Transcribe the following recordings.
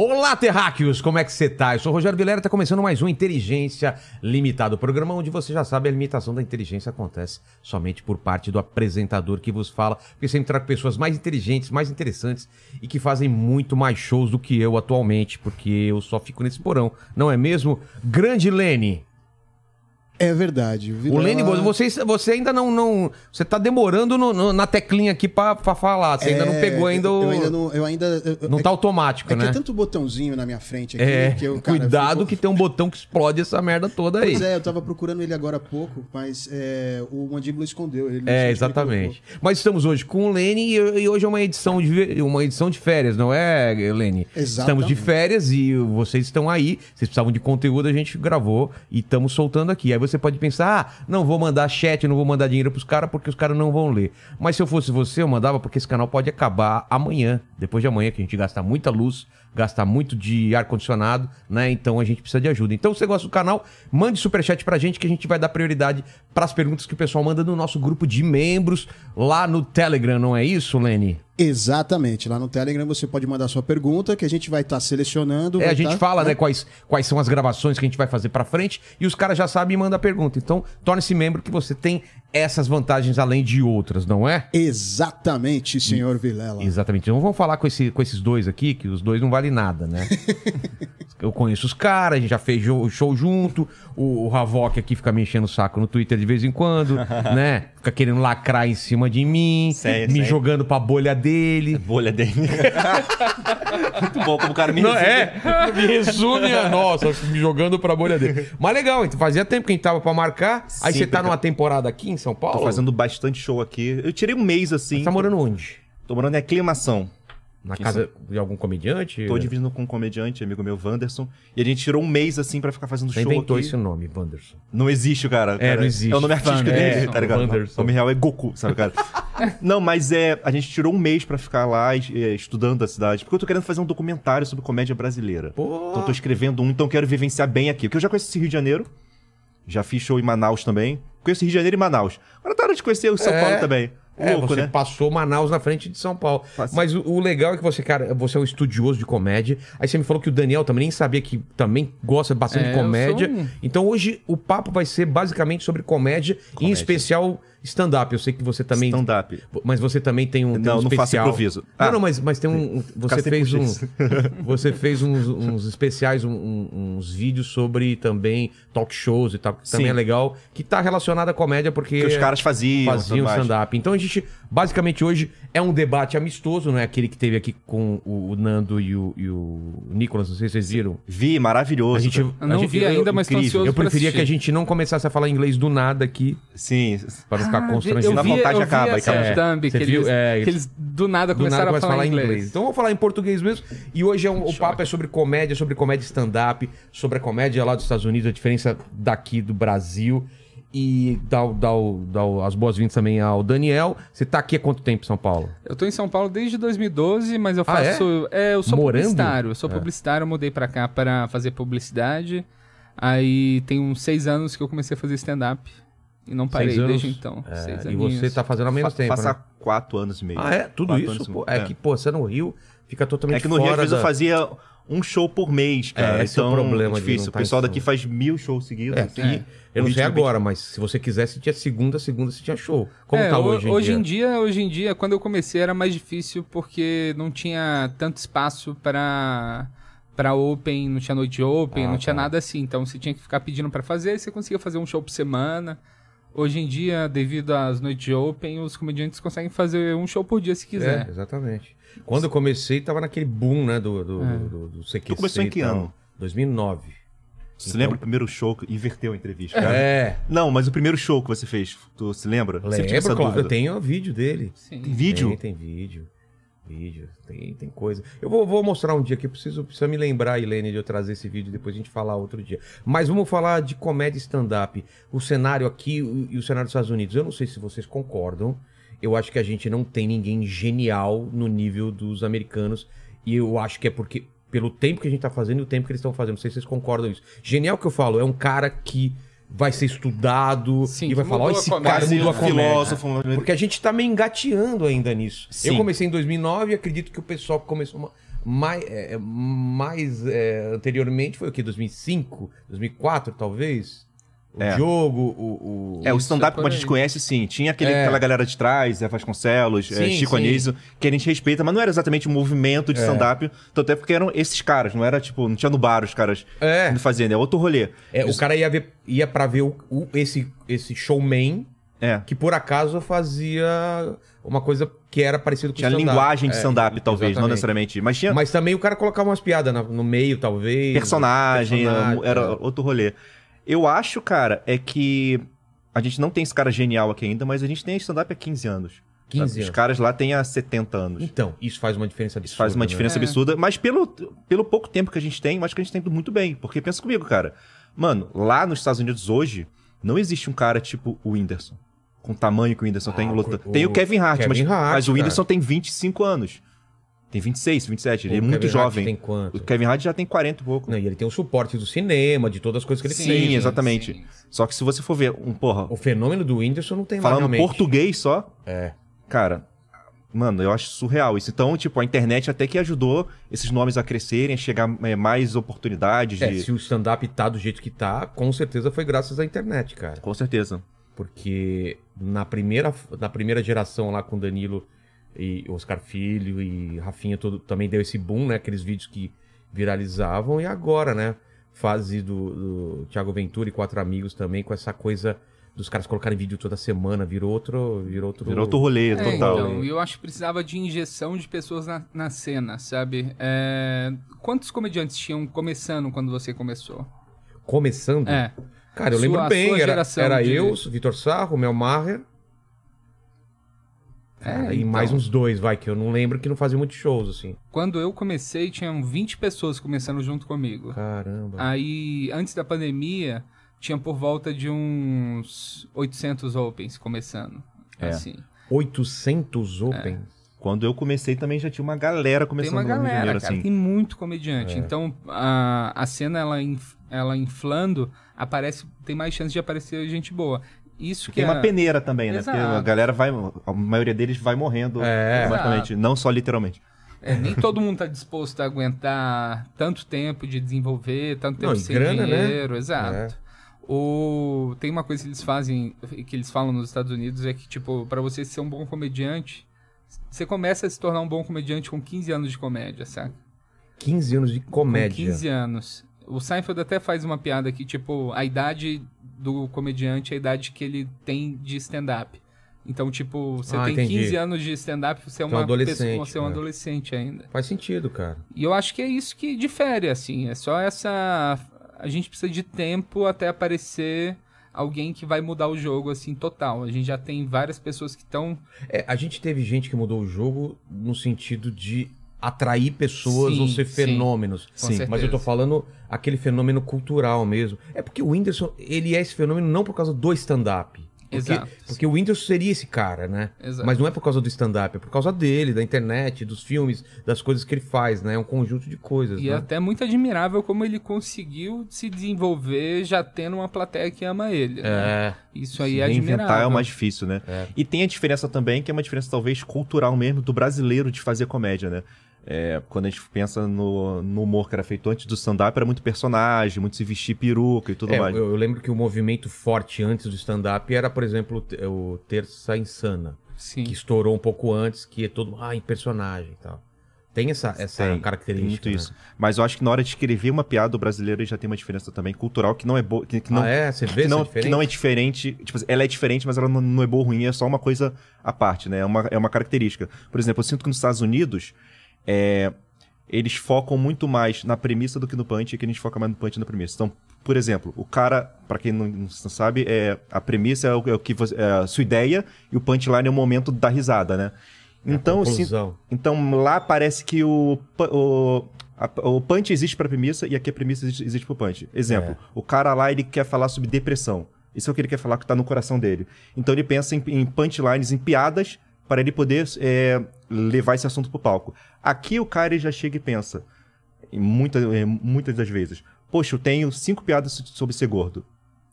Olá, terráqueos! Como é que você tá? Eu sou o Rogério Vilera, tá começando mais um Inteligência Limitada, o programa onde você já sabe a limitação da inteligência acontece somente por parte do apresentador que vos fala, porque sempre trago pessoas mais inteligentes, mais interessantes e que fazem muito mais shows do que eu atualmente, porque eu só fico nesse porão, não é mesmo? Grande Lene! É verdade. O Vilela- Lene, você, você ainda não, não. Você tá demorando no- no- na teclinha aqui pra, pra falar. Você ainda não É, pegou ainda o. Eu ainda não. Eu ainda, eu- Não é tá que- automático, É que né? é tanto botãozinho na minha frente aqui É, que eu, cara, cuidado fico- que tem um botão que explode essa merda toda aí. Pois é, eu tava procurando ele agora há pouco, mas é, o mandíbula escondeu ele. É, exatamente. Mas estamos hoje com o Lene e, e hoje é uma edição, de, uma edição de férias, não é, Lene? Exatamente. Estamos de férias e vocês estão aí, vocês precisavam de conteúdo, a gente gravou e estamos soltando aqui. Aí você pode pensar, ah, não vou mandar chat, não vou mandar dinheiro pros caras porque os caras não vão ler. Mas se eu fosse você, eu mandava porque esse canal pode acabar amanhã, depois de amanhã, que a gente gasta muita luz, gasta muito de ar-condicionado, né? Então a gente precisa de ajuda. Então, se você gosta do canal, mande superchat pra gente que a gente vai dar prioridade pras perguntas que o pessoal manda no nosso grupo de membros lá no Telegram, não é isso, Lene? Exatamente. Lá no Telegram você pode mandar sua pergunta que a gente vai estar selecionando. É, vai a gente tá- fala, né, quais, quais são as gravações que a gente vai fazer pra frente e os caras já sabem e mandam a pergunta. Então, torne-se membro que você tem essas vantagens além de outras, não é? Exatamente, senhor Vilela. Exatamente. Então vamos falar com, esse, com esses dois aqui, que os dois não valem nada, né? Eu conheço os caras, a gente já fez show, show junto. O, o Havok aqui fica me enchendo o saco no Twitter de vez em quando, né? Fica querendo lacrar em cima de mim, Sério, me sério. jogando pra bolha dele. Bolha dele. Muito bom como o cara me Não, resume. é, me resume a nossa, me jogando pra bolha dele. Mas legal, então fazia tempo que a gente tava pra marcar. Aí Sim, você tá porque- numa temporada aqui em São Paulo? Tô fazendo bastante show aqui. Eu tirei um mês assim. Você tá morando onde? Tô morando em aclimação. Na Aqui em casa de algum comediante? Tô dividindo com um comediante, amigo meu, Wanderson. E a gente tirou um mês assim pra ficar fazendo Você show inventou aqui. esse nome, Wanderson. Não existe, cara. É, cara. não existe. É o nome artístico dele, tá ligado? Wanderson. O nome real é Goku, sabe, cara? não, mas é. A gente tirou um mês pra ficar lá é, estudando a cidade. Porque eu tô querendo fazer um documentário sobre comédia brasileira. Pô. Então tô escrevendo um, então quero vivenciar bem aqui. Porque eu já conheço esse Rio de Janeiro. Já fiz show em Manaus também. Conheço Rio de Janeiro e Manaus. Agora tá hora de conhecer o São É. Paulo também. É, Louco, você né? passou Manaus na frente de São Paulo. Passei. Mas o, o legal é que você, cara, você é um estudioso de comédia. Aí você me falou que o Daniel também nem sabia que também gosta bastante É, de comédia. um- Então hoje o papo vai ser basicamente sobre comédia, em Comédia. especial stand-up. Eu sei que você também. Stand-up. Mas você também tem um. tem Não, um não faço improviso. Não, Ah. não, mas, mas tem um. Você fez um. Você fez uns, uns especiais, um- uns vídeos sobre também talk shows e tal, que também é legal, que tá relacionado à comédia, porque. Que os caras faziam. faziam stand-up. Então a gente, basicamente hoje, é um debate amistoso, não é aquele que teve aqui com o, Nando e o, e o Nicolas, não sei se vocês viram. Vi, maravilhoso. A gente. Eu não a gente- vi ainda, mas tô ansioso Eu pra preferia que a gente não começasse a falar inglês do nada aqui, Sim. para não ficar Ah, constrangido. Eu vi, vontade eu acaba, vi essa acaba. thumb É, que, você viu? eles, É, que eles do nada Do nada começaram começa a falar inglês. Então vamos falar em português mesmo. E hoje é um- o papo é sobre comédia, sobre comédia stand-up, sobre a comédia lá dos Estados Unidos, a diferença daqui do Brasil. E dá, dá, dá as boas-vindas também ao Daniel. Você tá aqui há quanto tempo em São Paulo? Eu tô em São Paulo desde 2012, mas eu Ah, é? faço. é? eu sou Morando? publicitário. Eu sou É. publicitário, eu mudei pra cá para fazer publicidade. Aí tem uns seis anos que eu comecei a fazer stand-up. E não parei Seis anos? desde então. É, seis e aninhos. você tá fazendo há menos Fa- tempo, Faça né? quatro anos e meio. Ah, é? Tudo Quatro isso? anos e Pô, é, que, pô, você no Rio fica totalmente É que no Rio, às vezes, eu da- fazia um show por mês, cara. É, esse é o então, problema difícil. não O tá pessoal daqui faz mil shows seguidos. É, assim. aqui, eu não sei é agora, mas se você quisesse, tinha segunda, segunda você tinha show. Como É, tá ho- hoje em dia? dia? Hoje em dia, quando eu comecei era mais difícil porque não tinha tanto espaço para para open, não tinha noite open, Ah, não tinha tá. nada assim. Então você tinha que ficar pedindo para fazer, aí você conseguia fazer um show por semana. Hoje em dia, devido às noites open, os comediantes conseguem fazer um show por dia se É, quiser. exatamente. Quando eu comecei, tava naquele boom, né, do, do, É. do, do, do CQC Tu começou em e que tal. ano? 2009. Você lembra o primeiro show que inverteu a entrevista? cara? É, Não, mas o primeiro show que você fez, tu se lembra? Lembro, claro, dúvida. eu tenho o vídeo dele. Sim. Tem vídeo? Tem, tem vídeo. Vídeo, tem, tem coisa. Eu vou, vou mostrar um dia que eu preciso, precisa me lembrar, Helene, de eu trazer esse vídeo depois a gente falar outro dia. Mas vamos falar de comédia stand-up. O cenário aqui e o cenário dos Estados Unidos. Eu não sei se vocês concordam eu acho que a gente não tem ninguém genial no nível dos americanos. E eu acho que é porque, pelo tempo que a gente tá fazendo e o tempo que eles estão fazendo. Não sei se vocês concordam isso. Genial que eu falo, é um cara que vai ser estudado Sim, e vai que falar, ó, esse comédia. cara mudou a comédia. filósofo. Porque a gente tá meio engateando ainda nisso. Sim. Eu comecei em 2009 e acredito que o pessoal que começou ma- mais, é, mais é, anteriormente foi o quê? 2005? 2004, talvez? O É. Diogo, o... o- É, o Isso, stand-up é como a gente conhece, sim. Tinha aquele, É. aquela galera de trás, Zé Vasconcelos, é, Sim, Chico sim. Anísio, que a gente respeita, mas não era exatamente um movimento de É. stand-up, tanto é porque eram esses caras, não era tipo, não tinha no bar os caras É. fazendo, é outro rolê. É, o cara ia, ver, ia pra ver o, o- esse, esse showman É. que por acaso fazia uma coisa que era parecido com Tinha stand-up. linguagem de É, stand-up, talvez, não exatamente. necessariamente. Mas tinha Mas também o cara colocava umas piadas no meio, talvez. personagem, personagem, era é. outro rolê. Eu acho, cara, é que a gente não tem esse cara genial aqui ainda, mas a gente tem stand-up há 15 anos. 15 sabe? Os anos. caras lá têm há 70 anos. Então, isso faz uma diferença absurda. Isso faz uma né? diferença É. absurda, mas pelo, pelo pouco tempo que a gente tem, eu acho que a gente tem ido muito bem. Porque pensa comigo, cara. Mano, lá nos Estados Unidos hoje, não existe um cara tipo o Whindersson. Com o tamanho que o Whindersson tem Ah, luta. o- Tem o Kevin Hart, Kevin mas, Hart, mas o Whindersson cara. tem 25 anos. Tem 26, 27, ele O é muito Kevin Hart jovem. tem quanto? O Kevin Hart já tem 40 e pouco. Não, e ele tem o suporte do cinema, de todas as coisas que ele Sim, fez. né? exatamente. sim. Só que se você for ver um, porra, O fenômeno do Whindersson não tem mais falando realmente. português só, É. cara, mano, eu acho surreal isso. Então, tipo, a internet até que ajudou esses nomes a crescerem, a chegar é, mais oportunidades É, de... se o stand-up tá do jeito que tá, com certeza foi graças à internet, cara. Com certeza. Porque na primeira, na primeira geração lá com Danilo e Oscar Filho e Rafinha todo, também deu esse boom, né? Aqueles vídeos que viralizavam. E agora, né? Fase do, do Thiago Ventura e Quatro Amigos também, com essa coisa dos caras colocarem vídeo toda semana. Virou outro... Virou outro, Virou outro rolê É, total. então, e eu acho que precisava de injeção de pessoas na, na cena, sabe? É, Quantos comediantes tinham começando quando você começou? Começando... É. Cara, eu Sua- lembro bem. Era, era de- eu, Vitor Sarro, Mel Maher... Cara, É, e então. mais uns dois, vai, que eu não lembro que não faziam muitos shows, assim. Quando eu comecei, tinham 20 pessoas começando junto comigo. Caramba. Aí, antes da pandemia, tinha por volta de uns 800 Opens começando. É. Assim. 800 Open. Quando eu comecei também já tinha uma galera Tem começando uma no Rio de galera, Janeiro, cara. assim. Tem muito comediante. Então, a, a cena, ela, inf- ela inflando, aparece, tem mais chance de aparecer gente boa. Isso que Tem é- uma peneira também, né? Porque a galera vai... A maioria deles vai morrendo É. automaticamente. Não só literalmente. É, nem todo mundo tá disposto a aguentar tanto tempo de desenvolver, tanto tempo Não, sem grana, né? dinheiro, exato. É. O... Tem uma coisa que eles fazem, que eles falam nos Estados Unidos, é que, tipo, pra você ser um bom comediante, você começa a se tornar um bom comediante com 15 anos de comédia, saca? 15 anos de Com comédia. 15 anos. O Seinfeld até faz uma piada que, tipo, a idade do comediante a idade que ele tem de stand-up. Então, tipo, você Ah, tem entendi. 15 anos de stand-up, você é um uma adolescente, pessoa, você é um né? adolescente ainda. Faz sentido, cara. E eu acho que é isso que difere, assim. É só essa. A gente precisa de tempo até aparecer alguém que vai mudar o jogo, assim, total. A gente já tem várias pessoas que estão. É, a gente teve gente que mudou o jogo no sentido de atrair pessoas Sim, ou ser sim. fenômenos. Com certeza. Mas eu tô falando aquele fenômeno cultural mesmo. É porque o Whindersson, ele é esse fenômeno não por causa do stand-up. Porque, Exato. porque o Whindersson seria esse cara, né? Exato. Mas não é por causa do stand-up, é por causa dele, da internet, dos filmes, das coisas que ele faz, né? É um conjunto de coisas. E né? é até muito admirável como ele conseguiu se desenvolver já tendo uma plateia que ama ele. né? É. Isso aí Se é admirável. é o mais difícil, né? E tem a diferença também, que é uma diferença talvez cultural mesmo, do brasileiro de fazer comédia, né? É, quando a gente pensa no, no humor que era feito antes do stand-up, era muito personagem, muito se vestir peruca e tudo É, mais. eu, eu lembro que o movimento forte antes do stand-up era, por exemplo, o te- o Terça Insana, Sim. que estourou um pouco antes, que é todo, ah, em personagem e tal. Tem essa, essa Tem, característica. Tem muito né? isso. Mas eu acho que na hora de escrever uma piada, o brasileiro já tem uma diferença também cultural que não é boa. Que, que não, ah, é? Você vê que, não, que não é diferente. Tipo, assim, ela é diferente, mas ela não, não é boa ou ruim, é só uma coisa à parte, né? É uma, é uma característica. Por exemplo, eu sinto que nos Estados Unidos. É, eles focam muito mais na premissa do que no punch, e que a gente foca mais no punch e na premissa. Então, por exemplo, o cara, pra quem não, não sabe, é, a premissa é o, é o que você, é a sua ideia e o punchline é o momento da risada, né? Então, sinto, conclusão. então lá parece que o, o, a- o punch existe pra premissa e aqui a premissa existe, existe pro punch. Exemplo, É. o cara lá ele quer falar sobre depressão. Isso é o que ele quer falar que tá no coração dele. Então ele pensa em, em punchlines, em piadas para ele poder é, levar esse assunto pro palco. Aqui o cara já chega e pensa, em muita, é, muitas das vezes, poxa, eu tenho cinco piadas so- sobre ser gordo.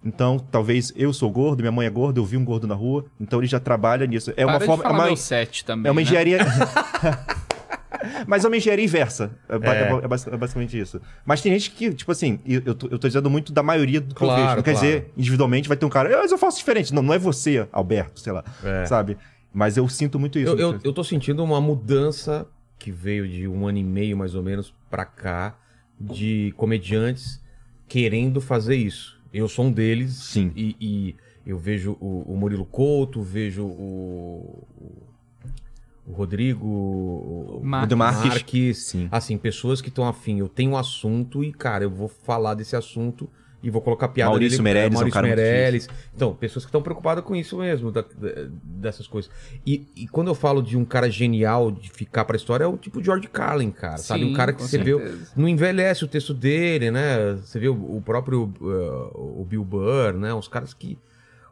Então, talvez eu sou gordo, minha mãe é gorda, eu vi um gordo na rua, então ele já trabalha nisso. É uma Para de forma. É uma, meu set também, é uma né? engenharia. Mas é uma engenharia inversa. É, ba- é basic- é basicamente isso. Mas tem gente que, tipo assim, eu eu tô, eu tô dizendo muito da maioria do que eu Claro, vejo. Não quer claro. dizer, individualmente vai ter um cara, "Ah, mas eu faço diferente. Não, não é você, Alberto, sei lá. É. Sabe? Mas eu sinto muito isso. Eu, eu, eu tô sentindo uma mudança que veio de um ano e meio, mais ou menos, pra cá, de comediantes querendo fazer isso. Eu sou um deles. Sim. E, e eu vejo o, o Murilo Couto, vejo o, o- Rodrigo. O Marques. Marques. Sim. Assim, pessoas que estão afim. Eu tenho um assunto e, cara, eu vou falar desse assunto e vou colocar piada Maurício. Meirelles é um Maurício cara muito Meirelles. Então, pessoas que estão preocupadas com isso mesmo, da- da- dessas coisas. E, e quando eu falo de um cara genial de ficar pra história, é o tipo George Carlin, cara. sabe? Um Sim, cara que você vê. certeza. Não envelhece o texto dele, né? Você vê o, o próprio uh, o Bill Burr, né? Uns caras que.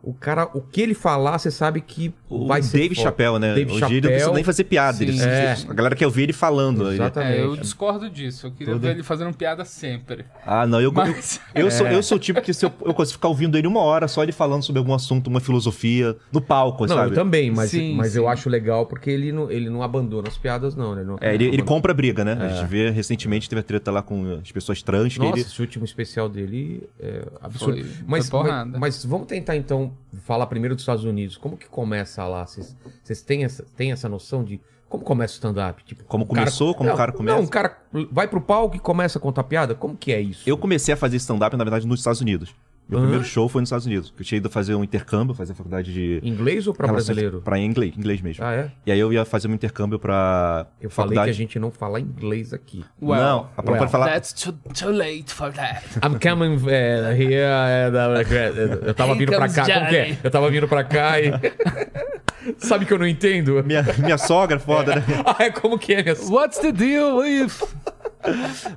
O cara, o que ele falar, você sabe que O vai ser. Dave. Chappelle, né? Dave Hoje ele não precisa nem fazer piada. Ele- É. A galera quer ouvir ele falando. Ele- Exatamente. É, eu discordo disso. Eu queria Tudo. ver ele fazendo piada sempre. Ah, não, eu, Mas- eu, sou, eu sou o tipo que se eu, eu consigo ficar ouvindo ele uma hora só ele falando sobre algum assunto, uma filosofia, no palco, Não, sabe? eu também, mas, Sim, mas eu sim. acho legal porque ele não, ele não abandona as piadas, não. Ele não, É, ele, ele não compra briga, né? A gente vê recentemente teve a treta lá com as pessoas trans. que Nossa, ele... esse último especial dele é absurdo. Foi- mas, foi mas, mas vamos tentar então falar primeiro dos Estados Unidos. Como que começa lá? Vocês têm essa, têm essa noção de como começa o stand-up? Tipo, Como o cara- começou, como o Não, cara começa? Não, um cara vai pro palco e começa a contar piada? Como que é isso? Eu comecei a fazer stand-up, na verdade, nos Estados Unidos. Meu Hã? primeiro show foi nos Estados Unidos. Eu tinha ido fazer um intercâmbio, fazer faculdade de. Inglês ou pra brasileiro? Pra inglês, inglês mesmo. Ah, é? E aí eu ia fazer um intercâmbio pra Eu falei faculdade. que a gente não fala inglês aqui. Well, não, a well, pode falar. That's too, too late for that. I'm coming eh, here. da- Eu tava vindo pra cá. Como que é? Eu tava vindo pra cá e. Sabe que eu não entendo? Minha, minha sogra, foda, né? Ah, é como que é, minha What's the deal with...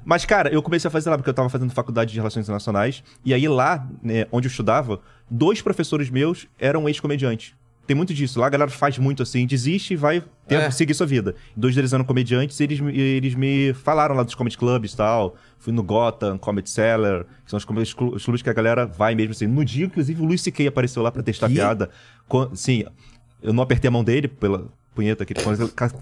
Mas, cara, eu comecei a fazer lá porque eu tava fazendo faculdade de Relações Internacionais. E aí lá, né, onde eu estudava, dois professores meus eram ex-comediantes. Tem muito disso. Lá a galera faz muito assim, desiste e vai ter- É. seguir sua vida. Dois deles eram comediantes e eles, me- eles me falaram lá dos comedy clubs e tal. Fui no Gotham, Comedy Cellar, que são os, os clubes que a galera vai mesmo assim. No dia, inclusive, o Luis C.K. apareceu lá pra testar Que? piada. Sim, eu não apertei a mão dele pela punheta que ele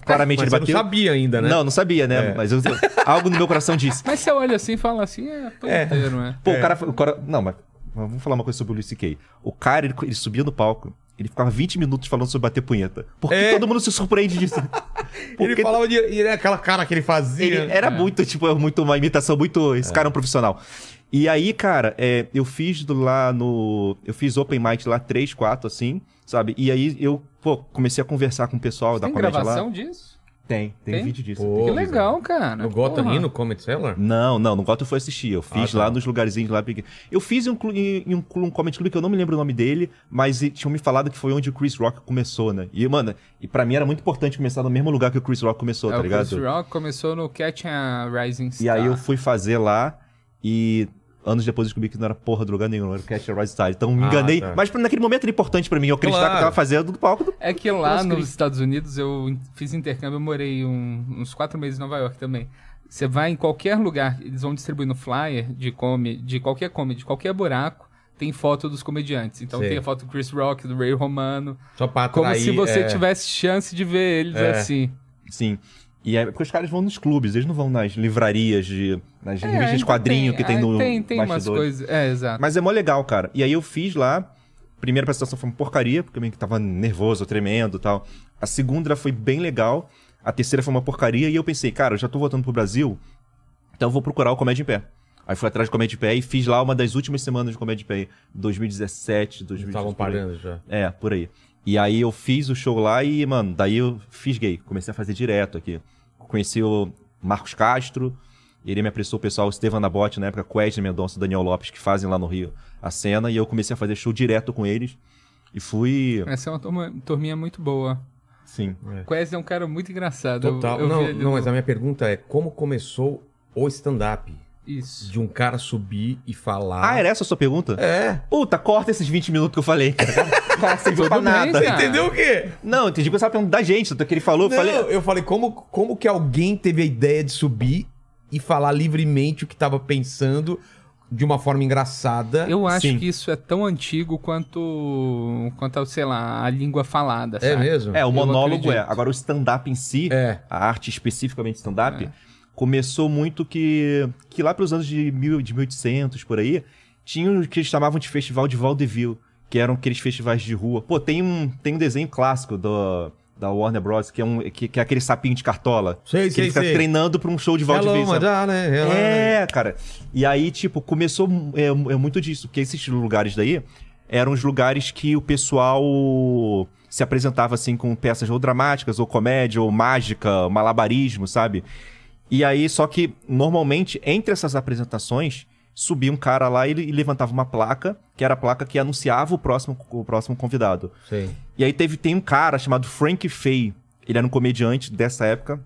claramente Mas ele você não bateu. sabia ainda, né? Não, não sabia, né? É. Mas eu- algo no meu coração disse. Mas você olha assim e fala assim, é punheteiro, não é? Pô, o cara, o cara. Não, mas vamos falar uma coisa sobre o Luis C.K. O cara, ele, ele subia no palco, ele ficava 20 minutos falando sobre bater punheta. Por que É. todo mundo se surpreende disso? Ele Porque falava de. E aquela cara que ele fazia. ele era muito, tipo, muito uma imitação, muito. Esse cara é um profissional. E aí, cara, é, eu fiz do lá no. Eu fiz open mic lá, 3, 4, assim, sabe? E aí eu, pô, comecei a conversar com o pessoal da Tem comédia gravação lá. disso? Tem, tem, Tem? vídeo disso. Pô, que legal, cara. No Gotham Porra. e no Comedy Cellar? Não, não, no Gotham eu fui assistir. Eu fiz Ah, tá. lá nos lugarzinhos lá. Eu fiz em um, em, um, um comedy club que eu não me lembro o nome dele, mas tinham me falado que foi onde o Chris Rock começou, né? E, mano, e pra mim era muito importante começar no mesmo lugar que o Chris Rock começou, É, tá o ligado? Chris Rock começou no Catch a Rising Star. E aí eu fui fazer lá e. Anos depois eu descobri que não era porra de lugar nenhum, era o Catch a Rise Star. Então me Ah, enganei. tá. Mas naquele momento era importante pra mim. Eu acreditar que eu Claro. tava fazendo do palco do. É que lá Nossa, nos Cris. Estados Unidos eu fiz intercâmbio, eu morei um- uns quatro meses em Nova York também. Você vai em qualquer lugar, eles vão distribuindo flyer de come, de qualquer comedy, de qualquer buraco, tem foto dos comediantes. Então Sei. tem a foto do Chris Rock, do Ray Romano. Só pra Como atrair, se você é, tivesse chance de ver eles É. assim. Sim. E é porque os caras vão nos clubes, eles não vão nas livrarias, de, nas É, revistas de ainda quadrinho que tem ah, no. Tem, tem umas bastidor. coisas. É, exato. Mas é mó legal, cara. E aí eu fiz lá. Primeira apresentação foi uma porcaria, porque eu meio que tava nervoso, tremendo e tal. A segunda foi bem legal. A terceira foi uma porcaria. E eu pensei, cara, eu já tô voltando pro Brasil, então eu vou procurar o Comédia em Pé. Aí fui atrás de Comédia em Pé e fiz lá uma das últimas semanas de Comédia em Pé. 2017, 2018. Estavam parando já. É, por aí. E aí eu fiz o show lá e, mano, daí eu fiz gay. Comecei a fazer direto aqui. Conheci o Marcos Castro, ele me apresentou o pessoal, o Estevam Nabote, na época, Wesley Mendonça e Daniel Lopes, que fazem lá no Rio a cena, e eu comecei a fazer show direto com eles. E fui. Essa é uma turma- turminha muito boa. Sim. Wesley é um cara muito engraçado. Eu- Total. eu vi não, não, no- mas a minha pergunta é: como começou o stand-up? Isso. de um cara subir e falar. Ah, era essa a sua pergunta? É. Puta, corta esses 20 minutos que eu falei, cara. Cara, serviu pra bem, nada. cara. Entendeu o quê? Não, entendi que você estava perguntando da gente, tanto que ele falou, eu Não, falei... eu falei, como, como que alguém teve a ideia de subir e falar livremente o que tava pensando de uma forma engraçada? Eu acho Sim. que isso é tão antigo quanto, quanto sei lá, a língua falada, É sabe? mesmo? É, o Eu monólogo é. Agora, o stand-up em si, É. a arte especificamente stand-up, É. começou muito que, que lá pelos anos de, mil, de 1800, por aí, tinha o que eles chamavam de festival de vaudeville, que eram aqueles festivais de rua. Pô, tem um, tem um desenho clássico do, da Warner Bros., que é, um, que, que é aquele sapinho de cartola. Sei, que sei, ele fica sei. treinando pra um show de vaudeville. Hello, madame, hello. É, cara. E aí, tipo, começou é, é muito disso, porque esses lugares daí eram os lugares que o pessoal se apresentava assim com peças ou dramáticas, ou comédia, ou mágica, malabarismo, sabe? E aí, só que normalmente, entre essas apresentações, subia um cara lá e, e levantava uma placa, que era a placa que anunciava o próximo, o próximo convidado. Sei. E aí teve, tem um cara chamado Frank Fay. Ele era um comediante dessa época.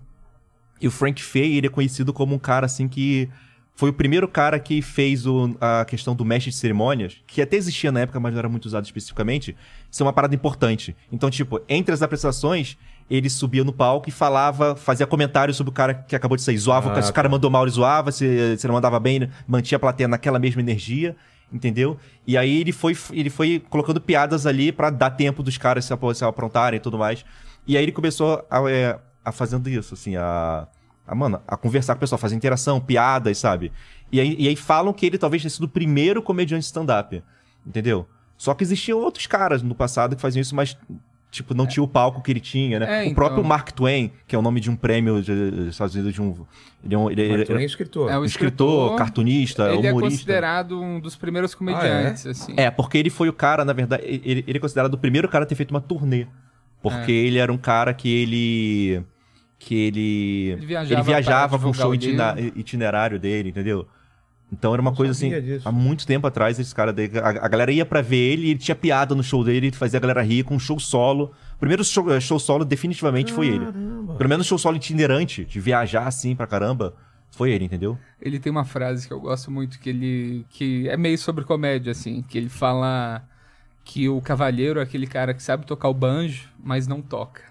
E o Frank Fay, ele é conhecido como um cara assim que foi o primeiro cara que fez o- a questão do mestre de cerimônias, que até existia na época, mas não era muito usado especificamente, ser uma parada importante. Então, tipo, entre as apresentações, ele subia no palco e falava, fazia comentários sobre o cara que acabou de sair. Zoava, Ah, se o cara mandou mal, ele zoava, se, se ele mandava bem, mantinha a plateia naquela mesma energia. Entendeu? E aí ele foi, ele foi colocando piadas ali pra dar tempo dos caras se, se aprontarem e tudo mais. E aí ele começou a, é, a fazendo isso, assim, a, a, mano, a conversar com o pessoal, fazer interação, piadas, sabe? E aí, e aí falam que ele talvez tenha sido o primeiro comediante stand-up. Entendeu? Só que existiam outros caras no passado que faziam isso, mas, tipo, não tinha o palco que ele tinha, né? É, o então. próprio Mark Twain, que é o nome de um prêmio de- dos Estados Unidos, de um. Ele é um, ele, Mas ele- tu nem é escritor. É o escritor, escritor, cartunista, Ele é humorista. considerado um dos primeiros comediantes, assim. É, porque ele foi o cara, na verdade, ele, ele é considerado o primeiro cara a ter feito uma turnê. Porque ele era um cara que ele. que ele. Ele viajava ele viajava com show o livro. itinerário dele, entendeu? Então era uma Não coisa assim. disso. Há muito tempo atrás, esse cara daí. A, a galera ia pra ver ele e ele tinha piada no show dele, ele fazia a galera rir com um show solo. O primeiro show, show solo definitivamente foi ele. Pelo menos show solo itinerante, de viajar assim pra caramba, foi ele, entendeu? Ele tem uma frase que eu gosto muito, que ele. que é meio sobre comédia, assim, que ele fala que o cavalheiro é aquele cara que sabe tocar o banjo, mas não toca.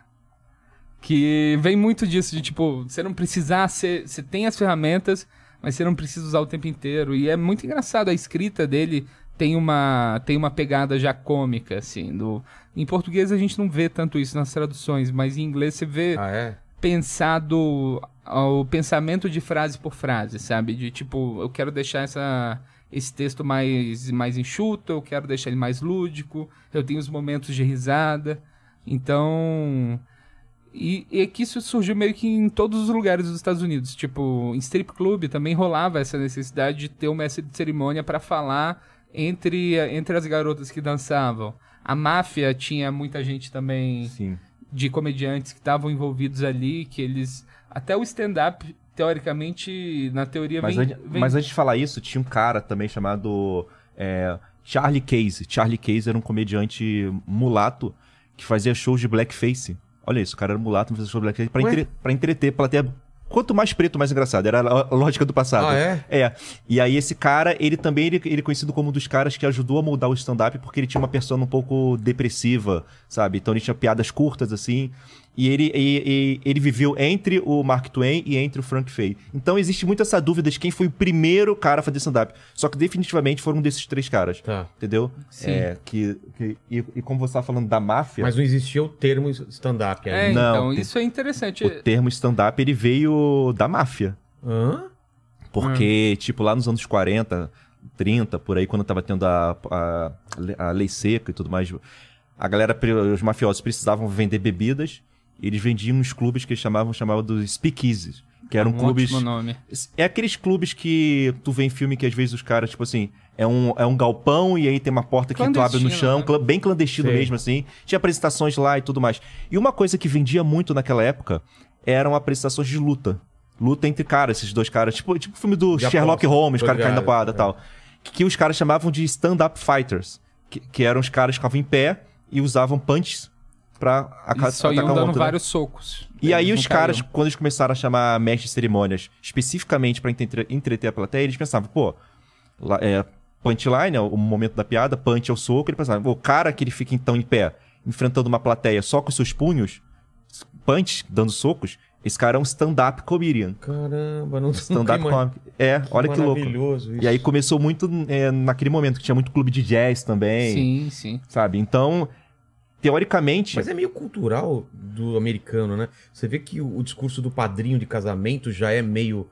Que vem muito disso, de tipo, você não precisar ser. Você tem as ferramentas, mas você não precisa usar o tempo inteiro. E é muito engraçado, a escrita dele tem uma, tem uma pegada já cômica, assim. Do, em português a gente não vê tanto isso nas traduções, mas em inglês você vê Ah, é? pensado o pensamento de frase por frase, sabe? De tipo, eu quero deixar essa, esse texto mais, mais enxuto, eu quero deixar ele mais lúdico, eu tenho os momentos de risada. Então. E, e é que isso surgiu meio que em todos os lugares dos Estados Unidos. Tipo, em strip club também rolava essa necessidade de ter um mestre de cerimônia para falar entre, entre as garotas que dançavam. A máfia tinha muita gente também Sim. de comediantes que estavam envolvidos ali, que eles. Até o stand-up, teoricamente, na teoria, Mas, vem, antes, vem- mas antes de falar isso, tinha um cara também chamado é, Charlie Case. Charlie Case era um comediante mulato que fazia shows de blackface. Olha isso, o cara era mulato, fazia show de blackface pra, entre, pra entreter plateia. Quanto mais preto, mais engraçado. Era a a lógica do passado. Ah, é? É. E aí esse cara, ele também ele, ele é conhecido como um dos caras que ajudou a moldar o stand-up porque ele tinha uma persona um pouco depressiva, sabe? Então ele tinha piadas curtas, assim. E ele, e- e- ele viveu entre o Mark Twain e entre o Frank Fay. Então existe muito essa dúvida de quem foi o primeiro cara a fazer stand-up. Só que definitivamente foram um desses três caras. Tá. Entendeu? Sim. É, que, que- e, e como você tá falando da máfia, Mas não existia o termo stand-up É, ainda. Não, então, tem- isso é interessante. o termo stand-up ele veio da máfia. Hã? Porque, tipo, lá nos anos 40, 30, por aí, quando tava tendo a, a, a lei seca e tudo mais, a galera, os mafiosos precisavam vender bebidas, eles vendiam nos clubes que eles chamavam, chamavam dos speakeasies, que eram um clubes... nome. É aqueles clubes que tu vê em filme que às vezes os caras, tipo assim, é um, é um galpão e aí tem uma porta que tu abre no chão, né? bem clandestino Sei. mesmo, assim. Tinha apresentações lá e tudo mais. E uma coisa que vendia muito naquela época eram apresentações de luta. Luta entre caras, esses dois caras. Tipo, tipo o filme do De Sherlock aposta, Holmes, cara caindo na porrada e é. tal. Que, que os caras chamavam de stand-up fighters. Que, que eram os caras que ficavam em pé e usavam punches pra aca- só atacar iam um dando outro, né? vários socos. E aí os caras, caíam. quando eles começaram a chamar mestre de cerimônias especificamente pra entre- entreter a plateia, eles pensavam, pô, lá- é, punchline é o momento da piada, punch é o soco, ele pensava, pô, o cara que ele fica então em pé, enfrentando uma plateia só com seus punhos, punch, dando socos, esse cara é um stand-up comedian. Caramba, não Stand-up que comedy. É, olha que louco. Maravilhoso isso. E aí começou muito é, naquele momento, que tinha muito clube de jazz também, Sim, sim. sabe? Então, teoricamente... Mas é meio cultural do americano, né? Você vê que o, o discurso do padrinho de casamento já é meio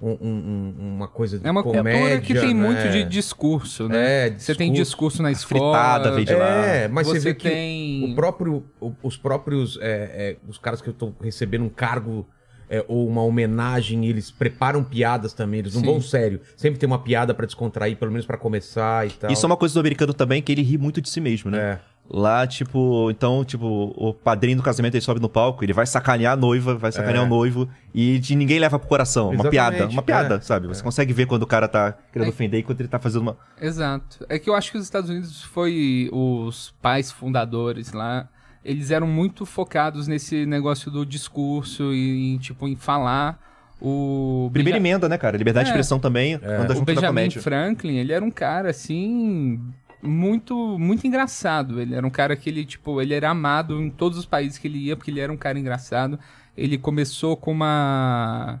um- um- um- uma coisa de É uma comédia, cultura que tem né? muito de discurso, né? É, Você tem discurso na escola. fritada, veio de lá. É, mas você, você vê que tem- o próprio, o- os próprios, é, é, os caras que estão recebendo um cargo é, ou uma homenagem, eles preparam piadas também, eles não Sim. vão sério. Sempre tem uma piada pra descontrair, pelo menos pra começar e tal. Isso é uma coisa do americano também, que ele ri muito de si mesmo, né? É. Lá, tipo, então, tipo, o padrinho do casamento ele sobe no palco, ele vai sacanear a noiva, vai sacanear o noivo, e de ninguém leva pro coração. Uma Exatamente, piada, uma piada, é. sabe? Você consegue ver quando o cara tá querendo É. ofender e quando ele tá fazendo uma. Exato. É que eu acho que os Estados Unidos foi os pais fundadores lá. Eles eram muito focados nesse negócio do discurso e em, tipo em falar o Primeira Benja- emenda, né, cara? Liberdade de É. expressão também anda o junto da Benjamin. Franklin, ele era um cara assim muito muito engraçado. Ele era um cara que ele tipo, ele era amado em todos os países que ele ia porque ele era um cara engraçado. Ele começou com uma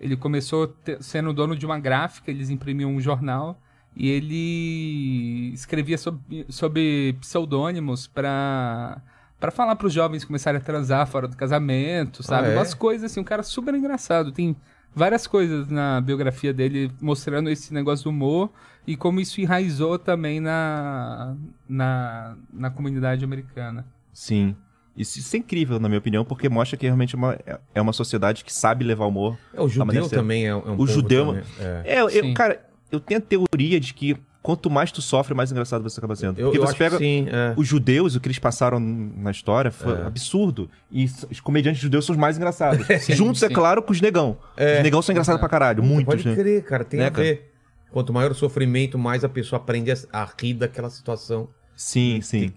ele começou sendo dono de uma gráfica, eles imprimiam um jornal e ele escrevia sob, sob pseudônimos para para falar para os jovens começarem a transar fora do casamento, sabe? é? Umas coisas assim, um cara super engraçado. Tem várias coisas na biografia dele mostrando esse negócio do humor e como isso enraizou também na, na, na comunidade americana. Sim. Isso, isso é incrível, na minha opinião, porque mostra que realmente é uma, é uma sociedade que sabe levar humor. É, o judeu também é, um- é O povo judeu- também, é. É, eu, Sim. cara, eu tenho a teoria de que quanto mais tu sofre, mais engraçado você acaba sendo. Eu, Porque eu você acho pega. que sim, é. Os judeus, o que eles passaram na história foi absurdo. E os comediantes judeus são os mais engraçados. Juntos, é sim. claro, com os negão. Os negão são engraçados pra caralho, muitos. Pode né? crer, cara, tem Né, a ver. Quanto maior o sofrimento, mais a pessoa aprende a, rir daquela situação. Sim, sim.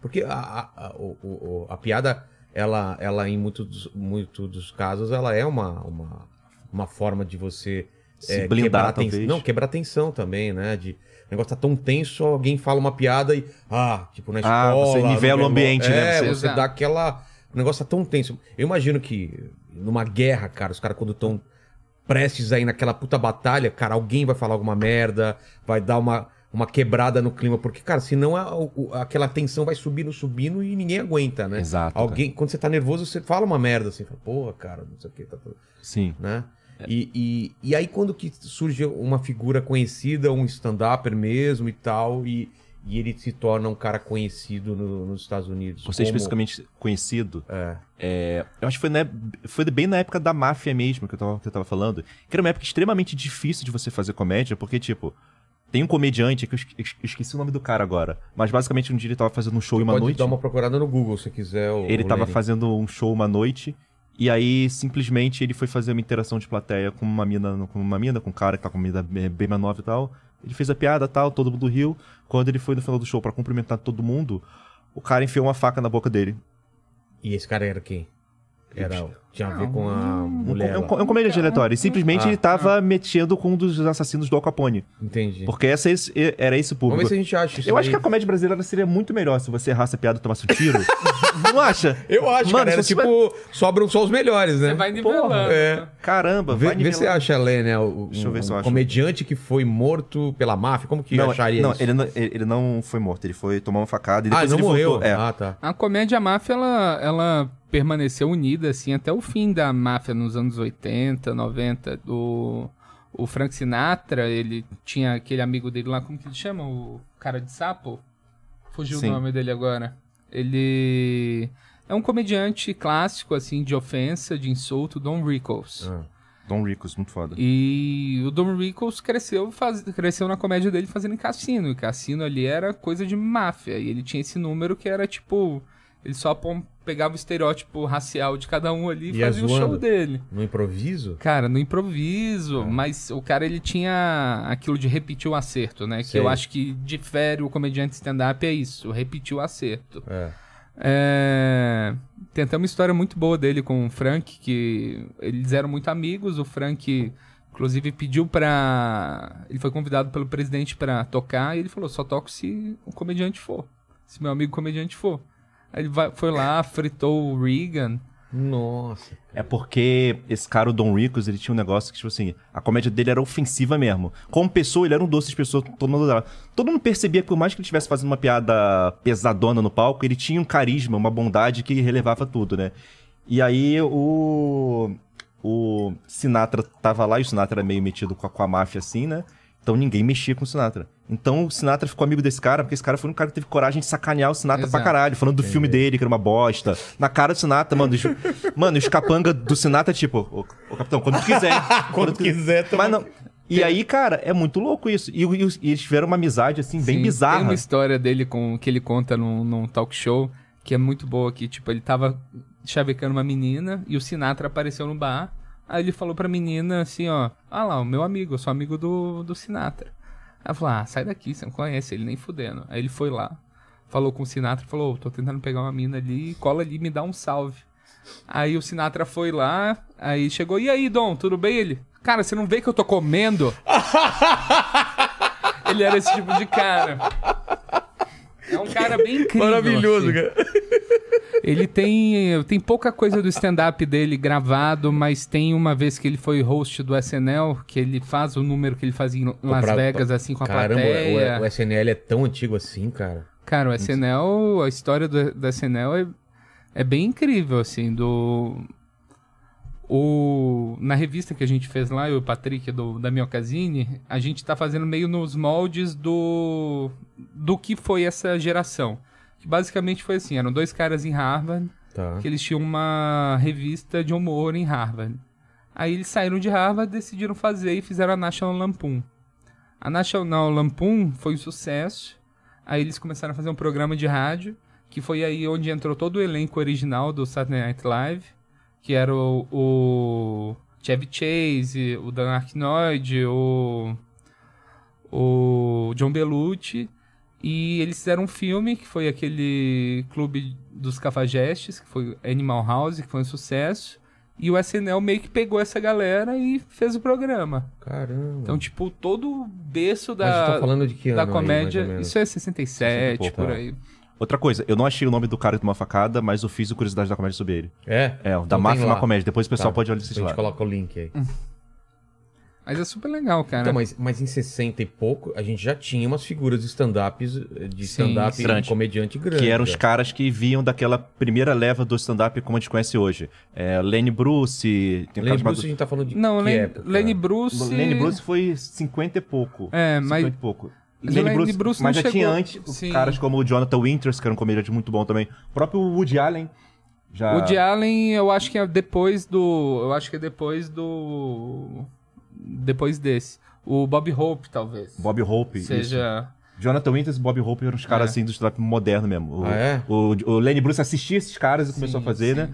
Porque a, a, a, o- o- a piada, ela, ela em muitos dos, muito dos casos, ela é uma, uma, uma forma de você Se é, blindar, quebrar talvez. Não, quebrar a tensão também, né? De, o negócio tá tão tenso, alguém fala uma piada e. Ah, tipo, na Ah, escola. você no nivela o ambiente, né? É, Você- você Exato. dá aquela. O negócio tá tão tenso. Eu imagino que numa guerra, cara, os caras quando estão prestes aí naquela puta batalha, cara, alguém vai falar alguma merda, vai dar uma, uma quebrada no clima, porque, cara, senão a, o- aquela tensão vai subindo, subindo e ninguém aguenta, né? Exato, Alguém, quando você tá nervoso, você fala uma merda assim, fala, porra, cara, não sei o que, tá tudo Sim. né? E, e, e aí quando que surge uma figura conhecida, um stand-upper mesmo e tal, e, e ele se torna um cara conhecido no- nos Estados Unidos. Você como- especificamente conhecido. É. é, eu acho que foi, na, foi bem na época da máfia mesmo que eu, tava, que eu tava falando. Que era uma época extremamente difícil de você fazer comédia, porque, tipo, tem um comediante, que eu esque- eu esqueci o nome do cara agora, mas basicamente um dia ele tava fazendo um show uma Pode noite. dar uma procurada no Google se quiser. o- Ele o tava fazendo um show uma noite. E aí, simplesmente, ele foi fazer uma interação de plateia com uma mina, com uma mina, com um cara que tá com uma mina bem bem mais nova e tal. Ele fez a piada tal, todo mundo riu. Quando ele foi no final do show pra cumprimentar todo mundo, o cara enfiou uma faca na boca dele. E esse cara era quem? Era, tinha a ver com a Um, mulher. é, um, é um comediante aleatório. E simplesmente Ah. ele tava mexendo com um dos assassinos do Al Capone. Entendi. Porque essa, esse- era esse o Vamos público. ver se a gente acha isso. Eu acho que a comédia brasileira seria muito melhor se você errasse a piada e tomasse um tiro. Não acha? Eu acho, Mano, cara. Era se tipo, sobram só os melhores, né? Você vai nivelando. é. Caramba, Vê, vai vê se acha, Lê, né? O, Deixa eu ver um, se eu acho. comediante que foi morto pela máfia. Como que não, acharia não, isso? Ele não, ele ele não foi morto, ele foi tomar uma facada e Ah, depois ele não ele morreu. voltou. É. Ah, tá. A comédia máfia, ela, ela permaneceu unida, assim, até o fim da máfia nos anos 80, 90. O, o Frank Sinatra, ele tinha aquele amigo dele lá, como que ele chama? O cara de sapo? Fugiu Sim. o nome dele agora. Ele é um comediante clássico, assim, de ofensa, de insulto, Don Rickles. Ah. Don Ricos, muito foda. E o Don Rickles cresceu, faz... cresceu na comédia dele fazendo cassino. E cassino ali era coisa de máfia. E ele tinha esse número que era tipo. Ele só pegava o estereótipo racial de cada um ali e Ia fazia o show dele. No improviso? Cara, no improviso, mas o cara ele tinha aquilo de repetir o acerto, né? Que Sei. eu acho que difere o comediante stand-up é isso, repetir o acerto. É. É, Tem até uma história muito boa dele com o Frank, que eles eram muito amigos. O Frank, inclusive, pediu pra. Ele foi convidado pelo presidente pra tocar e ele falou: só toco se o comediante for. Se meu amigo comediante for. Aí ele vai- foi lá, fritou o Reagan. Nossa. É porque esse cara, o Don Ricos, ele tinha um negócio que, tipo assim, a comédia dele era ofensiva mesmo. Como pessoa, ele era um doce de pessoa, todo mundo adorava. Todo mundo percebia que, por mais que ele estivesse fazendo uma piada pesadona no palco, ele tinha um carisma, uma bondade que relevava tudo, né? E aí o. O Sinatra tava lá, e o Sinatra era meio metido com a, com a máfia assim, né? Então ninguém mexia com o Sinatra. Então o Sinatra ficou amigo desse cara, porque esse cara foi um cara que teve coragem de sacanear o Sinatra Exato. pra caralho, falando do filme dele, que era uma bosta. Na cara do Sinatra, mano. Os, mano, os capanga do Sinatra, tipo, ô, ô, capitão, quando tu quiser. Quando quiser, tamo- Mas não. E aí, cara, é muito louco isso. E, e e eles tiveram uma amizade, assim, bem Sim, bizarra. Tem uma história dele com, que ele conta num, num talk show que é muito boa, que tipo, ele tava chavecando uma menina e o Sinatra apareceu no bar. Aí ele falou pra menina assim, ó, ah lá, o meu amigo, eu sou amigo do, do Sinatra. Ela falou, ah, sai daqui, você não conhece ele nem fudendo. Aí ele foi lá, falou com o Sinatra, falou, "Ô, tô tentando pegar uma mina ali, cola ali, me dá um salve. Aí o Sinatra foi lá, aí chegou, e aí, Dom, tudo bem? Ele, cara, você não vê que eu tô comendo? Ele era esse tipo de cara. É um cara bem incrível. Maravilhoso, assim. cara. Ele tem, tem pouca coisa do stand-up dele gravado, mas tem uma vez que ele foi host do SNL, que ele faz o número que ele fazia em Las Pra- Vegas, assim, com a Caramba, plateia. o, o SNL é tão antigo assim, cara. Cara, o SNL, a história do, do SNL é, é bem incrível, assim, do... O, na revista que a gente fez lá, eu e o Patrick do, da Miocasine, a gente tá fazendo meio nos moldes do, do que foi essa geração. Que basicamente foi assim, eram dois caras em Harvard, Tá. que eles tinham uma revista de humor em Harvard. Aí eles saíram de Harvard, decidiram fazer e fizeram a National Lampoon. A National Lampoon foi um sucesso. Aí eles começaram a fazer um programa de rádio, que foi aí onde entrou todo o elenco original do Saturday Night Live, que era o, o Chevy Chase, o Dan Aykroyd, o, o John Belushi. E eles fizeram um filme, que foi aquele Clube dos Cafajestes, que foi Animal House, que foi um sucesso. E o SNL meio que pegou essa galera e fez o programa. Caramba. Então, tipo, todo o berço da, tá falando de que da aí, comédia. menos? isso é 67, 60 e pouco, por aí. Outra coisa, eu não achei o nome do cara que tomou a facada, mas eu fiz o Curiosidade da Comédia sobre ele. É? É, o da Então Máfia tem uma lá. Comédia. Depois o pessoal Tá. pode olhar A esse gente lá. coloca o link aí. Mas é super legal, cara. Então, mas, mas em 60 e pouco, a gente já tinha umas figuras de stand-ups, de stand-up. Grande. comediante grande. Que eram os já. caras que vinham daquela primeira leva do stand-up como a gente conhece hoje. É, Lenny Bruce... Tem um Lenny chamado- Bruce, a gente tá falando de Não, que Lenny, época? Lenny Bruce. Lenny Bruce foi 50 e pouco. É, mas- 50 e pouco. Mas o Lenny Bruce mas não já tinha chegou- antes Sim. caras como o Jonathan Winters, que era um comediante muito bom também. O próprio Woody Allen já... De Allen, eu acho que é depois do. Eu acho que é depois do. Depois desse. O Bob Hope, talvez. Bob Hope. isso. Seja. Jonathan Winters e Bob Hope eram os caras É. assim do stand-up moderno mesmo. O, Ah, é? o, o Lenny Bruce assistia esses caras e começou Sim, a fazer, sim. né?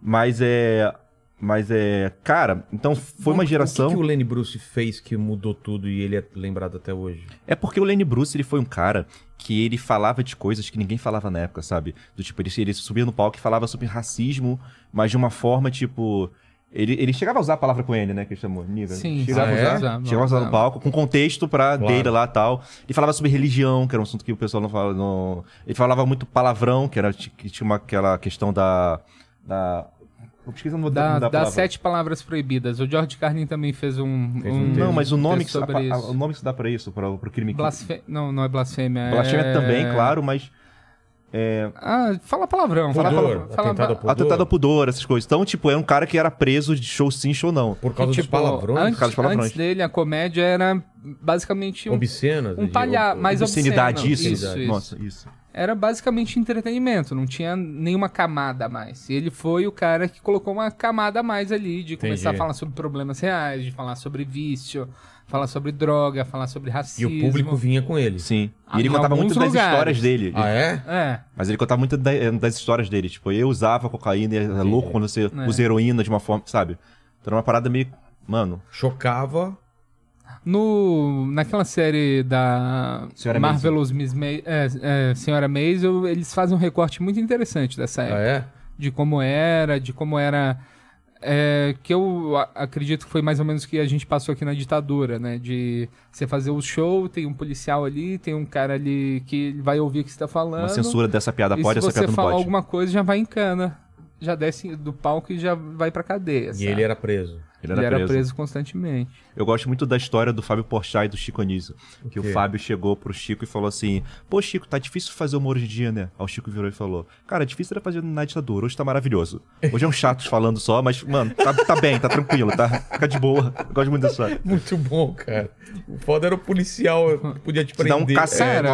Mas é. Mas é. Cara, então foi uma O geração. que, que o Lenny Bruce fez que mudou tudo e ele é lembrado até hoje? É porque o Lenny Bruce ele foi um cara que ele falava de coisas que ninguém falava na época, sabe? Do tipo, ele, ele subia no palco e falava sobre racismo, mas de uma forma, tipo. Ele, ele chegava a usar a palavra com ele, né? Que ele chamou. Niga. Sim, chegava sim, a usar. usava, chegava a usar no palco, com contexto pra Claro. dele lá e tal. Ele falava sobre religião, que era um assunto que o pessoal não fala. Não... Ele falava muito palavrão, que era que tinha uma, aquela questão da. da... Eu esqueci o nome Da, da das palavra. sete palavras proibidas. O George Carlin também fez um. Fez um um Não, mas o nome, que, a- a- o nome que se dá pra isso, pra, pro crime que. Blasfê... Não, não é blasfêmia. Blasfêmia é... também, claro, mas. Ah, fala palavrão. Fala Pudor, palavrão. Fala atentado ao ba- pudor. Atentado ao pudor, essas coisas. Então, tipo, era um cara que era preso de show sim, show não. Por causa tipo, dos palavrões Antes, Por causa dos palavrões. antes dele, a comédia era basicamente um, obscenas. um palha... mais Obscenidade, obsceno. isso. Isso, isso. Nossa, isso. Era basicamente entretenimento, não tinha nenhuma camada a mais. E ele foi o cara que colocou uma camada a mais ali, de começar a Entendi. falar sobre problemas reais, de falar sobre vício, falar sobre droga, falar sobre E racismo. o público vinha com ele. Sim. Ah, E ele em contava muito das lugares. histórias dele. Ah, é? É, Mas ele contava muito da- das histórias dele. Tipo, eu usava cocaína e é louco quando você É. usa heroína de uma forma, sabe? Então era uma parada meio. Mano, Chocava. No, naquela série da Senhora Marvelous Miss Ma é, é, Senhora Maisel, eles fazem um recorte muito interessante dessa Ah, época. é? De como era, de como era... é, que eu acredito que foi mais ou menos o que a gente passou aqui na ditadura, né? De você fazer o show, tem um policial ali, tem um cara ali que vai ouvir o que você tá falando. Uma censura dessa piada pode, se essa você piada não falar pode. alguma coisa, já vai em cana. Já desce do palco e já vai pra cadeia. E sabe? ele era preso. Ele Ele era, era preso. preso constantemente. Eu gosto muito da história do Fábio Porchat e do Chico Anísio. Que o Fábio chegou pro Chico e falou assim: Pô, Chico, tá difícil fazer humor hoje em dia, né? Aí o Chico virou e falou: Cara, difícil era fazer na ditadura, hoje tá maravilhoso. Hoje é um chatos falando só, mas, mano, tá, tá bem, tá tranquilo, tá? Fica de boa. Eu gosto muito dessa história. Muito bom, cara. O foda era o policial podia te Se prender. dá um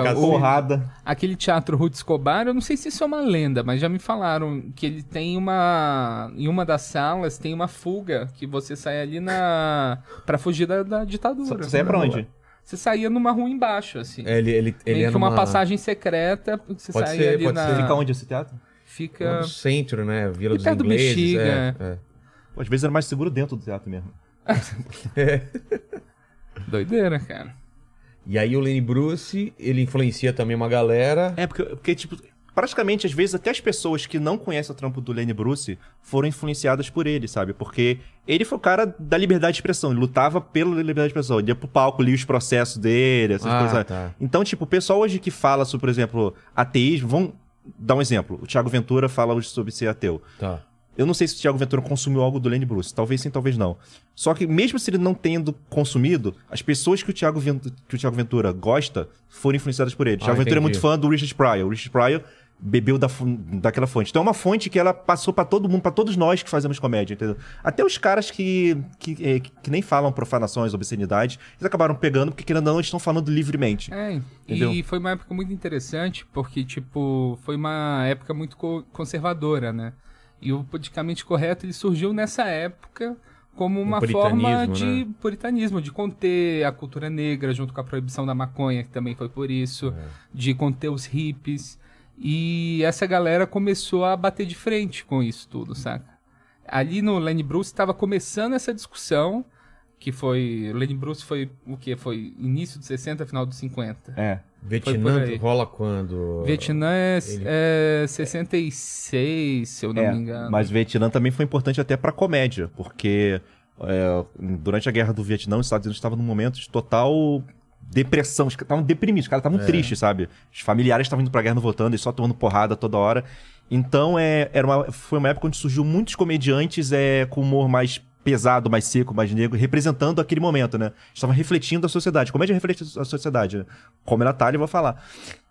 uma o- porrada. Aquele teatro Ruth Escobar, eu não sei se isso é uma lenda, mas já me falaram que ele tem uma. Em uma das salas tem uma fuga que você sai ali na. pra fugir da, da ditadura. Você é pra onde? Você saía numa rua embaixo, assim. É, ele, ele, ele Meio é que uma numa- passagem secreta, você Pode saía ser, ali pode na. ser. Fica onde esse teatro? Fica. No centro, né? Vila E dos perto do ingleses. Bexiga, é, é. Pô, às vezes era mais seguro dentro do teatro mesmo. Doideira, cara. E aí o Lenny Bruce, ele influencia também uma galera. É, porque, porque, tipo, praticamente, às vezes, até as pessoas que não conhecem o trampo do Lenny Bruce foram influenciadas por ele, sabe? Porque ele foi o cara da liberdade de expressão, ele lutava pela liberdade de expressão, ele ia pro palco, lia os processos dele, essas Ah, coisas. tá. Então, tipo, o pessoal hoje que fala sobre, por exemplo, ateísmo, vamos dar um exemplo. O Thiago Ventura fala hoje sobre ser ateu. Tá. Eu não sei se o Thiago Ventura consumiu algo do Lenny Bruce. Talvez sim, talvez não. Só que mesmo se ele não tendo consumido, as pessoas que o Thiago, Vent- que o Thiago Ventura gosta foram influenciadas por ele. O Ah, Thiago Ventura é entendi. muito fã do Richard Pryor. O Richard Pryor bebeu da, daquela fonte. Então é uma fonte que ela passou pra todo mundo, pra todos nós que fazemos comédia, entendeu? Até os caras que, que, eh, que nem falam profanações, obscenidades, eles acabaram pegando, porque querendo ou não, estão falando livremente. É, Entendeu? e foi uma época muito interessante, porque, tipo, foi uma época muito co- conservadora, né? E o politicamente correto, ele surgiu nessa época como uma forma puritanismo, de né? puritanismo, de conter a cultura negra, junto com a proibição da maconha, que também foi por isso, É. de conter os hippies. E essa galera começou a bater de frente com isso tudo, saca? Ali no Lenny Bruce estava começando essa discussão, que foi... Lenny Bruce foi o quê? Foi início dos 60, final dos 50. É. Vietnã rola quando? Vietnã é, ele- é 66, se eu não É, me engano. Mas o Vietnã também foi importante até pra comédia, porque é, durante a guerra do Vietnã, os Estados Unidos estavam num momento de total depressão. Os caras estavam deprimidos, os caras estavam tristes, sabe? Os familiares estavam indo pra guerra não voltando e só tomando porrada toda hora. Então, é, era uma, foi uma época onde surgiu muitos comediantes é, com humor mais pesado, mais seco, mais negro, representando aquele momento, né? Estavam refletindo a sociedade. Comédia reflete a sociedade, né? Como a Natália vai falar.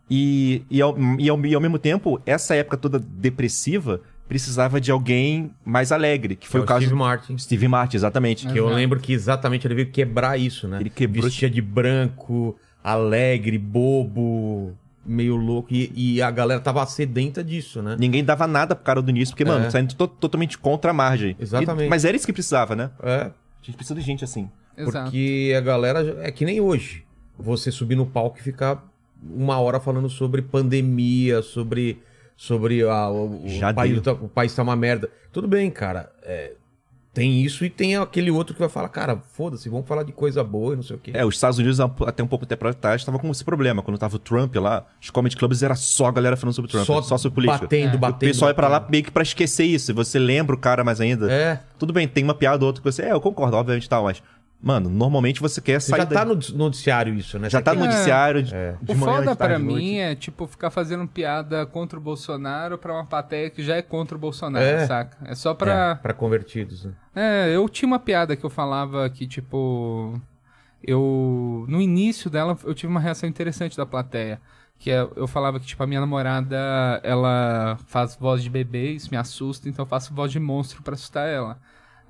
E, e, ao, e, ao, e ao mesmo tempo, essa época toda depressiva precisava de alguém mais alegre, que foi é o, caso Steve Martin. Steve Martin, exatamente. Que eu Exato. lembro que exatamente ele veio quebrar isso, né? Ele quebrou- Vestia de branco, alegre, bobo, meio louco. E, e a galera tava sedenta disso, né? Ninguém dava nada pro cara do início, porque, mano, É. saindo to- totalmente contra a margem. Exatamente. E- mas era isso que precisava, né? É, A gente precisa de gente assim. Exato. porque a galera é que nem hoje. Você subir no palco e ficar uma hora falando sobre pandemia, sobre sobre a, o, o país, tá- o país tá uma merda. Tudo bem, cara. é, tem isso e tem aquele outro que vai falar, cara, foda-se, vamos falar de coisa boa e não sei o quê. É, os Estados Unidos, até um pouco tempo atrás, estavam com esse problema. Quando tava o Trump lá, os comedy clubs era só a galera falando sobre Trump, só, sobre política. batendo, O batendo. pessoal ia pra lá meio que pra esquecer isso. E você lembra o cara mais ainda. É. Tudo bem, tem uma piada ou outra que você. É, eu concordo, obviamente tal, mas. Mano, normalmente você quer sair. já tá no noticiário isso, né? já Você tá no noticiário de, É. de O manhã, foda de tarde, pra mim é, tipo, ficar fazendo piada contra o Bolsonaro pra uma plateia que já é contra o Bolsonaro, É. saca? É só É, pra... pra convertidos, né? É, eu tinha uma piada que eu falava que, tipo... Eu... No início dela, eu tive uma reação interessante da plateia. Que é, eu falava que, tipo, a minha namorada, ela faz voz de bebê, isso me assusta, então eu faço voz de monstro pra assustar ela.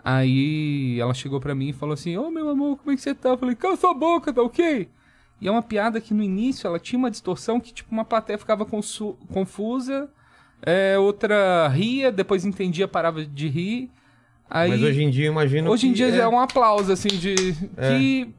Aí ela chegou pra mim e falou assim, ô meu amor, como é que você tá? Eu falei, cala sua boca, tá ok? E é uma piada que no início ela tinha uma distorção que, tipo, uma plateia ficava confusa, é, outra ria, depois entendia, parava de rir. Aí, Mas hoje em dia, imagino hoje em dia é, é um aplauso, assim, de. Que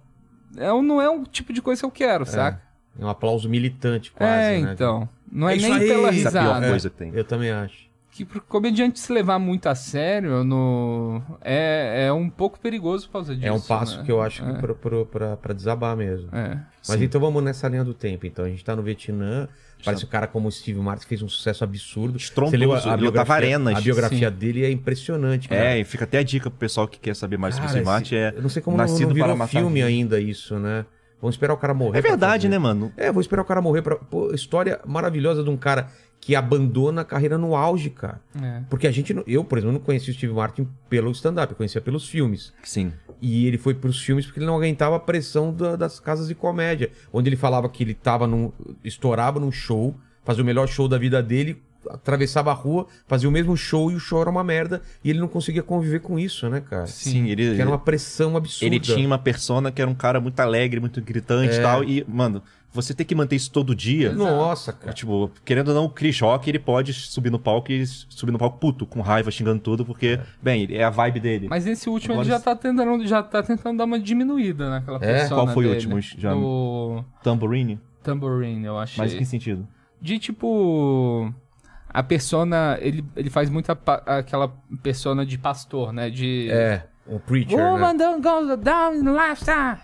é, um- não é o tipo de coisa que eu quero, saca? é um aplauso militante quase, É, né? então. Não é, É nem aí. pela Essa é a pior risada. coisa que tem. Eu também acho. Que pro comediante se levar muito a sério no é, é um pouco perigoso por causa disso. É um passo né? que eu acho que É. pra, pra desabar mesmo. É. Mas Sim. então vamos nessa linha do tempo. Então a gente tá no Vietnã. Parece um cara como o Steve Martin que fez um sucesso absurdo. Estrondoso, Você leu a, a biografia, arenas. a biografia dele é impressionante. Cara. É, e fica até a dica pro pessoal que quer saber mais sobre o Cara, Steve Martin. É eu não sei como não, Nascido não virou para Matar filme ainda isso, né? Vamos esperar o cara morrer. É verdade, né, mano? É, vou esperar o cara morrer pra. Pô, história maravilhosa de um cara que abandona a carreira no auge, cara. É. Porque a gente. não- Eu, por exemplo, não conhecia o Steve Martin pelo stand-up, eu conhecia pelos filmes. Sim. E ele foi pros filmes porque ele não aguentava a pressão da- das casas de comédia. Onde ele falava que ele tava num. estourava num show, fazia o melhor show da vida dele, atravessava a rua, fazia o mesmo show e o show era uma merda. E ele não conseguia conviver com isso, né, cara? Sim, ele, Que era uma pressão absurda. ele tinha uma persona que era um cara muito alegre, muito gritante e É. tal. E, mano, você tem que manter isso todo dia. Nossa, É, cara. Tipo, querendo ou não, o Chris Rock, ele pode subir no palco e subir no palco puto, com raiva, xingando tudo, porque, bem, é a vibe dele. Mas nesse último Agora ele já tá tentando, já tá tentando dar uma diminuída naquela É? persona Qual foi o dele. último já? Tambourine? Tambourine, eu achei. Mas em que sentido? De tipo. A persona. Ele, ele faz muita pa- aquela persona de pastor, né? De. É, um preacher, Woman né? don't go down in lifestyle.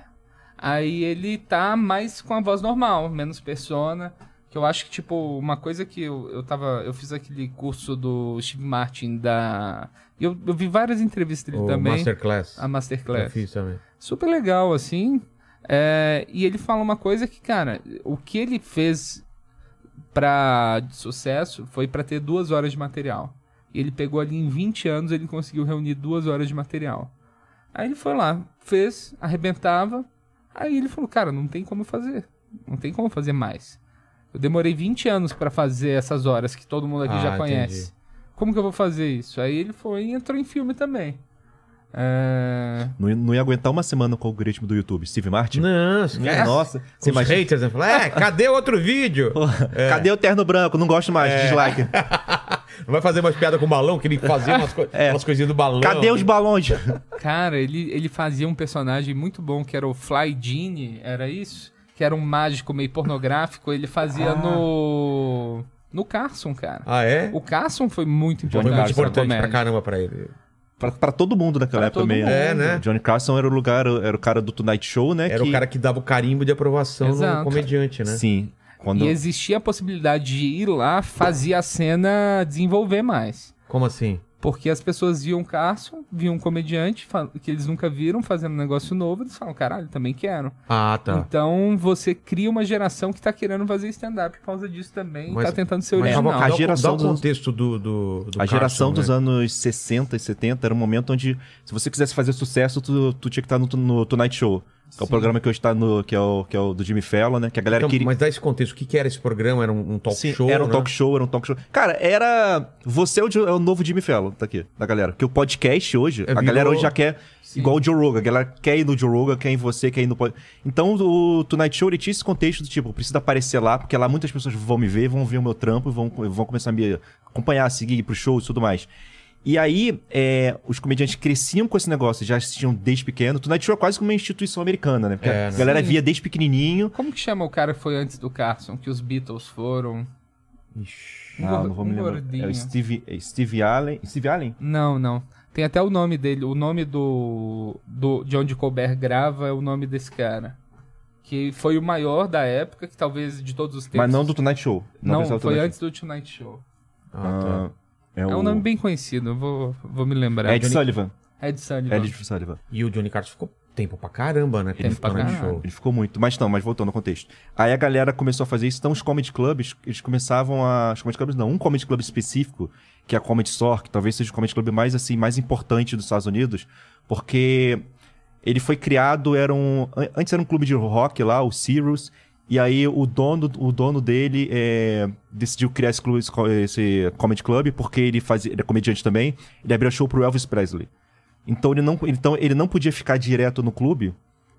Aí ele tá mais com a voz normal, menos persona. Que eu acho que, tipo, uma coisa que eu, eu tava. Eu fiz aquele curso do Steve Martin da. Eu, eu vi várias entrevistas dele O também. Masterclass. A Masterclass Eu fiz também. super legal, assim. É, e ele fala uma coisa que, cara, o que ele fez pra de sucesso foi pra ter duas horas de material. E ele pegou ali em 20 anos, ele conseguiu reunir duas horas de material. Aí ele foi lá, fez, arrebentava. Aí ele falou, cara, não tem como fazer. Não tem como fazer mais. Eu demorei 20 anos pra fazer essas horas que todo mundo aqui Ah, já conhece. entendi. Como que eu vou fazer isso? Aí ele foi e entrou em filme também. É... Não, ia- não ia aguentar uma semana com o algoritmo do YouTube. Steve Martin? Não, quer- nossa. Você os imagina... haters, né? Fala, é, cadê outro vídeo? Cadê o terno branco? Não gosto mais. É. Dislike. Não vai fazer mais piada com balão, que ele fazia umas, co É. umas coisinhas do balão. Cadê os balões? Cara, ele, ele fazia um personagem muito bom que era o Fly Gene, era isso? Que era um mágico meio pornográfico. Ele fazia no. No Carson, cara. Ah, é? O Carson foi muito Johnny Foi importante. muito pra importante pra comédia. caramba pra ele. Pra, pra todo mundo naquela Pra época mundo. É, né? Johnny Carson era o lugar, era o cara do Tonight Show, né? Era que- o cara que dava o carimbo de aprovação Exato. no comediante, né? Sim. Quando... E existia a possibilidade de ir lá, fazia a cena desenvolver mais. Como assim? Porque as pessoas viam o Carson, viam um comediante que eles nunca viram fazendo um negócio novo, eles falam, caralho, também quero. Ah, tá. Então você cria uma geração que tá querendo fazer stand-up por causa disso também, Mas- tá tentando ser Mas original. dá, a geração dá o dos- contexto do, do, do A geração Carson, dos né? anos 60 e 70 era um momento onde, se você quisesse fazer sucesso, tu, tu tinha que estar no, no Tonight Show. Que é o Sim. programa que hoje tá no. Que é o, que é o do Jimmy Fallon, né? Que a galera Então, queria. Mas dá esse contexto. O que, que era esse programa? Era um, um talk Sim, show? era um né? talk show, era um talk show. Cara, era. Você é o, é o novo Jimmy Fallon, tá aqui, da galera. Porque o podcast hoje, É, a virou- galera hoje já quer. Sim. Igual o Joe Rogan. A galera quer ir no Joe Rogan, quer ir em você, quer ir no. Então o Tonight Show ele tinha esse contexto do tipo, preciso aparecer lá, porque lá muitas pessoas vão me ver, vão ver o meu trampo, vão, vão começar a me acompanhar, seguir, ir pro show e tudo mais. E aí, é, os comediantes cresciam com esse negócio, já assistiam desde pequeno. O Tonight Show é quase como uma instituição americana, né? Porque É, a né? galera Sim. via desde pequenininho. Como que chama o cara que foi antes do Carson, que os Beatles foram? Ixi. Um Ah, gor- não vou me um lembrar. gordinho. É o Steve, é Steve Allen. Steve Allen? Não, não. Tem até o nome dele. O nome do, do de onde Colbert grava é o nome desse cara. Que foi o maior da época, que talvez de todos os tempos. Mas não do Tonight Show. Não, do foi Tonight antes do Tonight Show. Ah, tá. É, É o um nome bem conhecido, eu vou, vou me lembrar. Ed Johnny- Sullivan. Ed Sullivan. Ed Sullivan. E o Johnny Carson ficou tempo pra caramba, né? Ele Tempo ficou show. Ele ficou muito. Mas não, mas voltando ao contexto. Aí a galera começou a fazer isso. Então os comedy clubs, eles começavam a... Os comedy clubs não. Um comedy club específico, que é a Comedy Store, que talvez seja o comedy club mais, assim, mais importante dos Estados Unidos. Porque ele foi criado, era um... an- Antes era um clube de rock lá, o Sirius. E aí o dono, o dono dele é, decidiu criar esse, clube, esse co- esse comedy club porque ele fazia, ele é comediante também. Ele abriu show pro Elvis Presley. Então ele não, então ele não podia ficar direto no clube.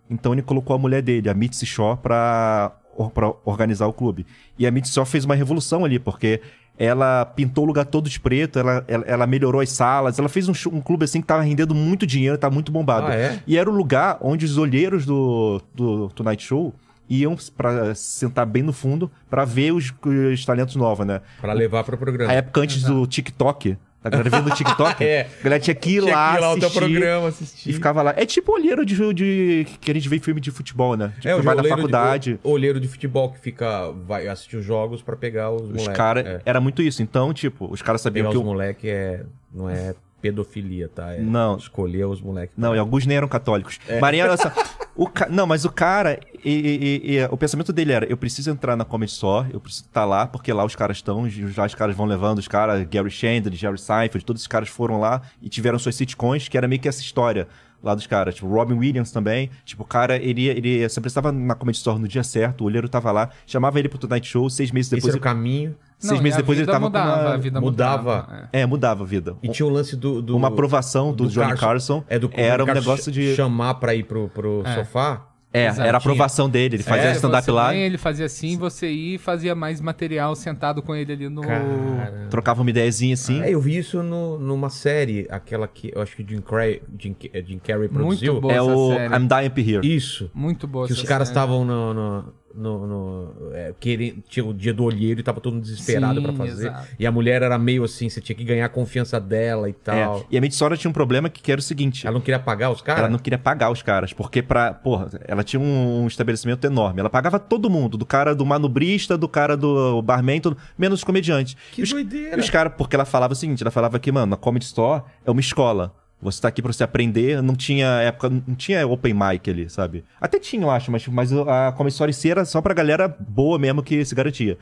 Então ele colocou a mulher dele, a Mitzi Shaw, pra, pra organizar o clube. E a Mitzi Shaw fez uma revolução ali, porque ela pintou o lugar todo de preto, ela, ela, ela melhorou as salas, ela fez um, um clube assim que tava rendendo muito dinheiro, tava muito bombado. Ah, é? E era o lugar onde os olheiros do, do Tonight Show iam pra sentar bem no fundo pra ver os, os talentos novos, né? Pra levar pro programa. A época antes do TikTok. A galera vendo o TikTok, É. a galera tinha que ir Tinha lá, que ir lá o teu assistir, programa assistir. e ficava lá. É tipo olheiro de, de que a gente vê em filme de futebol, né? Tipo, É, o vai na faculdade. De, o olheiro de futebol que fica. Vai assistir os jogos pra pegar os Os moleques. caras. É. Era muito isso. Então, tipo, os caras sabiam Pegar que os o. moleques é, não é pedofilia, tá? É Não. Escolher os moleques. Não, e alguns nem eram católicos. Marinha, olha só. O ca... Não, mas o cara. e- e- e- o pensamento dele era: eu preciso entrar na Comedy Store, eu preciso estar lá, porque lá os caras estão, já os caras vão levando os caras, Gary Shandling, Jerry Seinfeld, todos esses caras foram lá e tiveram suas sitcoms, que era meio que essa história lá dos caras. Tipo, Robin Williams também. Tipo, o cara, ele, ele sempre estava na Comedy Store no dia certo, o olheiro tava lá, chamava ele pro Tonight Show, seis meses Esse depois. era o caminho. Seis Não, meses depois ele tava mudava, com uma... a vida Mudava. mudava. é. É, mudava a vida. E tinha o lance do. do- Uma aprovação do, Johnny Carson. Carson. É do era um Carson negócio de. Chamar pra ir pro, pro É. sofá. É, Exato. era a aprovação dele. Ele fazia É, stand-up você lá. vem, ele fazia assim, você ia e fazia mais material sentado com ele ali no. Cara. Trocava uma ideiazinha assim. É, eu vi isso no, numa série, aquela que eu acho que Jim Carrey, Jim, Jim Carrey produziu. boa. É essa o série. I'm Dying to Here. Isso. Muito boa Que os caras estavam no. no, no, no- é, querendo, tinha o dia do olheiro e tava todo mundo desesperado pra fazer. exato. E a mulher era meio assim, você tinha que ganhar a confiança dela e É. tal. E a Midsommar tinha um problema que era o seguinte. Ela não queria pagar os caras? Ela não queria pagar os caras, porque pra. Porra, ela tinha um estabelecimento enorme. Ela pagava todo mundo, do cara do manobrista, do cara do barman, todo, menos os comediantes. Que E os, doideira. e os caras, porque ela falava o seguinte: ela falava que, mano, a Comedy Store é uma escola. Você tá aqui pra você aprender, não tinha época, não tinha open mic ali, sabe? Até tinha, eu acho, mas, mas a si era só pra galera boa mesmo que se garantia.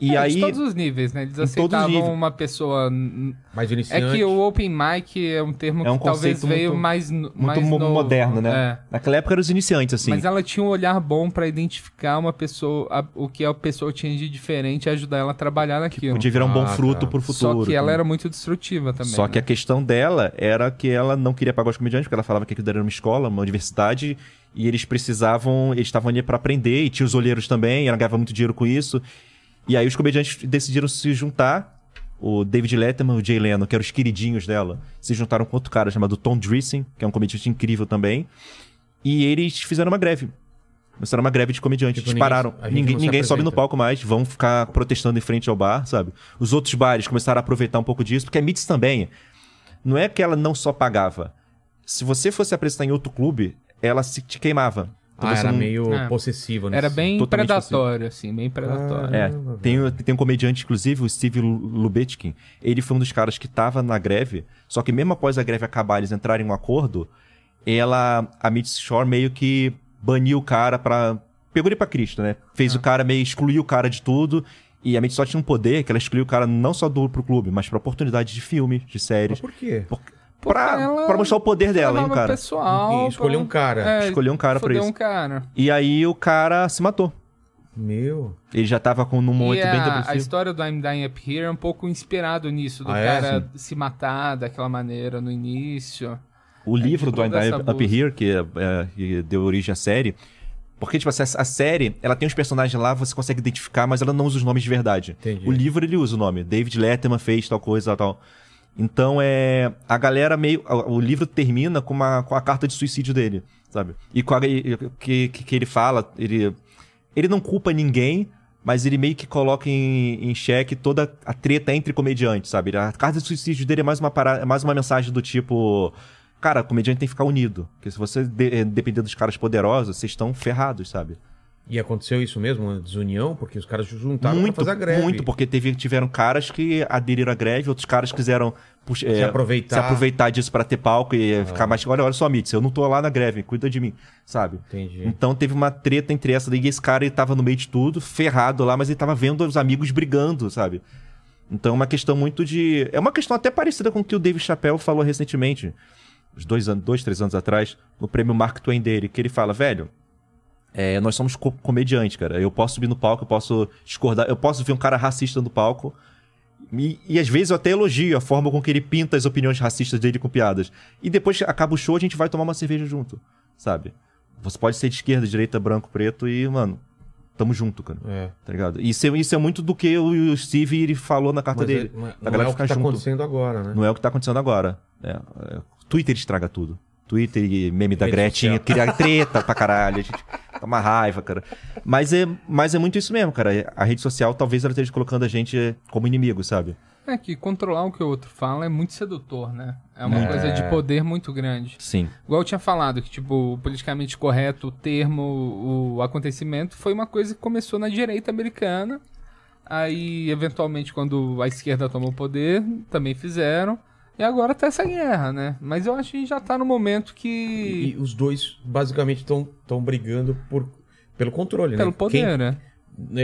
E É, aí. De todos os níveis, né? Eles aceitavam uma pessoa. Mais É iniciante. que o open mic é um termo É um que talvez veio muito- mais, no- Muito mais novo. moderno, né? É. Naquela época eram os iniciantes, assim. Mas ela tinha um olhar bom pra identificar uma pessoa, a- o que a pessoa tinha de diferente e ajudar ela a trabalhar naquilo. Podia virar um bom Ah, fruto tá. pro futuro. Só que ela era muito destrutiva também. Só que né? a questão dela era que ela não queria pagar os comediantes, porque ela falava que aquilo era uma escola, uma universidade, e eles precisavam, eles estavam ali pra aprender, e tinha os olheiros também, ela ganhava muito dinheiro com isso. E aí os comediantes decidiram se juntar, o David Letterman e o Jay Leno, que eram os queridinhos dela, se juntaram com outro cara chamado Tom Drissing, que é um comediante incrível também, e eles fizeram uma greve. Começaram uma greve de comediantes, Tipo, eles ninguém- Ninguém, ninguém sobe no palco mais, vão ficar protestando em frente ao bar, sabe? Os outros bares começaram a aproveitar um pouco disso, porque a Mits também, não é que ela não só pagava. Se você fosse apresentar em outro clube, ela se te queimava. Ah, era não- meio É. possessiva. Era nesse- bem totalmente predatório, assim, bem predatório. É, Caramba, tem, o- tem um comediante, inclusive, o Steve Lu- Lubetkin. Ele foi um dos caras que tava na greve, só que mesmo após a greve acabar, eles entrarem em um acordo, ela, a Mitz Shore meio que baniu o cara pra... Pegou ele pra Cristo, né? Fez o cara meio... excluiu o cara de tudo. E a Mitz só tinha um poder que ela excluiu o cara não só do, pro clube, mas pra oportunidade de filme, de Mas séries. por quê? Por, Porque pra, ela pra mostrar o poder dela, hein, cara? pessoal. E escolher pra- um cara. É, Escolher um cara pra isso. um cara. E aí o cara se matou. Meu. Ele já tava com num E momento bem a, a depressivo. história do I'm Dying Up Here é um pouco inspirado nisso, do Ah, é? cara se matar daquela maneira no início. O livro do toda I'm Dying Up. Here, que, é, é, que deu origem à série. Porque, tipo, assim, a a série, ela tem os personagens lá, você consegue identificar, mas ela não usa os nomes de verdade. Entendi. O livro, ele usa o nome. David Letterman fez tal coisa, tal. Então, é... A galera meio... O livro termina com, uma, com a carta de suicídio dele, sabe? E com a, que, que, que ele fala, ele... Ele não culpa ninguém, mas ele meio que coloca em, em xeque toda a treta entre comediantes, sabe? A carta de suicídio dele é mais uma, parada, é mais uma mensagem do tipo... Cara, comediante tem que ficar unido. Porque se você de- eh, depender dos caras poderosos, vocês estão ferrados, sabe? E aconteceu isso mesmo, uma desunião, porque os caras se juntaram muito, pra fazer a greve. muito, porque teve, tiveram caras que aderiram à greve, outros caras quiseram puxa- Se eh, aproveitar. se aproveitar disso pra ter palco e ficar mais. Olha, olha só, Mitz, eu não tô lá na greve, cuida de mim, sabe? Entendi. Então teve uma treta entre essa daí, e esse cara ele tava no meio de tudo, ferrado lá, mas ele tava vendo os amigos brigando, sabe? Então é uma questão muito de. É uma questão até parecida com o que o Dave Chappelle falou recentemente, uns dois, anos, dois três anos atrás, no prêmio Mark Twain dele, que ele fala, velho. É, nós somos co comediantes, cara. Eu posso subir no palco, eu posso discordar, eu posso ver um cara racista no palco. E, e às vezes eu até elogio a forma com que ele pinta as opiniões racistas dele com piadas. E depois que acaba o show, a gente vai tomar uma cerveja junto, sabe? Você pode ser de esquerda, direita, branco, preto e, mano, tamo junto, cara. É. Tá ligado? Isso é, isso é muito do que o Steve ele falou na carta Mas, dele. é- mas não é o que tá junto. acontecendo agora, né? Não é o que tá acontecendo agora. É, é, Twitter estraga tudo. Twitter e meme da Gretchen, criar treta pra caralho. A gente Tá uma raiva, cara. Mas é, mas é muito isso mesmo, cara. A rede social talvez ela esteja colocando a gente como inimigo, sabe? É que controlar o que o outro fala é muito sedutor, né? É uma coisa de poder muito grande. Sim. Igual eu tinha falado, que, tipo, o politicamente correto, o termo, o acontecimento, foi uma coisa que começou na direita americana. Aí, eventualmente, quando a esquerda tomou o poder, também fizeram. E agora tá essa guerra, né? Mas eu acho que já tá no momento que. E, e os dois basicamente estão brigando por, pelo controle, pelo né? poder, Quem- né?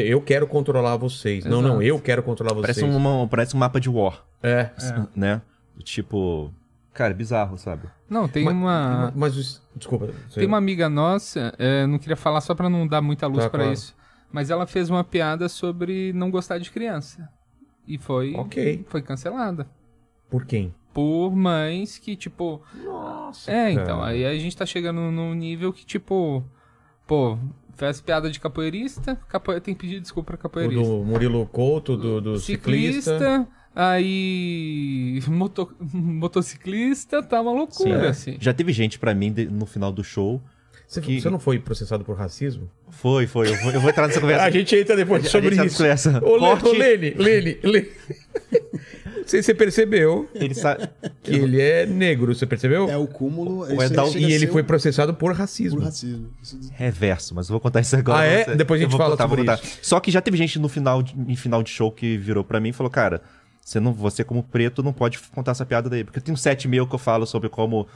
Eu quero controlar vocês. Não, Exato. não, eu quero controlar vocês. Parece, uma, parece um mapa de war, É. né? Tipo. Cara, é bizarro, sabe? Não, tem Mas- uma. Mas, os- desculpa. você- Tem uma amiga nossa, é, não queria falar só pra não dar muita luz Tá, pra claro. isso, mas ela fez uma piada sobre não gostar de criança. E foi, Ok. foi cancelada. Por quem? Por mães que, tipo. Nossa. É, então, aí a gente tá chegando num nível que, tipo. Pô, fez piada de capoeirista, capoeira, tem que pedir desculpa pra O capoeirista. do Murilo Couto, do, do ciclista. ciclista, aí. moto- motociclista, tá uma loucura, assim. Já teve gente pra mim de- no final do show. Você, Que- você não foi processado por racismo? Foi, foi. Eu vou, eu vou entrar nessa conversa. A gente entra depois A sobre gente isso. conversa. Ô, Lê- Corte. ô, Lene, Lene, Lene. Não sei se você percebeu Ele sabe. que ele é negro, você percebeu? É o cúmulo. Isso é E ele foi processado por racismo. por racismo. Isso- Reverso, mas eu vou contar isso agora. Ah, é? Você- Depois a gente eu vou fala contar, vou sobre contar. Só que já teve gente no final de, em final de show que virou pra mim e falou, cara, você, não, você como preto não pode contar essa piada daí. Porque tem um set meu que eu falo sobre como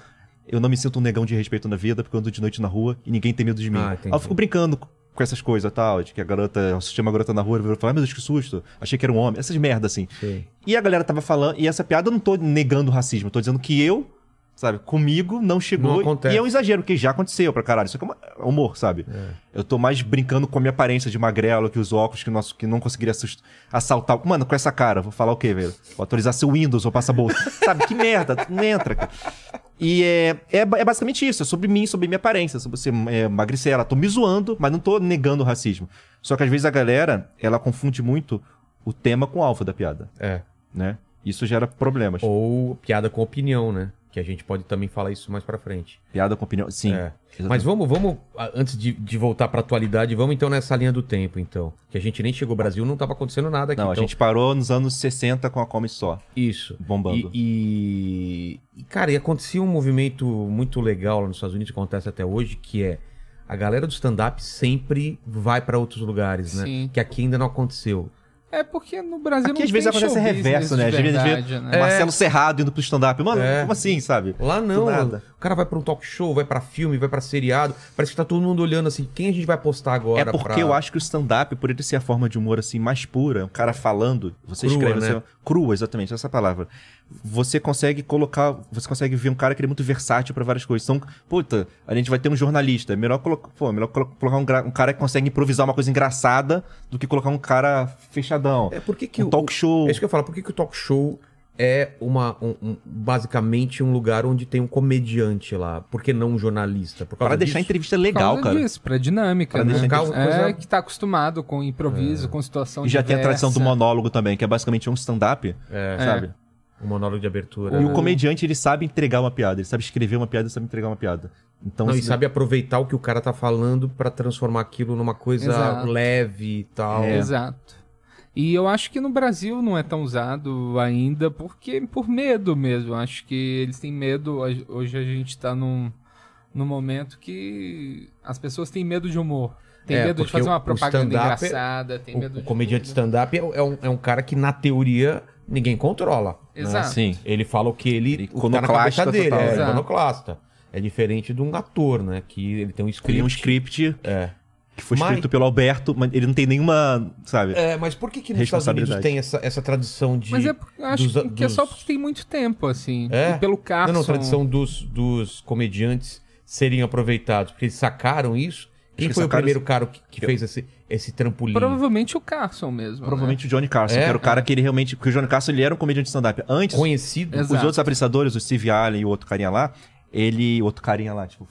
eu não me sinto um negão de respeito na vida porque eu ando de noite na rua e ninguém tem medo de mim. Ah, eu fico brincando com essas coisas tal, de que a garota, eu assisti uma garota na rua e falou, ai meu Deus, que susto, achei que era um homem. Essas merda assim. Sei. E a galera tava falando, e essa piada eu não tô negando o racismo, eu tô dizendo que eu, sabe, comigo não chegou. Não e é um exagero, porque já aconteceu pra caralho. Isso aqui é é humor, sabe? Eu tô mais brincando com a minha aparência de magrelo, que os óculos que, nosso, que não conseguiria assust- assaltar. Mano, com essa cara, vou falar o quê, velho? Vou atualizar seu Windows, vou passar bolsa. sabe, que merda, não entra, cara. E é, é, é basicamente isso, é sobre mim, sobre minha aparência, sobre você é, magricela. Tô me zoando, mas não tô negando o racismo. Só que às vezes a galera, ela confunde muito o tema com o alvo da piada, É. né? Isso gera problemas. Ou piada com opinião, né? Que a gente pode também falar isso mais pra frente. Piada com opinião. Sim. É. Mas vamos, vamos, antes de, de voltar pra atualidade, vamos então nessa linha do tempo, então. Que a gente nem chegou ao Brasil, não tava acontecendo nada aqui. Não, a então, gente parou nos anos 60 com a Come Só, Isso. bombando. E, e, cara, e acontecia um movimento muito legal lá nos Estados Unidos, que acontece até hoje, que é a galera do stand-up sempre vai pra outros lugares, né? Sim. Que aqui ainda não aconteceu. É porque no Brasil Aqui não às vezes acontece reverso, né? de A gente vê verdade, né? Marcelo Serrado indo pro stand-up. Mano, É. como assim, sabe? Lá não. O cara vai pra um talk show, vai pra filme, vai pra seriado. Parece que tá todo mundo olhando assim, quem a gente vai postar agora? É porque pra- eu acho que o stand-up, por ele ser a forma de humor assim mais pura, um cara falando, você Crua, escreve né? assim, crua, exatamente, essa palavra. Você consegue colocar, você consegue ver um cara que ele é muito versátil pra várias coisas. Então, puta, a gente vai ter um jornalista, é melhor colocar, pô, é melhor colo- colocar um, gra- um cara que consegue improvisar uma coisa engraçada do que colocar um cara fechadão. É, por que que um o- talk show. É isso que eu falo, por que, que o talk show é uma, um- um- basicamente um lugar onde tem um comediante lá? Por que não um jornalista? Por causa Para deixar a entrevista Por legal, causa cara. disso, pra dinâmica, Pra né? deixar É, coisa- que tá acostumado com improviso, com situação E já tem a tradição do diversa. monólogo também, que é basicamente um stand-up, É, sabe? um monólogo de abertura. E né? o comediante, ele sabe entregar uma piada, ele sabe escrever uma piada e sabe entregar uma piada. Então, Não, e se- sabe aproveitar o que o cara tá falando pra transformar aquilo numa coisa Exato. leve e tal. É. Exato. E eu acho que no Brasil não é tão usado ainda, porque por medo mesmo. Acho que eles têm medo. Hoje a gente tá num, num momento que as pessoas têm medo de humor. Tem É, medo de fazer uma propaganda stand-up é- engraçada, tem O, medo o de comediante stand-up é, é um, é um cara que, na teoria, ninguém controla. né? Exato. Sim. Ele fala o que ele, Ele o que tá na cabeça dele, total, é né? iconoclasta. É diferente de um ator, né? Que ele tem um script. cria um script É. que foi Mas- escrito pelo Alberto, mas ele não tem nenhuma, sabe? É, mas por que, que nos Estados Unidos tem essa, essa tradição de. Mas é, acho dos- que, que é dos- só porque tem muito tempo, assim. É? E pelo Carson. Não, não, tradição dos, dos comediantes serem aproveitados. Porque eles sacaram isso. Quem que foi o primeiro cara que, que fez esse, esse trampolim? Provavelmente o Carson mesmo. Provavelmente o Johnny Carson, É? que era o cara que ele realmente. Porque o Johnny Carson ele era um comediante de stand-up. Antes, Conhecido. Exato. os outros apresentadores, o Steve Allen e o outro carinha lá, ele. Outro carinha lá, tipo.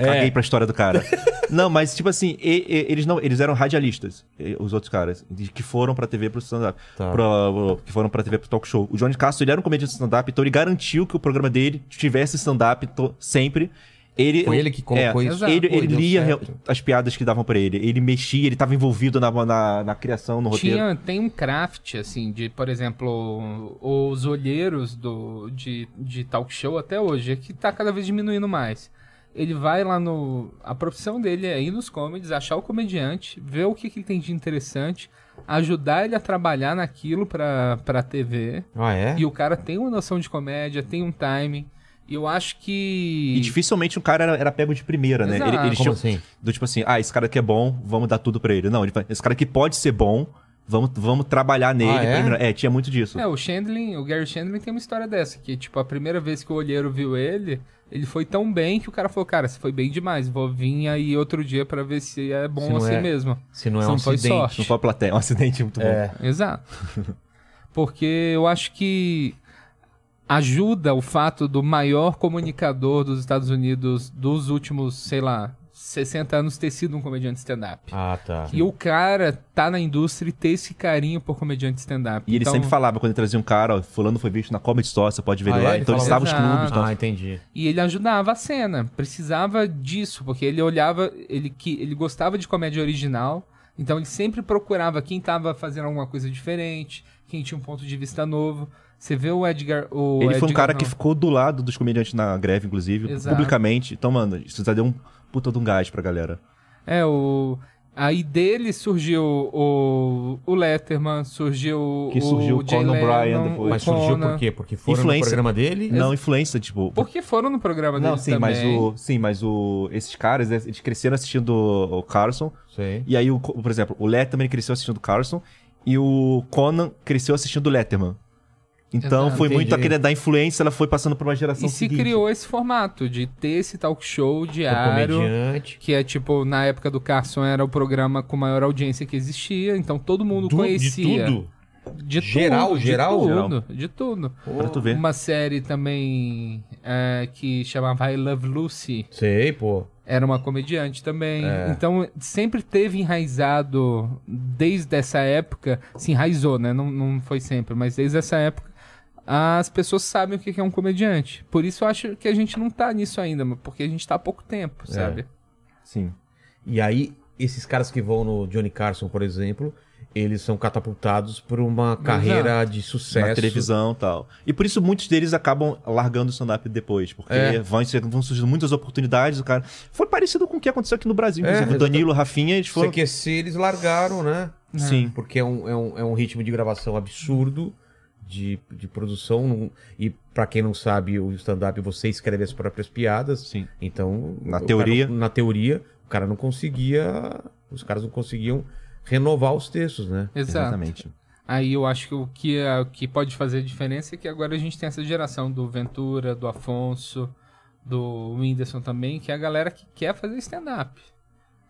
É. Caguei pra história do cara. não, mas tipo assim, e- e- eles não, eles eram radialistas, e- os outros caras, que foram pra TV pro stand-up. Tá. Pro- que foram pra TV pro talk show. O Johnny Castro, ele era um comediante de stand-up, então ele garantiu que o programa dele tivesse stand-up to- sempre. Ele, Foi ele que colocou é, isso? Ele, Pô, ele lia certo. as piadas que davam pra ele. Ele mexia, ele tava envolvido na, na, na criação, no roteiro. Tinha, tem um craft, assim, de, por exemplo, os olheiros do, de, de talk show até hoje, é que tá cada vez diminuindo mais. Ele vai lá no. A profissão dele é ir nos comedies, achar o comediante, ver o que, que ele tem de interessante, ajudar ele a trabalhar naquilo pra, pra TV. Ah, é? E o cara tem uma noção de comédia, tem um timing. E eu acho que. E dificilmente um cara era, era pego de primeira, né? Exato. Ele, eles Como tinham- assim? Do tipo assim, ah, esse cara aqui é bom, vamos dar tudo pra ele. Não, ele fala, esse cara aqui pode ser bom, vamos, vamos trabalhar nele. Ah, é? primeiro. é, tinha muito disso. É, o Chandling, o Gary Chandling tem uma história dessa, que, tipo, a primeira vez que o olheiro viu ele, ele foi tão bem que o cara falou, cara, você foi bem demais, vou vir aí outro dia pra ver se é bom Se assim é- mesmo. Se não é Se um não foi acidente. sorte. Não foi plateia, é um acidente muito bom. É. Exato. Porque eu acho que ajuda o fato do maior comunicador dos Estados Unidos dos últimos, sei lá, 60 anos ter sido um comediante stand-up. Ah, tá. E o cara tá na indústria e ter esse carinho por comediante stand-up. E ele Então- sempre falava, quando ele trazia um cara, ó, fulano foi visto na Comedy Store, você pode ver Ah, ele é? lá. Ele Então ele estava os clubes. então- Ah, entendi. E ele ajudava a cena. Precisava disso, porque ele olhava, ele, que, ele gostava de comédia original, então ele sempre procurava quem tava fazendo alguma coisa diferente, quem tinha um ponto de vista novo. Você vê o Edgar. O Ele foi um Edgar, cara não. que ficou do lado dos comediantes na greve, inclusive, Exato. publicamente. Então, mano, isso já deu um puta de um gás pra galera. É, o. Aí dele surgiu o, o Letterman, surgiu Que surgiu o Conan O'Brien depois. Mas surgiu por quê? Porque foram no programa dele? Não, influência, tipo. Porque foram no programa Não, dele sim, também. mas o. Sim, mas o. Esses caras, eles cresceram assistindo o Carlson. Sei. E aí, o, por exemplo, o Letterman cresceu assistindo o Carlson. E o Conan cresceu assistindo o Letterman. Então Exato. foi muito Entendi. aquele da influência, ela foi passando por uma geração E se seguinte. criou esse formato de ter esse talk show diário. comediante. Que é tipo, na época do Carson era o programa com maior audiência que existia, então todo mundo Du- conhecia. De tudo? De Geral, tudo, geral? De tudo, de tudo. Pra tu ver. Uma série também é, que chamava I Love Lucy, Sei, pô. era uma comediante também. É. Então sempre teve enraizado, desde essa época, se enraizou, né? Não, não foi sempre, mas desde essa época, as pessoas sabem o que é um comediante. Por isso eu acho que a gente não tá nisso ainda, porque a gente tá há pouco tempo, É. sabe? Sim. E aí, esses caras que vão no Johnny Carson, por exemplo, eles são catapultados por uma carreira de sucesso. Na televisão e tal. E por isso muitos deles acabam largando o stand-up depois. Porque É. vão, vão surgindo muitas oportunidades. O cara. Foi parecido com o que aconteceu aqui no Brasil. É, o Danilo, Rafinha, eles foram. CQC eles largaram, né? Sim. Porque é um, é um, é um ritmo de gravação absurdo, de, de produção. E pra quem não sabe, o stand-up você escreve as próprias piadas. Sim. Então, Na teoria. cara- na teoria, o cara não conseguia. Os caras não conseguiam renovar os textos, né? Exato. Exatamente. Aí eu acho que o que, é, o que pode fazer diferença é que agora a gente tem essa geração do Ventura, do Afonso, do Whindersson também, que é a galera que quer fazer stand-up.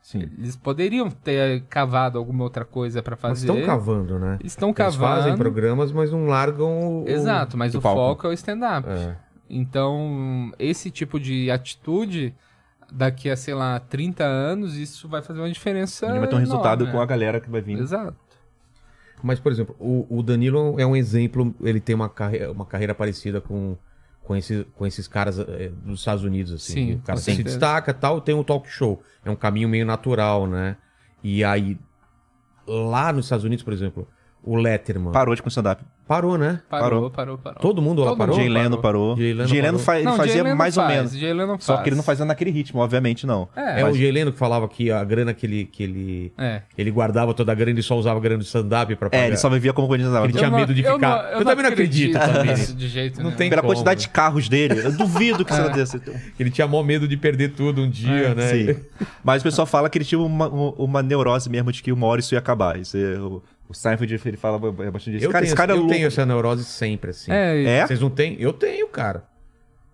Sim. Eles poderiam ter cavado alguma outra coisa pra Mas fazer. estão cavando, né? Eles estão Eles cavando. fazem programas, mas não largam o. Exato, mas o o, foco é o stand-up. É. Então, esse tipo de atitude, daqui a, sei lá, 30 anos, isso vai fazer uma diferença. Gente vai ter um resultado enorme, com a né? galera que vai vir. Exato. Mas, por exemplo, o, o Danilo é um exemplo, ele tem uma carreira, uma carreira parecida com, com, esse, com esses caras eh, dos Estados Unidos, assim. Sim, que o cara se certeza. destaca tal, tem um talk show. É um caminho meio natural, né? E aí, lá nos Estados Unidos, por exemplo, o Letterman Parou de com stand-up. Parou, né? Parou, Parou. parou, parou. Todo mundo lá parou? Jay Leno parou. Jay Leno fa- Não, fazia Jay mais ou faz, menos. Jay Leno Só faz. que ele não fazia naquele ritmo, obviamente não. É, É Mas- o Jay Leno que falava que a grana que ele, que ele, É. ele guardava toda a grana e só usava a grana do stand-up pra pagar. É, ele só vivia como coisa Ele tinha Eu não- medo de eu ficar. não- Eu também não acredito, nisso de jeito Não nenhum. tem Pela como. quantidade de carros dele, eu duvido que isso É. aconteça. Ele tinha mó medo de perder tudo um dia, né? Sim. Mas o pessoal fala que ele tinha uma, uma neurose mesmo de que uma hora isso ia acabar. Isso é- o, Seinfeld ele fala bastante disso. Eu, cara, tenho, esse cara é eu louco. tenho essa neurose sempre, assim. É, É? Vocês não têm? Eu tenho, cara.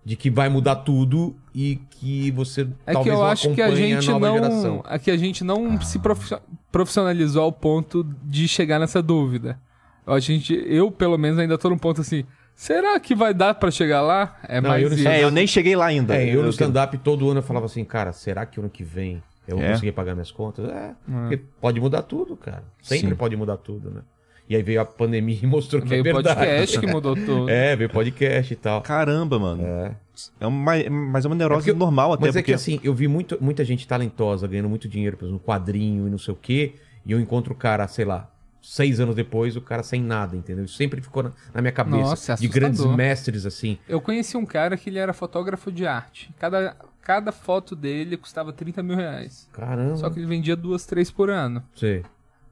De que vai mudar tudo e que você É que talvez eu não acho que a gente nova não, geração. é que a gente não se profi- profissionalizou ao ponto de chegar nessa dúvida. A gente, eu pelo menos ainda tô num ponto assim, será que vai dar pra chegar lá? É Não, mais eu. É, eu nem cheguei lá ainda. É, eu no stand-up todo ano eu falava assim, cara, será que ano que vem eu É? conseguir pagar minhas contas? É, porque pode mudar tudo, cara. Sempre Sim. pode mudar tudo, né? E aí veio a pandemia e mostrou que Veio é o verdade. podcast que mudou tudo. É, veio podcast e tal. Caramba, mano. É. É uma, mas é uma neurose porque eu- normal até Mas é porque que assim, eu vi muito, muita gente talentosa ganhando muito dinheiro, por exemplo, no quadrinho e não sei o quê, e eu encontro o cara, sei lá, seis anos depois, o cara sem nada, entendeu? Isso sempre ficou na, na minha cabeça. Nossa, é de grandes mestres, assim. Eu conheci um cara que ele era fotógrafo de arte. Cada, cada foto dele custava 30 mil reais. Caramba. Só que ele vendia duas, três por ano. Sei.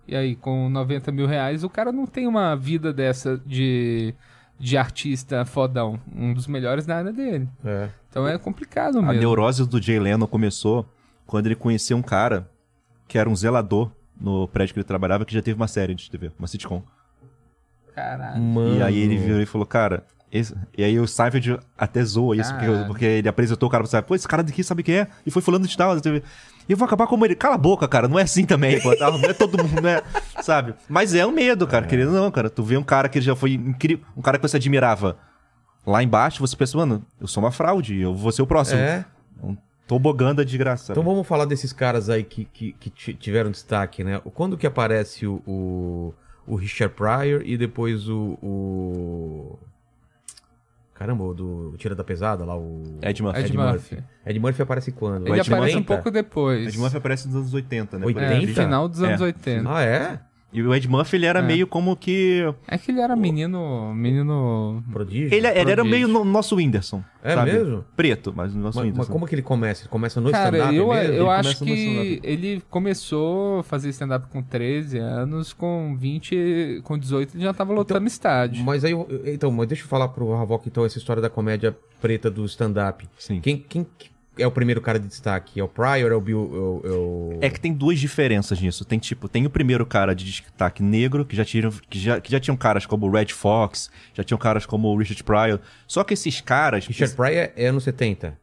E aí, com 90 mil reais, o cara não tem uma vida dessa de, de artista fodão. Um dos melhores da área dele. É. Então é complicado a mesmo. neurose do Jay Leno começou quando ele conheceu um cara que era um zelador no prédio que ele trabalhava que já teve uma série de TV, uma sitcom. Caralho. Mano. E aí ele virou e falou, cara. Esse- E aí o Seinfeld até zoa isso, porque, porque ele apresentou o cara pro Seinfeld. Pô, esse cara daqui sabe quem é? E foi fulano de tal. E eu vou acabar como ele. Cala a boca, cara. Não é assim também, pô. tá? Não é todo mundo, né? Sabe? Mas é um medo, cara. Querendo ou não, cara. Tu vê um cara que já foi incrível. Um cara que você admirava. Lá embaixo, você pensa, mano, eu sou uma fraude. Eu vou ser o próximo. É. Um tobogã da desgraça. Então sabe? vamos falar desses caras aí que, que, que ti- tiveram destaque, né? Quando que aparece o, o, o Richard Pryor e depois o. o... Caramba, o do Tira da Pesada lá, o. Ed Murphy. Ed Murphy. Ed Murphy aparece quando? Ele Ed aparece um 80? pouco depois. Ed Murphy aparece nos anos 80, né? 80? É, final dos anos É. 80. Ah, é? E o Ed Murphy, ele era É. meio como que... É que ele era menino. Menino. Prodígio? Ele, ele era meio no nosso Whindersson. É sabe? mesmo? Preto, mas no nosso Mas, mas Whindersson. como que ele começa? Ele começa no Cara, stand-up eu, mesmo? eu Ele acho que ele começou a fazer stand-up com 13 anos, com 20, com 18 ele já tava lotando estádio. Mas aí, então, mas deixa eu falar pro Havok, então, essa história da comédia preta do stand-up. Sim. Quem, quem é o primeiro cara de destaque? É o Pryor? É o Bill... É o, é o- É que tem duas diferenças nisso. Tem tipo, tem o primeiro cara de destaque negro, que já tinham, que já, que já tinham caras como o Red Fox, já tinham caras como o Richard Pryor. Só que esses caras. Richard Pryor é anos 70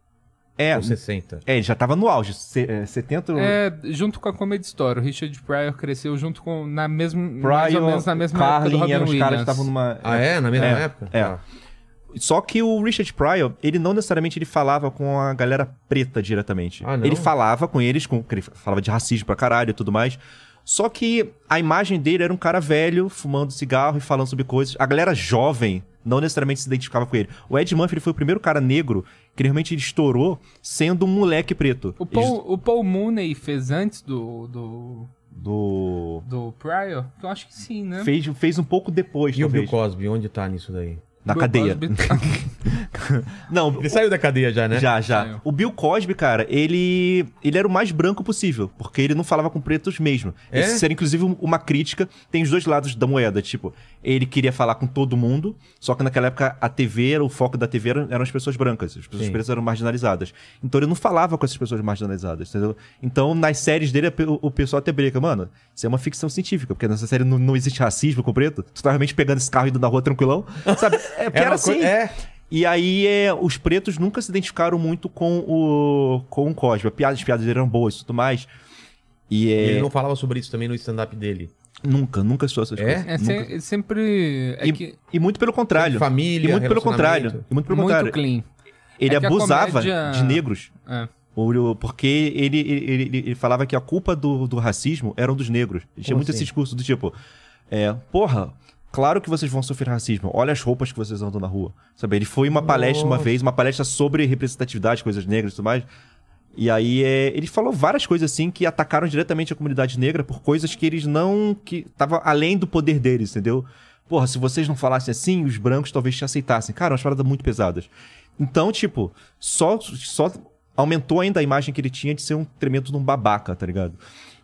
é, ou 60? é, ele já tava no auge. Se, é, 70. É, junto com a Comedy Story, o Richard Pryor cresceu junto com, na mesma, mais ou Pryor, menos na mesma época do Carlin Robin eram os caras que estavam numa. Ah, é? Na mesma É, época? é. Tá. Só que o Richard Pryor, ele não necessariamente ele falava com a galera preta diretamente. Ah, não? ele falava com eles, com, ele falava de racismo pra caralho e tudo mais. Só que a imagem dele era um cara velho, fumando cigarro e falando sobre coisas. A galera jovem não necessariamente se identificava com ele. O Ed Murphy ele foi o primeiro cara negro que realmente ele estourou sendo um moleque preto. O Paul, o Paul Mooney fez antes do, do, Do... do Pryor? Eu acho que sim, né? Fez, fez um pouco depois, E o Bill talvez. Cosby, onde tá nisso daí? Na Bill cadeia. Cosby- Não, Ele saiu da cadeia já, né? Já, já. Saiu. O Bill Cosby, cara, ele ele era o mais branco possível, porque ele não falava com pretos mesmo. É? Isso era inclusive um- uma crítica, tem os dois lados da moeda, tipo, ele queria falar com todo mundo, só que naquela época a TV, era- o foco da TV eram, as pessoas brancas, as pessoas Sim. pretas eram marginalizadas. Então ele não falava com essas pessoas marginalizadas, entendeu? Então nas séries dele o, o pessoal até brinca, mano, isso é uma ficção científica, porque nessa série não, não existe racismo com preto, tu tá realmente pegando esse carro indo na rua tranquilão, sabe? É, porque Era assim. é. E aí, é, os pretos nunca se identificaram muito com o, com o Cosby. A piada- As piadas eram boas e tudo mais. E E é. ele não falava sobre isso também no stand-up dele. Nunca, nunca estou essas É? coisas. É, se- Nunca. ele sempre. É E, que e muito pelo contrário. Família, E muito pelo contrário. E muito pelo muito contrário. clean. Ele É abusava comédia- de negros. É. Porque ele, ele, ele, ele falava que a culpa do, do racismo eram dos negros. Tinha Como muito assim? esse discurso do tipo: é, porra, claro que vocês vão sofrer racismo. Olha as roupas que vocês andam na rua. Sabe? Ele foi uma palestra uma vez, uma palestra sobre representatividade, coisas negras e tudo mais. E aí é, ele falou várias coisas assim que atacaram diretamente a comunidade negra por coisas que eles não. que tava além do poder deles, entendeu? Porra, se vocês não falassem assim, os brancos talvez te aceitassem. Cara, umas paradas muito pesadas. Então, tipo, só, só aumentou ainda a imagem que ele tinha de ser um tremendo de um babaca, tá ligado?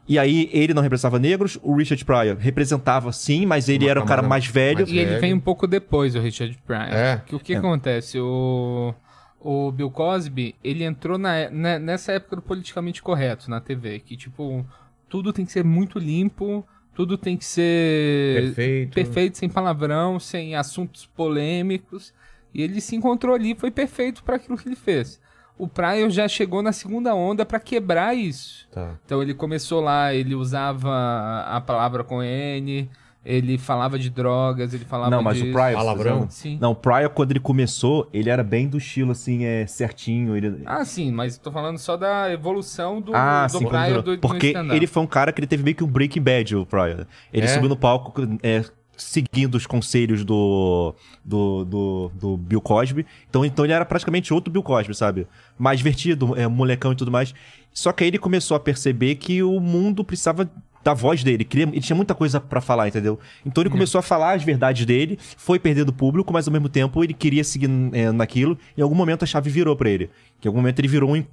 E aí ele não representava negros, o Richard Pryor representava sim, mas ele Uma era um cara mais velho. mais E ele velho. vem um pouco depois, o Richard Pryor. É. Que o que É. acontece? O, o Bill Cosby, ele entrou na, na- nessa época do politicamente correto na TV. Que, tipo, tudo tem que ser muito limpo, tudo tem que ser Perfeito. perfeito, sem palavrão, sem assuntos polêmicos. E ele se encontrou ali, foi perfeito para aquilo que ele fez. O Pryor já chegou na segunda onda para quebrar isso. Tá. Então ele começou lá, ele usava a palavra com N, ele falava de drogas, ele falava Não, mas de... o Pryor. Palavrão? Sim. Não, o Pryor, quando ele começou, ele era bem do estilo, assim, é certinho. Ele... Ah, sim, mas tô falando só da evolução do, Ah, do sim, Pryor do, porque ele foi um cara que ele teve meio que um Breaking Bad, o Pryor. Ele É? subiu no palco, é, seguindo os conselhos do, do, do, do Bill Cosby. Então, então ele era praticamente outro Bill Cosby, sabe? Mais divertido, é, molecão e tudo mais. Só que aí ele começou a perceber que o mundo precisava da voz dele. Queria, ele tinha muita coisa pra falar, entendeu? Então ele começou a falar as verdades dele, foi perdendo público, mas ao mesmo tempo ele queria seguir é, naquilo. Em algum momento a chave virou pra ele. Que em algum momento ele virou um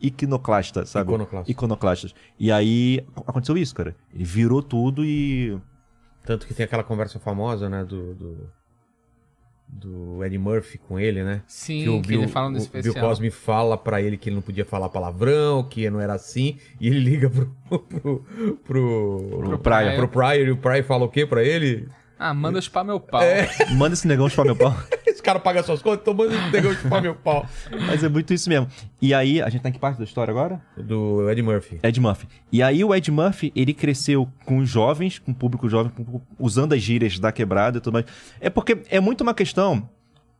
iconoclasta, sabe? Iconoclasta. Iconoclasta. E aí aconteceu isso, cara. Ele virou tudo e. Tanto que tem aquela conversa famosa, né, do, do, do Eddie Murphy com ele, né? Sim, que, ele fala no o especial. Bill Cosby fala pra ele que ele não podia falar palavrão, que não era assim, e ele liga pro pro pro, Pro Pryor. pro Pryor, e o Pryor fala o quê pra ele? Ah, manda chupar meu pau. É. Manda esse negão chupar meu pau. Esse cara paga suas contas, então manda esse negócio chupar meu pau. Mas é muito isso mesmo. E aí, a gente tá em que parte da história agora? Do Eddie Murphy. Ed Murphy. E aí o Ed Murphy, ele cresceu com os jovens, com o público jovem, com- usando as gírias da quebrada e tudo mais. É porque é muito uma questão.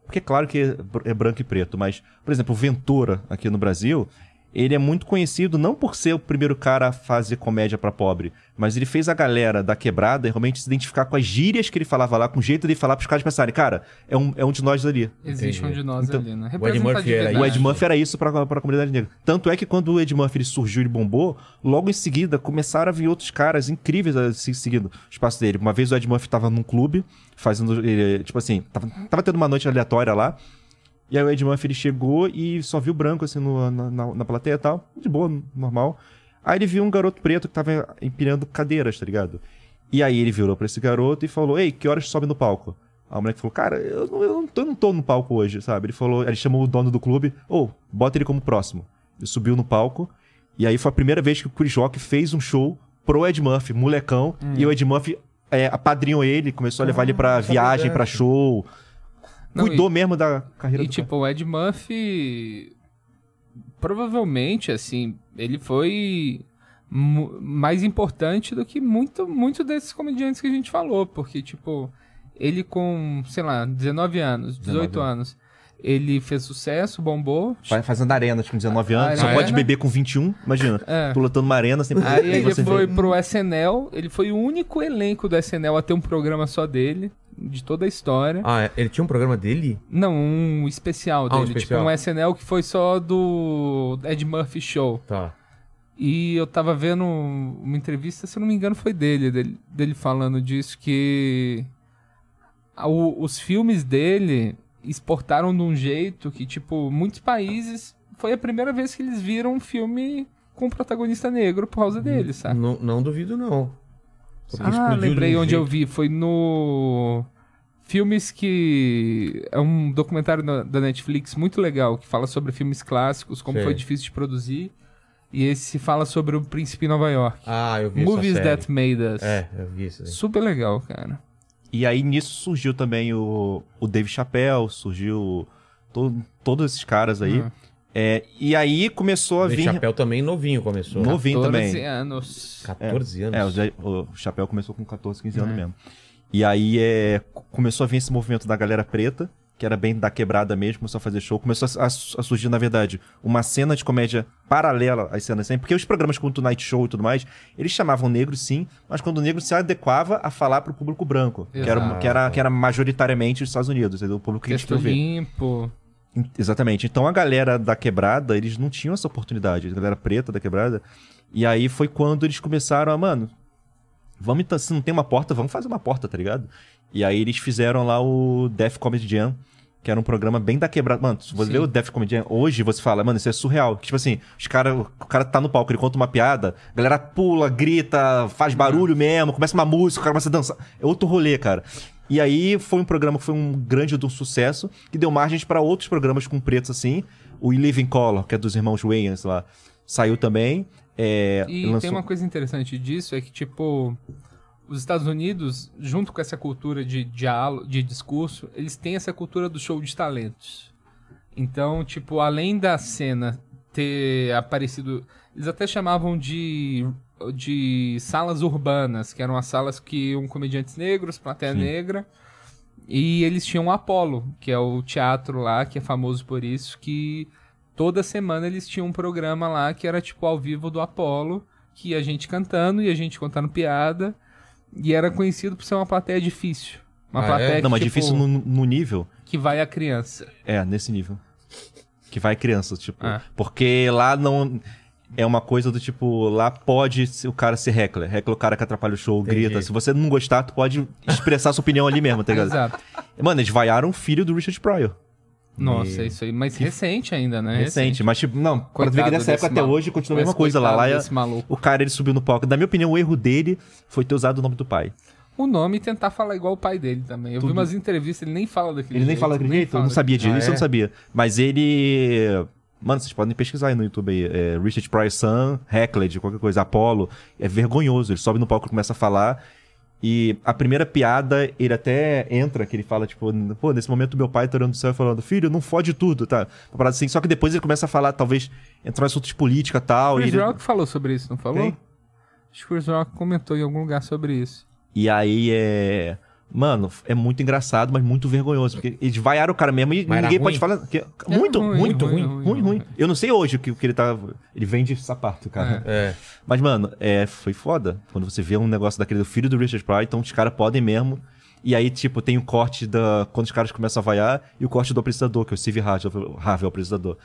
Porque é claro que é é branco e preto, mas, por exemplo, o Ventura, aqui no Brasil, ele é muito conhecido não por ser o primeiro cara a fazer comédia pra pobre, mas ele fez a galera da quebrada realmente se identificar com as gírias que ele falava lá, com o jeito de falar pros caras pensarem, cara, é um, é um de nós ali. Existe Entendi. um de nós Então, ali, né? o Ed Murphy era O Ed. Murphy era isso pra, pra comunidade negra. Tanto é que quando o Ed Murphy ele surgiu e bombou, logo em seguida começaram a vir outros caras incríveis seguindo o espaço dele. Uma vez o Ed Murphy tava num clube, fazendo. ele, tipo assim, tava, tava tendo uma noite aleatória lá. E aí o Ed Murphy ele chegou e só viu branco assim no- na, na, na plateia e tal. De boa, normal. Aí ele viu um garoto preto que tava empilhando cadeiras, tá ligado? E aí ele virou pra esse garoto e falou: Ei, que horas sobe no palco? Aí o moleque falou, cara, eu não, eu não, tô, eu não tô no palco hoje, sabe? Ele falou, ele chamou o dono do clube, ô, bota ele como próximo. Ele subiu no palco, e aí foi a primeira vez que o Chris Rock fez um show pro Ed Murphy, molecão, e o Ed Murphy é, apadrinhou ele, começou a levar ele pra essa viagem, verdade. pra show. Não, Cuidou mesmo da carreira E do tipo, o Ed Murphy. Provavelmente, assim, ele foi mais importante do que muito, muito desses comediantes que a gente falou. Porque, tipo, ele com, sei lá, 19 anos, 18 19 anos, ele fez sucesso, bombou. Vai fazendo arenas com 19 anos, só Arena. pode beber com 21, imagina. É. Tu lutando uma arena sem Aí ele você foi vê. pro SNL, ele foi o único elenco do SNL a ter um programa só dele, de toda a história. Ah, ele tinha um programa dele? Não, um especial Ah, um dele, especial. tipo um SNL que foi só do Ed Murphy Show. Tá. E eu tava vendo uma entrevista, se eu não me engano, foi dele, dele, dele falando disso, que o- os filmes dele exportaram de um jeito que, tipo, muitos países foi a primeira vez que eles viram um filme com um protagonista negro por causa dele, sabe? Não, não duvido, não. Porque Ah, lembrei um onde eu jeito. vi. Foi no. Filmes que. É um documentário da Netflix muito legal, que fala sobre filmes clássicos, como foi difícil de produzir. E esse fala sobre o Príncipe em Nova York. Ah, eu vi Movies. That Made Us. É, eu vi isso aí. Super legal, cara. E aí nisso surgiu também o, o Dave Chappelle, surgiu to- todos esses caras aí. Hum. É, e aí começou a O vir. Chapéu também novinho começou. No- Novinho 14 também. anos. 14 anos. É, o, o Chapéu começou com 14, 15 anos É. mesmo. E aí é, começou a vir esse movimento da galera preta, que era bem da quebrada mesmo, começou a fazer show. Começou a, a- a surgir, na verdade, uma cena de comédia paralela às cenas sempre. Porque os programas como o Tonight Show e tudo mais, eles chamavam negros sim, mas quando o negro se adequava a falar pro público branco, que era, que, era, que era majoritariamente os Estados Unidos, entendeu? o público que a gente Texto queria ver. limpo. In- Exatamente. Então a galera da quebrada, eles não tinham essa oportunidade. A galera preta da quebrada. E aí foi quando eles começaram a, mano, vamos então, se não tem uma porta, vamos fazer uma porta, tá ligado? E aí eles fizeram lá o Death Comedy Jam, que era um programa bem da quebrada. Mano, se você Sim. vê o Death Comedy Jam, hoje você fala, mano, isso é surreal. Tipo assim, os cara, o cara tá no palco, ele conta uma piada, a galera pula, grita, faz barulho mesmo, começa uma música, o cara começa a dançar. É outro rolê, cara. E aí foi um programa que foi um grande de um sucesso, que deu margens para outros programas com pretos assim. O in Color, que é dos irmãos Wayans lá, saiu também. É, E lançou- tem uma coisa interessante disso, é que, tipo, os Estados Unidos, junto com essa cultura de diálogo, de discurso, eles têm essa cultura do show de talentos. Então, tipo, além da cena ter aparecido. Eles até chamavam de, de salas urbanas, que eram as salas que iam comediantes negros, plateia Sim. negra. E eles tinham o Apollo, que é o teatro lá, que é famoso por isso, que toda semana eles tinham um programa lá que era tipo ao vivo do Apollo, que ia a gente cantando e a gente contando piada. E era conhecido por ser uma plateia difícil. Uma Ah, é? plateia Não, mas que, difícil tipo, no, no nível. que vai a criança. É, nesse nível. Que vai criança, tipo. Ah. Porque lá não. É uma coisa do tipo, lá pode se- o cara ser heckler. Heckler é o cara que atrapalha o show, Entendi. grita. Se você não gostar, tu pode expressar sua opinião ali mesmo, tá ligado? Exato. Mano, eles vaiaram o filho do Richard Pryor. Nossa, isso aí. Mas recente ainda, né? Recente. Mas, tipo, não, pra Coitado ver que desse época até maluco. hoje continua a mesma coisa lá. lá é- o cara ele subiu no palco. Na minha opinião, o erro dele foi ter usado o nome do pai. O nome e tentar falar igual o pai dele também. Eu vi Tudo. umas entrevistas, ele nem fala daquele Ele nem jeito. fala daquele jeito? Eu não fala sabia disso, Ah, isso eu é? não sabia. Mas ele. Mano, vocês podem pesquisar aí no YouTube aí. É, Richard Pryor Son, Heckled, qualquer coisa, Apollo. É vergonhoso. Ele sobe no palco e começa a falar. E a primeira piada, ele até entra, que ele fala, tipo, pô, nesse momento meu pai tá olhando do céu e falando, filho, não fode tudo, tá? Uma parada assim. Só que depois ele começa a falar, talvez, entrar em assuntos de política e tal. E, Chris ele- Rock falou sobre isso, não falou? Acho que o Chris Rock comentou em algum lugar sobre isso. e aí é. Mano, é muito engraçado, mas muito vergonhoso. Porque eles vaiaram o cara mesmo e Mas ninguém pode falar. que- muito, ruim, muito ruim, ruim, ruim, ruim. Eu não sei hoje o que, que ele tá. Ele vende sapato, cara. É. Mas, mano, é, foi foda. Quando você vê um negócio daquele do filho do Richard Pryor, então os caras podem mesmo. E aí, tipo, tem o corte da. Quando os caras começam a vaiar, e o corte do apresentador, que é o Steve Harvey, Harvey é o apresentador.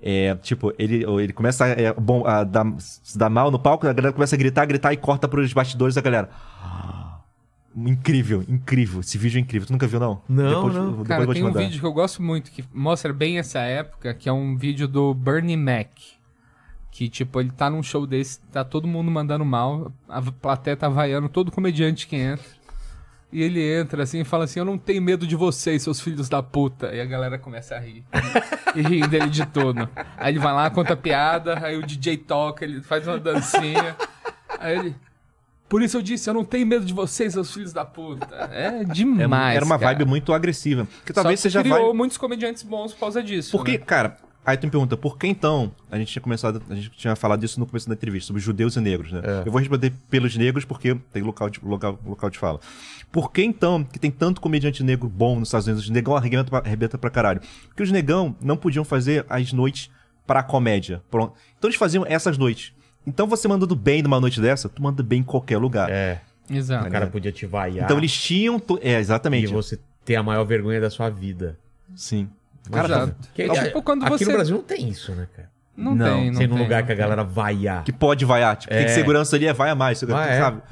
É, tipo, ele, ele começa a, é, bom, a dar, se dar mal no palco, a galera começa a gritar, gritar e corta pros bastidores a galera. Incrível, incrível. Esse vídeo é incrível. Tu nunca viu, não? Não, depois, não. Depois Cara, eu vou te tem um vídeo que eu gosto muito, que mostra bem essa época, que é um vídeo do Bernie Mac. Que, tipo, ele tá num show desse, tá todo mundo mandando mal, a plateia tá vaiando todo comediante que entra. E ele entra assim e fala assim: Eu não tenho medo de vocês, seus filhos da puta. E a galera começa a rir. e rindo dele de todo. Aí ele vai lá, conta piada, aí o DJ toca, ele faz uma dancinha. Aí ele. Por isso eu disse, eu não tenho medo de vocês, seus filhos da puta. É É, demais. era uma cara. vibe muito agressiva. Que talvez Só que seja criou vibe... muitos comediantes bons por causa disso. Porque, né? cara, aí tu me pergunta, por que então? A gente tinha começado, a gente tinha falado disso no começo da entrevista, sobre judeus e negros, né? É. Eu vou responder pelos negros porque tem local de, local, local de fala. Por que então que tem tanto comediante negro bom nos Estados Unidos? Os negão arrebenta pra, arrebenta pra caralho. Porque os negão não podiam fazer as noites pra comédia. Pronto. Então eles faziam essas noites. Então você mandando bem numa noite dessa, tu manda bem em qualquer lugar. É. Exato. O cara podia te vaiar. Então eles tinham. to- É, E exatamente. você ter a maior vergonha da sua vida. Sim. Cara, Exato. Que, Tipo, quando aqui você- no Brasil não tem isso, né, cara? Não, Não, tem, não num tem, lugar não que a tem. galera vaiar. que pode vaiar. Tipo, tem É. segurança ali, é vai a mais. segurança, Ah, é. sabe?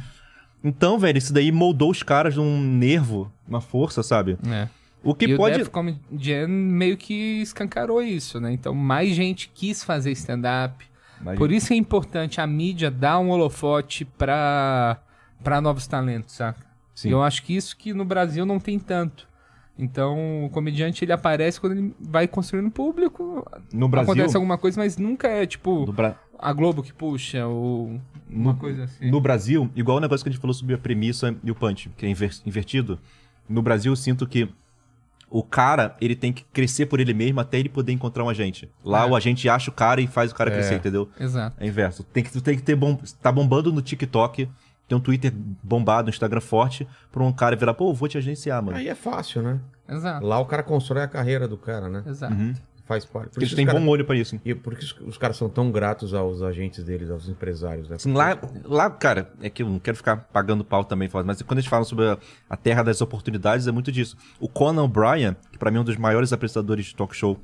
Então, velho, isso daí moldou os caras num nervo, uma força, sabe? É. O que e pode. o Def Comedy Jam meio que escancarou isso, né? Então mais gente quis fazer stand-up. Mas- Por isso é importante a mídia dar um holofote pra, pra novos talentos, saca? Sim. Eu acho que isso que no Brasil não tem tanto. Então o comediante ele aparece quando ele vai construindo público. No Brasil. Acontece alguma coisa, mas nunca é tipo No, Bra- a Globo que puxa ou uma coisa assim. no Brasil, igual o negócio que a gente falou sobre a premissa e o punch, que é inver- invertido. No Brasil, eu sinto que o cara, ele tem que crescer por ele mesmo até ele poder encontrar um agente. Lá, É. o agente acha o cara e faz o cara É. crescer, entendeu? Exato. É inverso. Tem que, tu tem que ter bom. Tá bombando no TikTok, tem um Twitter bombado, um Instagram forte, pra um cara virar, pô, vou te agenciar, mano. Aí é fácil, né? Exato. Lá o cara constrói a carreira do cara, né? Exato. Faz parte. Por Eles isso têm cara- bom olho pra isso. E por que os- caras são tão gratos aos agentes deles, aos empresários, né? Assim, lá, lá, cara, é que eu não quero ficar pagando pau também, mas quando eles falam sobre a, a terra das oportunidades, é muito disso. O Conan O'Brien, que pra mim é um dos maiores apresentadores de talk show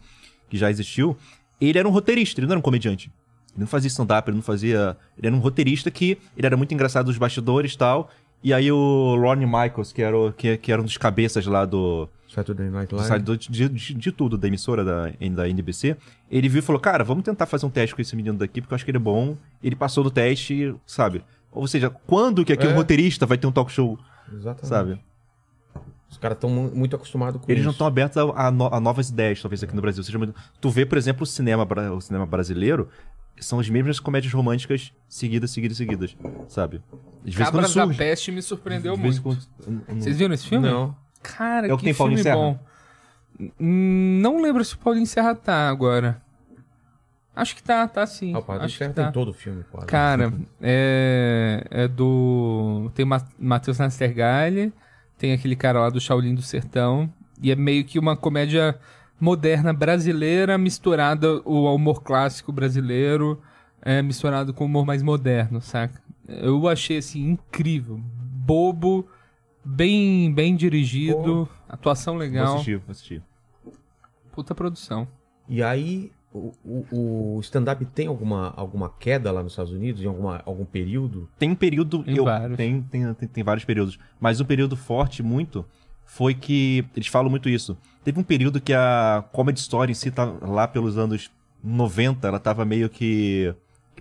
que já existiu, ele era um roteirista, ele não era um comediante. Ele não fazia stand-up, ele não fazia. Ele era um roteirista que ele era muito engraçado nos bastidores e tal. E aí o Ronnie Michaels, que era, o- que, que era um dos cabeças lá do, Saturday Night Live. site do- de, de, de tudo, da emissora da, da NBC, ele viu e falou, cara, vamos tentar fazer um teste com esse menino daqui, porque eu acho que ele é bom. Ele passou do teste, sabe? Ou seja, quando que aqui É. um roteirista vai ter um talk show, Exatamente. sabe? Os caras estão muito acostumados com Eles não isso. estão abertos a, a no- a novas ideias, talvez, aqui no Brasil. Seja, muito- tu vê, por exemplo, o cinema, o cinema brasileiro, são as mesmas comédias românticas seguidas, seguidas, seguidas, sabe? De vez em quando Cabras da. Peste me surpreendeu muito. quando- Vocês viram esse filme? Não. Cara, É o que, que tem Paulinho filme Serra? bom. Hum, Não lembro se o Paulinho Serra tá agora. Acho que tá, tá sim. Ah, o Padre Acho que Serra tá. tem todo o filme, quase. Cara, é, é do. Tem Ma Matheus Nastergalli, tem aquele cara lá do Shaolin do Sertão, e é meio que uma comédia moderna brasileira misturada o humor clássico brasileiro, é, misturado com o humor mais moderno, saca? Eu achei assim incrível, bobo, bem, bem dirigido, atuação Vou legal, assistir, vou assistir. puta produção. E aí, o, o- o stand-up tem alguma, alguma queda lá nos Estados Unidos, em alguma, algum período? Tem um período. Tem eu, vários. Tem, tem, tem, tem vários períodos. Mas um período forte, muito, foi que. Eles falam muito isso. Teve um período que a Comedy Story em si, tá lá pelos anos 90, ela tava meio que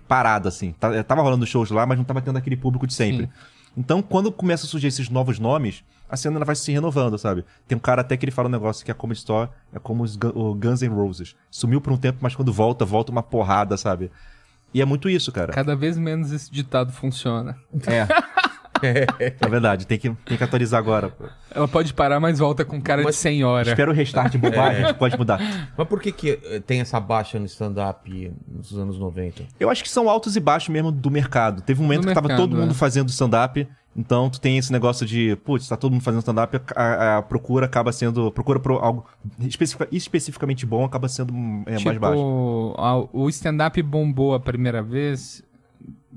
parada, assim. Tá- Tava rolando shows lá, mas não tava tendo aquele público de sempre. Sim. Então, quando começa a surgir esses novos nomes, a cena ela vai se renovando, sabe? Tem um cara até que ele fala um negócio que a Comedy Store é como os Guns N' Roses. Sumiu por um tempo, mas quando volta, volta uma porrada, sabe? E é muito isso, cara. Cada vez menos esse ditado funciona. É. é verdade, tem que, tem que atualizar agora. pô. Ela pode parar, mas volta com cara Mas- de senhora. Espera o restart de bobagem, pode mudar. Mas por que, que eh, tem essa baixa no stand-up nos anos 90? Eu acho que são altos e baixos mesmo do mercado. Teve um momento Do que tava mercado, todo mundo é. fazendo stand-up, então tu tem esse negócio de, putz, tá todo mundo fazendo stand-up, a, a procura acaba sendo. Procura por algo especifica- especificamente bom acaba sendo é, mais baixo. Tipo, a- o stand-up bombou a primeira vez,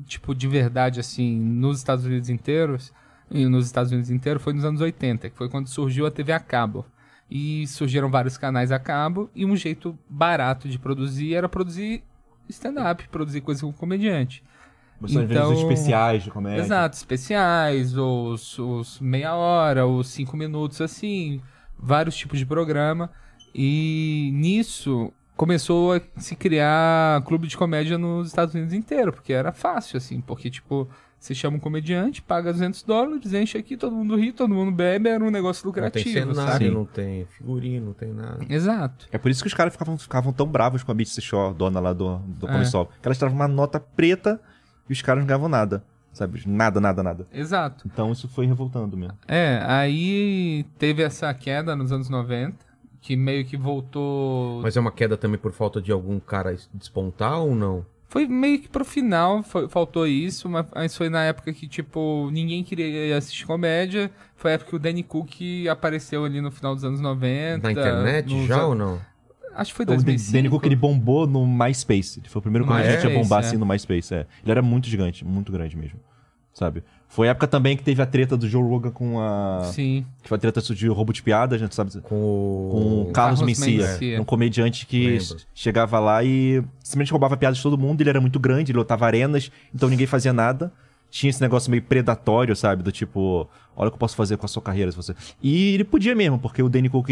tipo, de verdade, assim, nos Estados Unidos inteiros, e nos Estados Unidos inteiros foi nos anos 80, que foi quando surgiu a TV a cabo. E surgiram vários canais a cabo, e um jeito barato de produzir era produzir stand-up, produzir coisa com comediante. Você às então- especiais de comédia. Exato, especiais, os, os meia hora, os cinco minutos, assim, vários tipos de programa. E nisso começou a se criar clube de comédia nos Estados Unidos inteiro, porque era fácil, assim, porque, tipo, você chama um comediante, paga 200 dólares, enche aqui, todo mundo ri, todo mundo bebe, era um negócio Não tem lucrativo, cenário, sabe? não tem figurino, não tem nada. Exato. É por isso que os caras ficavam, ficavam tão bravos com a Beat Shaw, dona lá do, do É. Comissol. Que elas travam uma nota preta e os caras não ganhavam nada. Sabe? Nada, nada, nada. Exato. Então isso foi revoltando mesmo. É, aí teve essa queda nos anos 90, que meio que voltou Mas é uma queda também por falta de algum cara despontar ou não? Foi meio que pro final, foi- faltou isso, mas mas foi na época que, tipo, ninguém queria assistir comédia. Foi a época que o Danny Cook apareceu ali no final dos anos 90. Na internet nos já ou não? Acho que foi O Dan- 2005. Danny Cook ele bombou no MySpace. Ele foi o primeiro No comediante a MySpace, bombar é. assim no MySpace. É. Ele era muito gigante, muito grande mesmo. Sabe? Foi a época também que teve a treta do Joe Rogan com a. Sim. Que foi a treta de roubo de piada, a gente sabe. Com o... Com o Carlos, Carlos Mencia, Mencia. um comediante que Lembro. chegava lá e simplesmente roubava piadas de todo mundo. Ele era muito grande, ele lotava arenas, então ninguém fazia nada. Tinha esse negócio meio predatório, sabe? Do tipo, olha o que eu posso fazer com a sua carreira. Se você... E ele podia mesmo, porque o Danny Cook,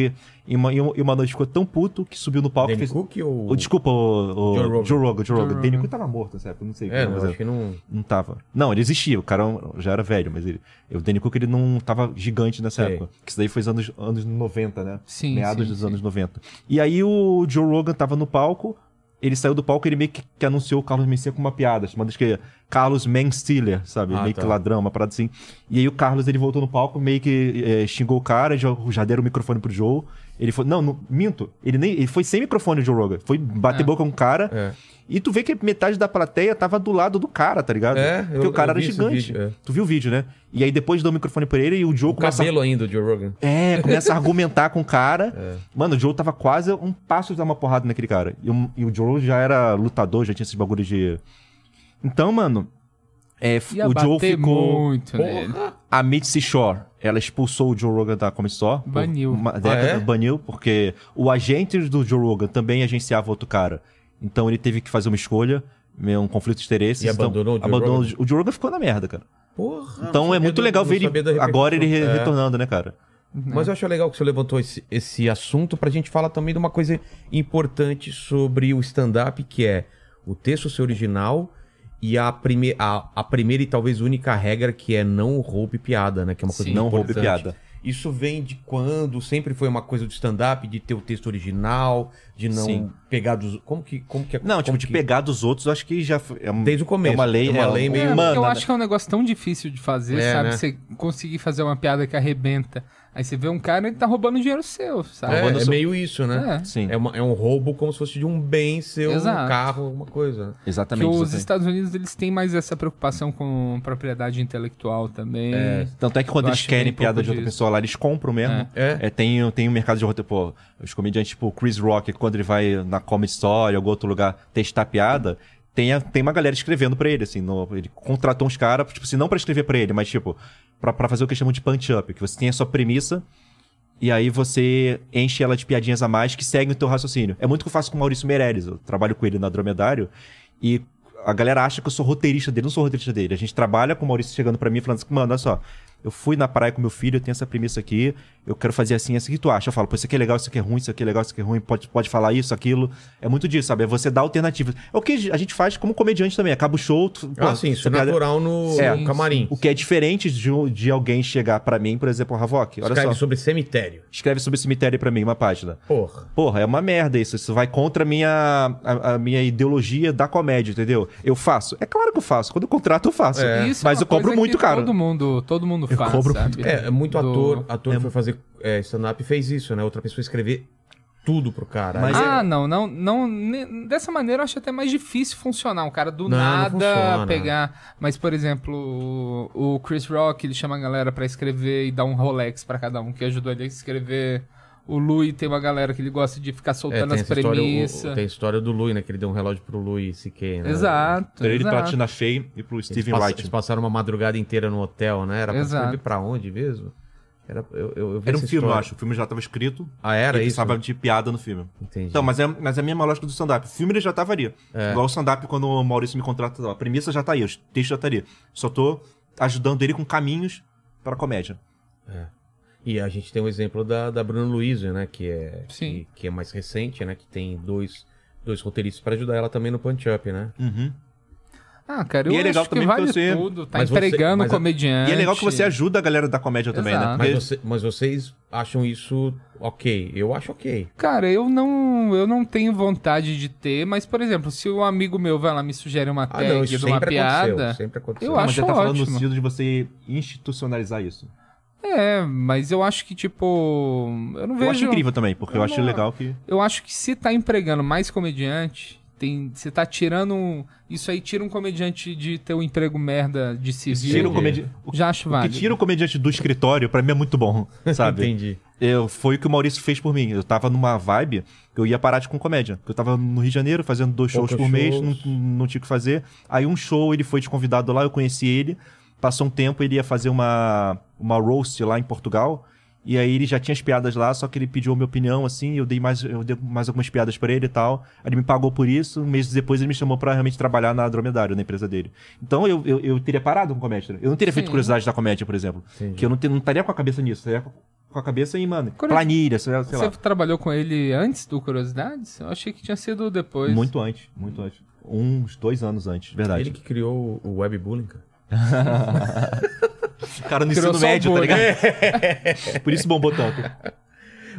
em uma, em uma- noite, ficou tão puto que subiu no palco e Danny fez. Cook ou... Oh, desculpa, o, o Joe Rogan. Joe Rogan. Joe Rogan. Joe Danny. Cook tava morto, sabe? Eu não sei. o que É, não, acho que não... Não tava. Não, ele existia. O cara já era velho, mas ele. O Danny Cook ele não tava gigante nessa Sei. época. Que isso daí foi os anos, anos 90, né? Sim, Meados sim, dos sim. anos 90. E aí o Joe Rogan tava no palco. Ele saiu do palco e ele meio que, que anunciou o Carlos Mencia com uma piada, chamada que Carlos Manstealer, sabe? Ah, meio tá. que ladrão, uma parada assim. E aí o Carlos ele voltou no palco, meio que eh, xingou o cara, já, já deram o microfone pro Joe. Ele foi. Não, não minto. Ele nem. Ele foi sem microfone, o Joe Rogan. Foi bater É. boca com o cara. É. E tu vê que metade da plateia tava do lado do cara, tá ligado? É, Porque eu- o cara era gigante. vídeo, é. Tu viu o vídeo, né? E aí depois dá o microfone pra ele e o Joe O começa. cabelo ainda do Joe Rogan. É, começa a argumentar com o cara. É. Mano, o Joe tava quase um passo de dar uma porrada naquele cara. E o, e o Joe já era lutador, já tinha esses bagulhos de. Então, mano. É, o Joe bater ficou. muito nele. A Mitzi Shore, ela expulsou o Joe Rogan da Comedy Store. Baniu. Uma década, Ah, é? Baniu, porque o agente do Joe Rogan também agenciava outro cara. Então ele teve que fazer uma escolha, meio um conflito de interesses. E então, abandonou o Joe abandonou Rogan? O Joe Rogan ficou na merda, cara. Porra! Então é muito do- legal ver ele agora ele. É. retornando, né, cara? Mas eu acho legal que você levantou esse, esse assunto pra gente falar também de uma coisa importante sobre o stand-up, que é o texto ser original e a, prime a, a primeira e talvez única regra que é não roube piada, né? Que é uma coisa Sim. Não importante. roube piada. Isso vem de quando? Sempre foi uma coisa do stand-up, de ter o texto original, de não Sim. pegar dos... Como que, como que é? Não, tipo, como de que- pegar dos outros, eu acho que já foi- é, um- Desde o começo. É uma lei, É uma é, lei um- meio- É, Mano, eu né? acho que é um negócio tão difícil de fazer, É, sabe? né? Você conseguir fazer uma piada que arrebenta. Aí você vê um cara ele tá roubando dinheiro seu, sabe? É, roubando é seu- meio isso, né? É. Sim, É, uma- é um roubo como se fosse de um bem seu, Exato. um carro, alguma coisa. Que exatamente. os exatamente. Estados Unidos eles têm mais essa preocupação com propriedade intelectual também. É, tanto é que quando Eu eles que querem piada de outra disso. pessoa lá, eles compram mesmo. É. É. É, tem, tem um mercado de roteiro, pô, os comediantes tipo Chris Rock, quando ele vai na Comedy Story ou algum outro lugar testar piada, tem, a- tem uma galera escrevendo pra ele, assim. no- ele contratou uns caras, tipo assim, não pra escrever pra ele, mas tipo, pra, fazer o que chamam de punch-up, que você tem a sua premissa e aí você enche ela de piadinhas a mais que seguem o teu raciocínio. É muito que eu faço com o Maurício Meirelles. Eu trabalho com ele na Dromedário e a galera acha que eu sou roteirista dele. Não sou roteirista dele. A gente trabalha com o Maurício chegando pra mim falando assim, mano, olha só, eu fui na praia com meu filho, eu tenho essa premissa aqui, eu quero fazer assim, assim, o que tu acha? Eu falo, pô, isso aqui é legal, isso aqui é ruim, isso aqui é legal, isso aqui é ruim, pode, pode falar isso, aquilo. É muito disso, sabe? É você dar alternativas. É o que a gente faz como comediante também. Acaba o show... Tu, pô, Ah, sim, isso é natural no, É. no camarim. O que é diferente de, de alguém chegar pra mim, por exemplo, Ravok, olha Escreve só, sobre cemitério. escreve sobre cemitério pra mim, uma página. Porra. Porra, é uma merda isso. Isso vai contra a minha, a, a minha ideologia da comédia, entendeu? Eu faço. É claro que eu faço. Quando eu contrato, eu faço. Isso é Mas eu cobro muito caro. Todo mundo, todo mundo Eu faz, cobro sabe? É, é muito Do- ator, ator que foi fazer é, stand-up fez isso, né? Outra pessoa escrever tudo pro cara. Mas Ah, não, não, não. ne- Dessa maneira eu acho até mais difícil funcionar. Um cara do Não, não nada funciona. pegar. Mas, por exemplo, o Chris Rock, ele chama a galera pra escrever e dá um Rolex pra cada um que ajudou ele a escrever. O Louis tem uma galera que ele gosta de ficar É, soltando tem, as essa história, o- premissas. tem a história do Louis, né? Que ele deu um relógio pro Louis C.K., né? Exato. Pra ele, pra exato. Tina Fey e pro Steven passa- Wright. eles passaram uma madrugada inteira no hotel, né? Era pra Exato. pra onde mesmo? Era, eu, eu, eu vi Era um filme, eu história. acho. O filme já tava escrito. Ah, era ele isso? precisava de piada no filme. Entendi. Então, mas é, mas é a mesma lógica do stand-up. O filme ele já tava ali. Igual o stand-up, quando o Maurício me contrata, a premissa já tá aí, o texto já tá ali. Só tô ajudando ele com caminhos pra comédia. E a gente tem o exemplo da, da Bruna Luiz, né? Que é, Sim. que, que é mais recente, né? Que tem dois, dois roteiristas pra ajudar ela também no punch-up, né? Uhum. Ah, cara, eu E é legal acho que também vale que você- tudo. Tá Mas você- empregando mas o a- comediante. E é legal que você ajuda a galera da comédia também, né? Exato. Porque- Mas, você- mas vocês acham isso ok? Eu acho ok. Cara, eu não, eu não tenho vontade de ter, mas, por exemplo, se um amigo meu vai lá me sugere uma Ah, tag não, isso de uma sempre piada. aconteceu. Sempre aconteceu. eu Não, mas acho já tá falando no ótimo. sentido de você institucionalizar isso. É, mas eu acho que, tipo. Eu não Eu vejo. acho incrível também, porque eu Eu acho não- legal que. Eu acho que se tá empregando mais comediante, tem, você tá tirando. um- Isso aí tira um comediante de ter um emprego merda de civil. Tira o comedi... o Já acho o que válido. tira o comediante do escritório, pra mim é muito bom, sabe? Entendi. eu, foi o que o Maurício fez por mim. Eu tava numa vibe que eu ia parar de com comédia. Eu tava no Rio de Janeiro fazendo dois shows Poucos por mês, shows. não, não tinha o que fazer. Aí um show, ele foi de convidado lá, eu conheci ele. Passou um tempo, ele ia fazer uma, uma roast lá em Portugal. E aí ele já tinha as piadas lá, só que ele pediu a minha opinião, assim, eu dei mais, eu dei mais algumas piadas pra ele e tal. Aí ele me pagou por isso, um mês depois ele me chamou pra realmente trabalhar na Dromedário, na empresa dele. Então eu, eu, eu teria parado com comédia. Eu não teria feito Sim. curiosidade da comédia, por exemplo. Entendi. Que eu não, te- não estaria com a cabeça nisso, eu estaria com a cabeça em, mano, Curiosi- planilha, sei lá. sei Você lá. trabalhou com ele antes do Curiosidades? Eu achei que tinha sido depois. Muito antes, muito antes. Uns dois anos antes, verdade. Ele que criou o webbullying, cara. Cara no ensino médio, tá ligado? Por isso bombou tanto.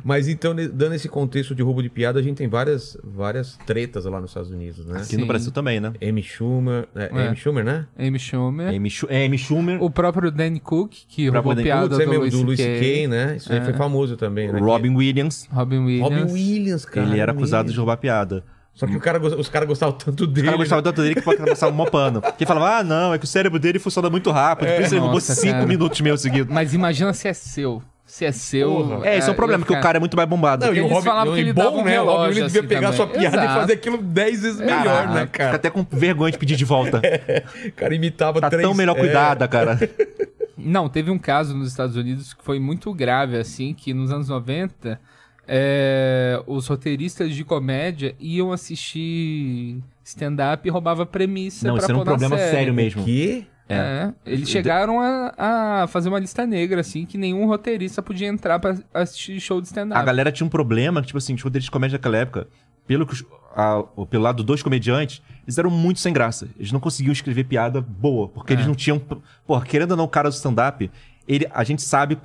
Mas então, dando esse contexto de roubo de piada, a gente tem várias, várias tretas lá nos Estados Unidos, né? Aqui Sim. no Brasil também, né? Amy Schumer, é, É. Amy Schumer, né? Amy Schumer. Amy, Schu é, Amy Schumer, O próprio Danny Cook, que roubou Danny piada é do, mesmo, Louis do Louis C.K., né? Isso aí É. foi famoso também, né? Robin Williams. Robin Williams. Robin Williams, cara. ele era acusado de mesmo. roubar piada. Só que o cara, os caras gostavam tanto Os dele. caras gostavam tanto dele que passavam um pano. Que falava, ah, não, é que o cérebro dele funciona muito rápido. Por isso ele roubou Nossa, cinco cara. minutos meio seguidos. Mas imagina se é seu. Se é seu. Porra. É, esse é o problema, eu porque o cara é muito mais bombado. Não, e o Robin, falavam que e ele bom, dava um né? O Robin devia assim pegar a sua também. piada e Exato. fazer aquilo 10 vezes melhor, Caraca, né, Fica cara? até com vergonha de pedir de volta. O cara imitava Tá três... tão melhor é, cuidada, cara. Não, teve um caso nos Estados Unidos que foi muito grave, assim, que nos anos 90, é, os roteiristas de comédia iam assistir stand-up e roubava premissa Não, pra isso era um problema série. sério mesmo. Que? É, eles chegaram a, a fazer uma lista negra, assim, que nenhum roteirista podia entrar pra assistir show de A stand-up. galera tinha um problema, que, tipo assim, os roteiristas de comédia naquela época, pelo, que os- a- o- pelo lado dos comediantes, eles eram muito sem graça. Eles não conseguiam escrever piada boa, porque É. eles não tinham. Porra, querendo ou não, o cara do stand-up, ele, a gente sabe.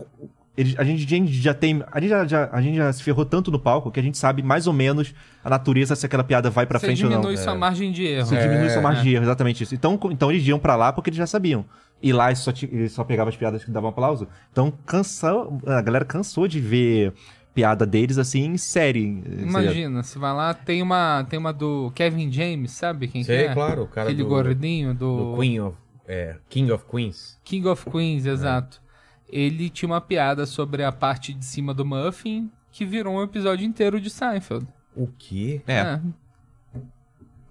Ele- a, gente, a gente já tem. A gente já, já- a gente já se ferrou tanto no palco que a gente sabe mais ou menos a natureza se aquela piada vai pra Você frente ou não. diminui sua margem de erro. Você diminui sua É. margem de erro, exatamente isso. Então, co- então eles iam pra lá porque eles já sabiam. E lá eles só, ti- eles só pegavam as piadas que davam aplauso. Então cansou, a galera cansou de ver piada deles assim em série. Imagina, você vai lá, tem uma, tem uma do Kevin James, sabe quem Sei, que é? claro, o cara Aquele do- gordinho do, Do Queen of... É, King of Queens. King of Queens, exato. Ele tinha uma piada sobre a parte de cima do muffin que virou um episódio inteiro de Seinfeld. O quê? É.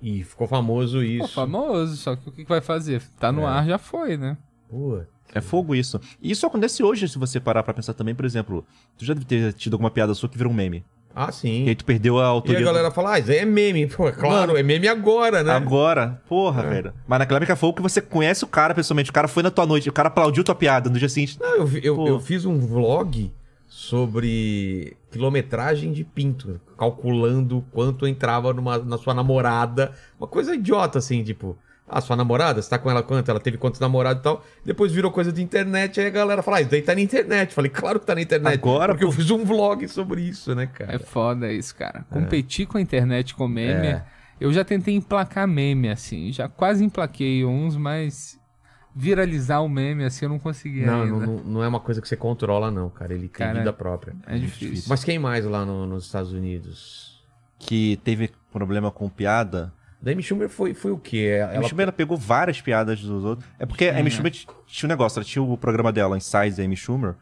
E E ficou famoso isso. famoso, só que o que vai fazer? Tá no É. ar, já foi, né? Pô, É fogo isso. E isso acontece hoje, se você parar pra pensar também, por exemplo, tu já deve ter tido alguma piada sua que virou um meme. Ah, E sim. aí tu perdeu a E autoria. a galera fala, ah, isso aí é meme. Pô, é claro, é meme agora, né? Agora, porra, velho. Mas naquela época foi o que você conhece o cara pessoalmente. O cara foi na tua noite, o cara aplaudiu tua piada no dia seguinte. Não, eu, eu, eu fiz um vlog sobre quilometragem de pinto, calculando quanto entrava numa, na sua namorada. Uma coisa idiota, assim, tipo, ah, sua namorada, você tá com ela quanto? Ela teve quantos namorados e tal. Depois virou coisa de internet, aí a galera fala, ah, isso daí tá na internet. Falei, claro que tá na internet. Agora, porque eu fiz um vlog sobre isso, né, É cara? foda isso, cara. Competir com a internet com meme. É. Eu já tentei emplacar meme, assim. Já quase emplaquei uns, mas viralizar o meme, assim, eu não consegui Não, ainda. não, não, não é uma coisa que você controla, não, cara. Ele tem Cara, vida própria. É difícil. Mas quem mais lá no- nos Estados Unidos? Que teve problema com piada. Da Amy Schumer foi, foi o quê? A Amy Schumer ela pegou várias piadas dos outros. É porque a Amy Schumer tinha um negócio, ela tinha o programa dela, Inside Amy Schumer.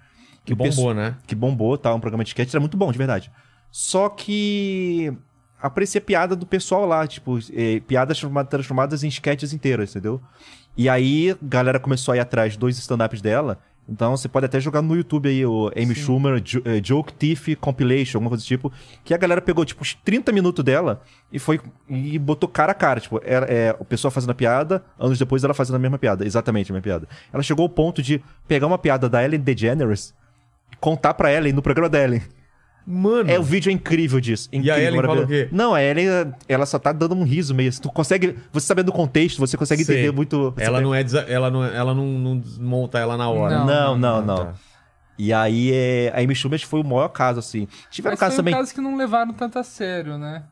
que bombou, né? que bombou, tá? Um programa de sketch, era muito bom, de verdade. Só que aparecia piada do pessoal lá, tipo, eh, piadas transformadas, transformadas em sketches inteiras, entendeu? E aí, a galera começou a ir atrás dos stand-ups dela. Então, você pode até jogar no YouTube aí o Amy Schumer Jo- eh, Joke Thief Compilation, alguma coisa do tipo. Que a galera pegou, tipo, os 30 minutos dela e foi e botou cara a cara. Tipo, era, é, o pessoal fazendo a piada, anos depois ela fazendo a mesma piada. Exatamente a mesma piada. Ela chegou ao ponto de pegar uma piada da Ellen DeGeneres contar pra Ellen no programa da Ellen. Mano, É, o vídeo é incrível disso. Incrível, Ellen fala maravilhoso. o quê? Não, a Ellen, ela só tá dando um riso meio. Tu consegue. Você sabendo do contexto, você consegue Sei. entender muito. ela não é desa- ela não ela não, não desmonta ela na hora. Não. Não, não, Ah, não. tá. E aí, é, a Amy Schumer foi o maior caso, assim. Tiveram Mas casos também. caso que não levaram tanto a sério, né?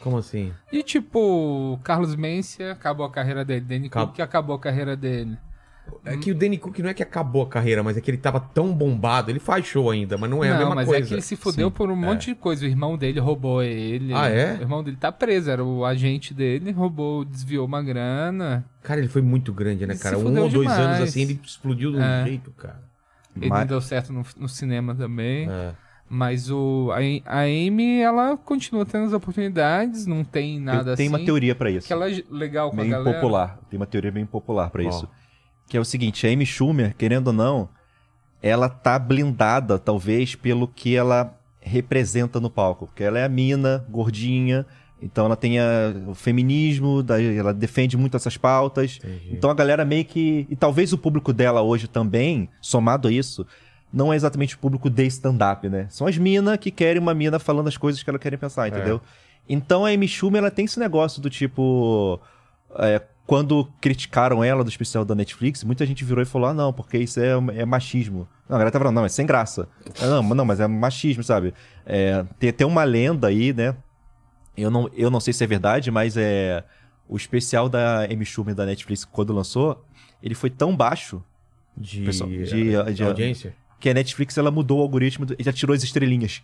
Como assim? E tipo, Carlos Mencia acabou a carreira dele, Danny Acab- Cook que acabou a carreira dele. É que o Danny Cook não é que acabou a carreira, mas é que ele tava tão bombado. Ele faz show ainda, mas não é a não, mesma mas coisa. é que ele se fudeu Sim. por um monte de coisa. O irmão dele roubou ele. Ah, é? O irmão dele tá preso, era o agente dele, roubou, desviou uma grana. Cara, ele foi muito grande, né, Ele cara? se Um ou dois demais. anos assim, ele explodiu de um É. jeito, cara. Ele Mas- não deu certo no, no cinema também. É. Mas o, a, a Amy, ela continua tendo as oportunidades, não tem nada Eu assim. uma teoria pra isso. Que ela é legal com Meio a galera. impopular. Tem uma teoria bem popular pra Ó. isso. Que é o seguinte, a Amy Schumer, querendo ou não, ela tá blindada, talvez, pelo que ela representa no palco. Porque ela é a mina, gordinha, então ela tem a- o feminismo, daí ela defende muito essas pautas. Entendi. Então a galera meio que. E talvez o público dela hoje também, somado a isso, não é exatamente o público de stand-up, né? São as minas que querem uma mina falando as coisas que elas querem pensar, entendeu? Então a Amy Schumer, ela tem esse negócio do tipo. é, quando criticaram ela do especial da Netflix, muita gente virou e falou: ah, não, porque isso é, é machismo. Não, a galera tá falando, não, é sem graça. Não, mas não, mas é machismo, sabe? É, tem até uma lenda aí, né? Eu não, eu não sei se é verdade, mas é. O especial da Amy Schumer da Netflix, quando lançou, ele foi tão baixo De, Pessoal, de- de, de- audiência? que a Netflix ela mudou o algoritmo e já tirou as estrelinhas.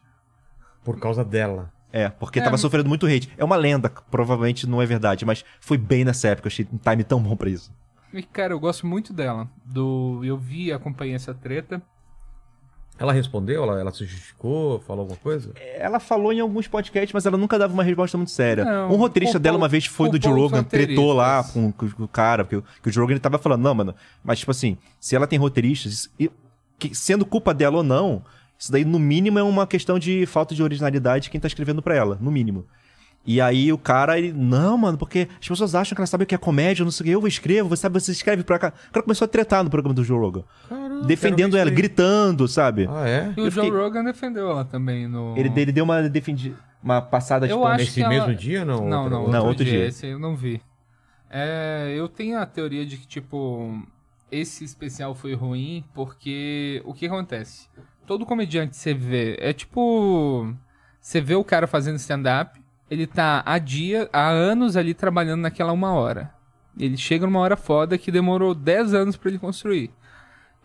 Por causa dela. É, porque É, tava sofrendo muito hate. É uma lenda, provavelmente não é verdade, mas foi bem nessa época. Eu achei um time tão bom pra isso. E, cara, eu gosto muito dela. Do, eu vi e acompanhei essa treta. Ela respondeu? Ela, ela se justificou? Falou alguma coisa? Ela falou em alguns podcasts, mas ela nunca dava uma resposta muito séria. Não, um roteirista dela uma vez foi do Joe Rogan, tretou lá com, com- com o cara, porque o- que o Joe Rogan ele tava falando, não, mano, mas tipo assim, se ela tem roteiristas, e- que- sendo culpa dela ou não, isso daí no mínimo é uma questão de falta de originalidade de quem tá escrevendo pra ela, no mínimo. E aí o cara, ele, não, mano, porque as pessoas acham que elas sabem o que é comédia, não sei o que, eu escrevo, você sabe, você escreve pra cá. O cara começou a tretar no programa do Joe Rogan. Caramba, defendendo ela, gritando, sabe? Ah, é? E o Eu Joe fiquei- Rogan defendeu ela também no. Ele, ele deu uma, defendi, uma passada de Eu pano. acho Nesse que ela- mesmo dia, não? Não, não, outra- Não, outro, outro dia, dia. Esse eu não vi. É, eu tenho a teoria de que, tipo, esse especial foi ruim porque o que acontece? Todo comediante você vê, é tipo. Você vê o cara fazendo stand-up, ele tá há dia, há anos ali trabalhando naquela uma hora. Ele chega numa hora foda que demorou 10 anos pra ele construir.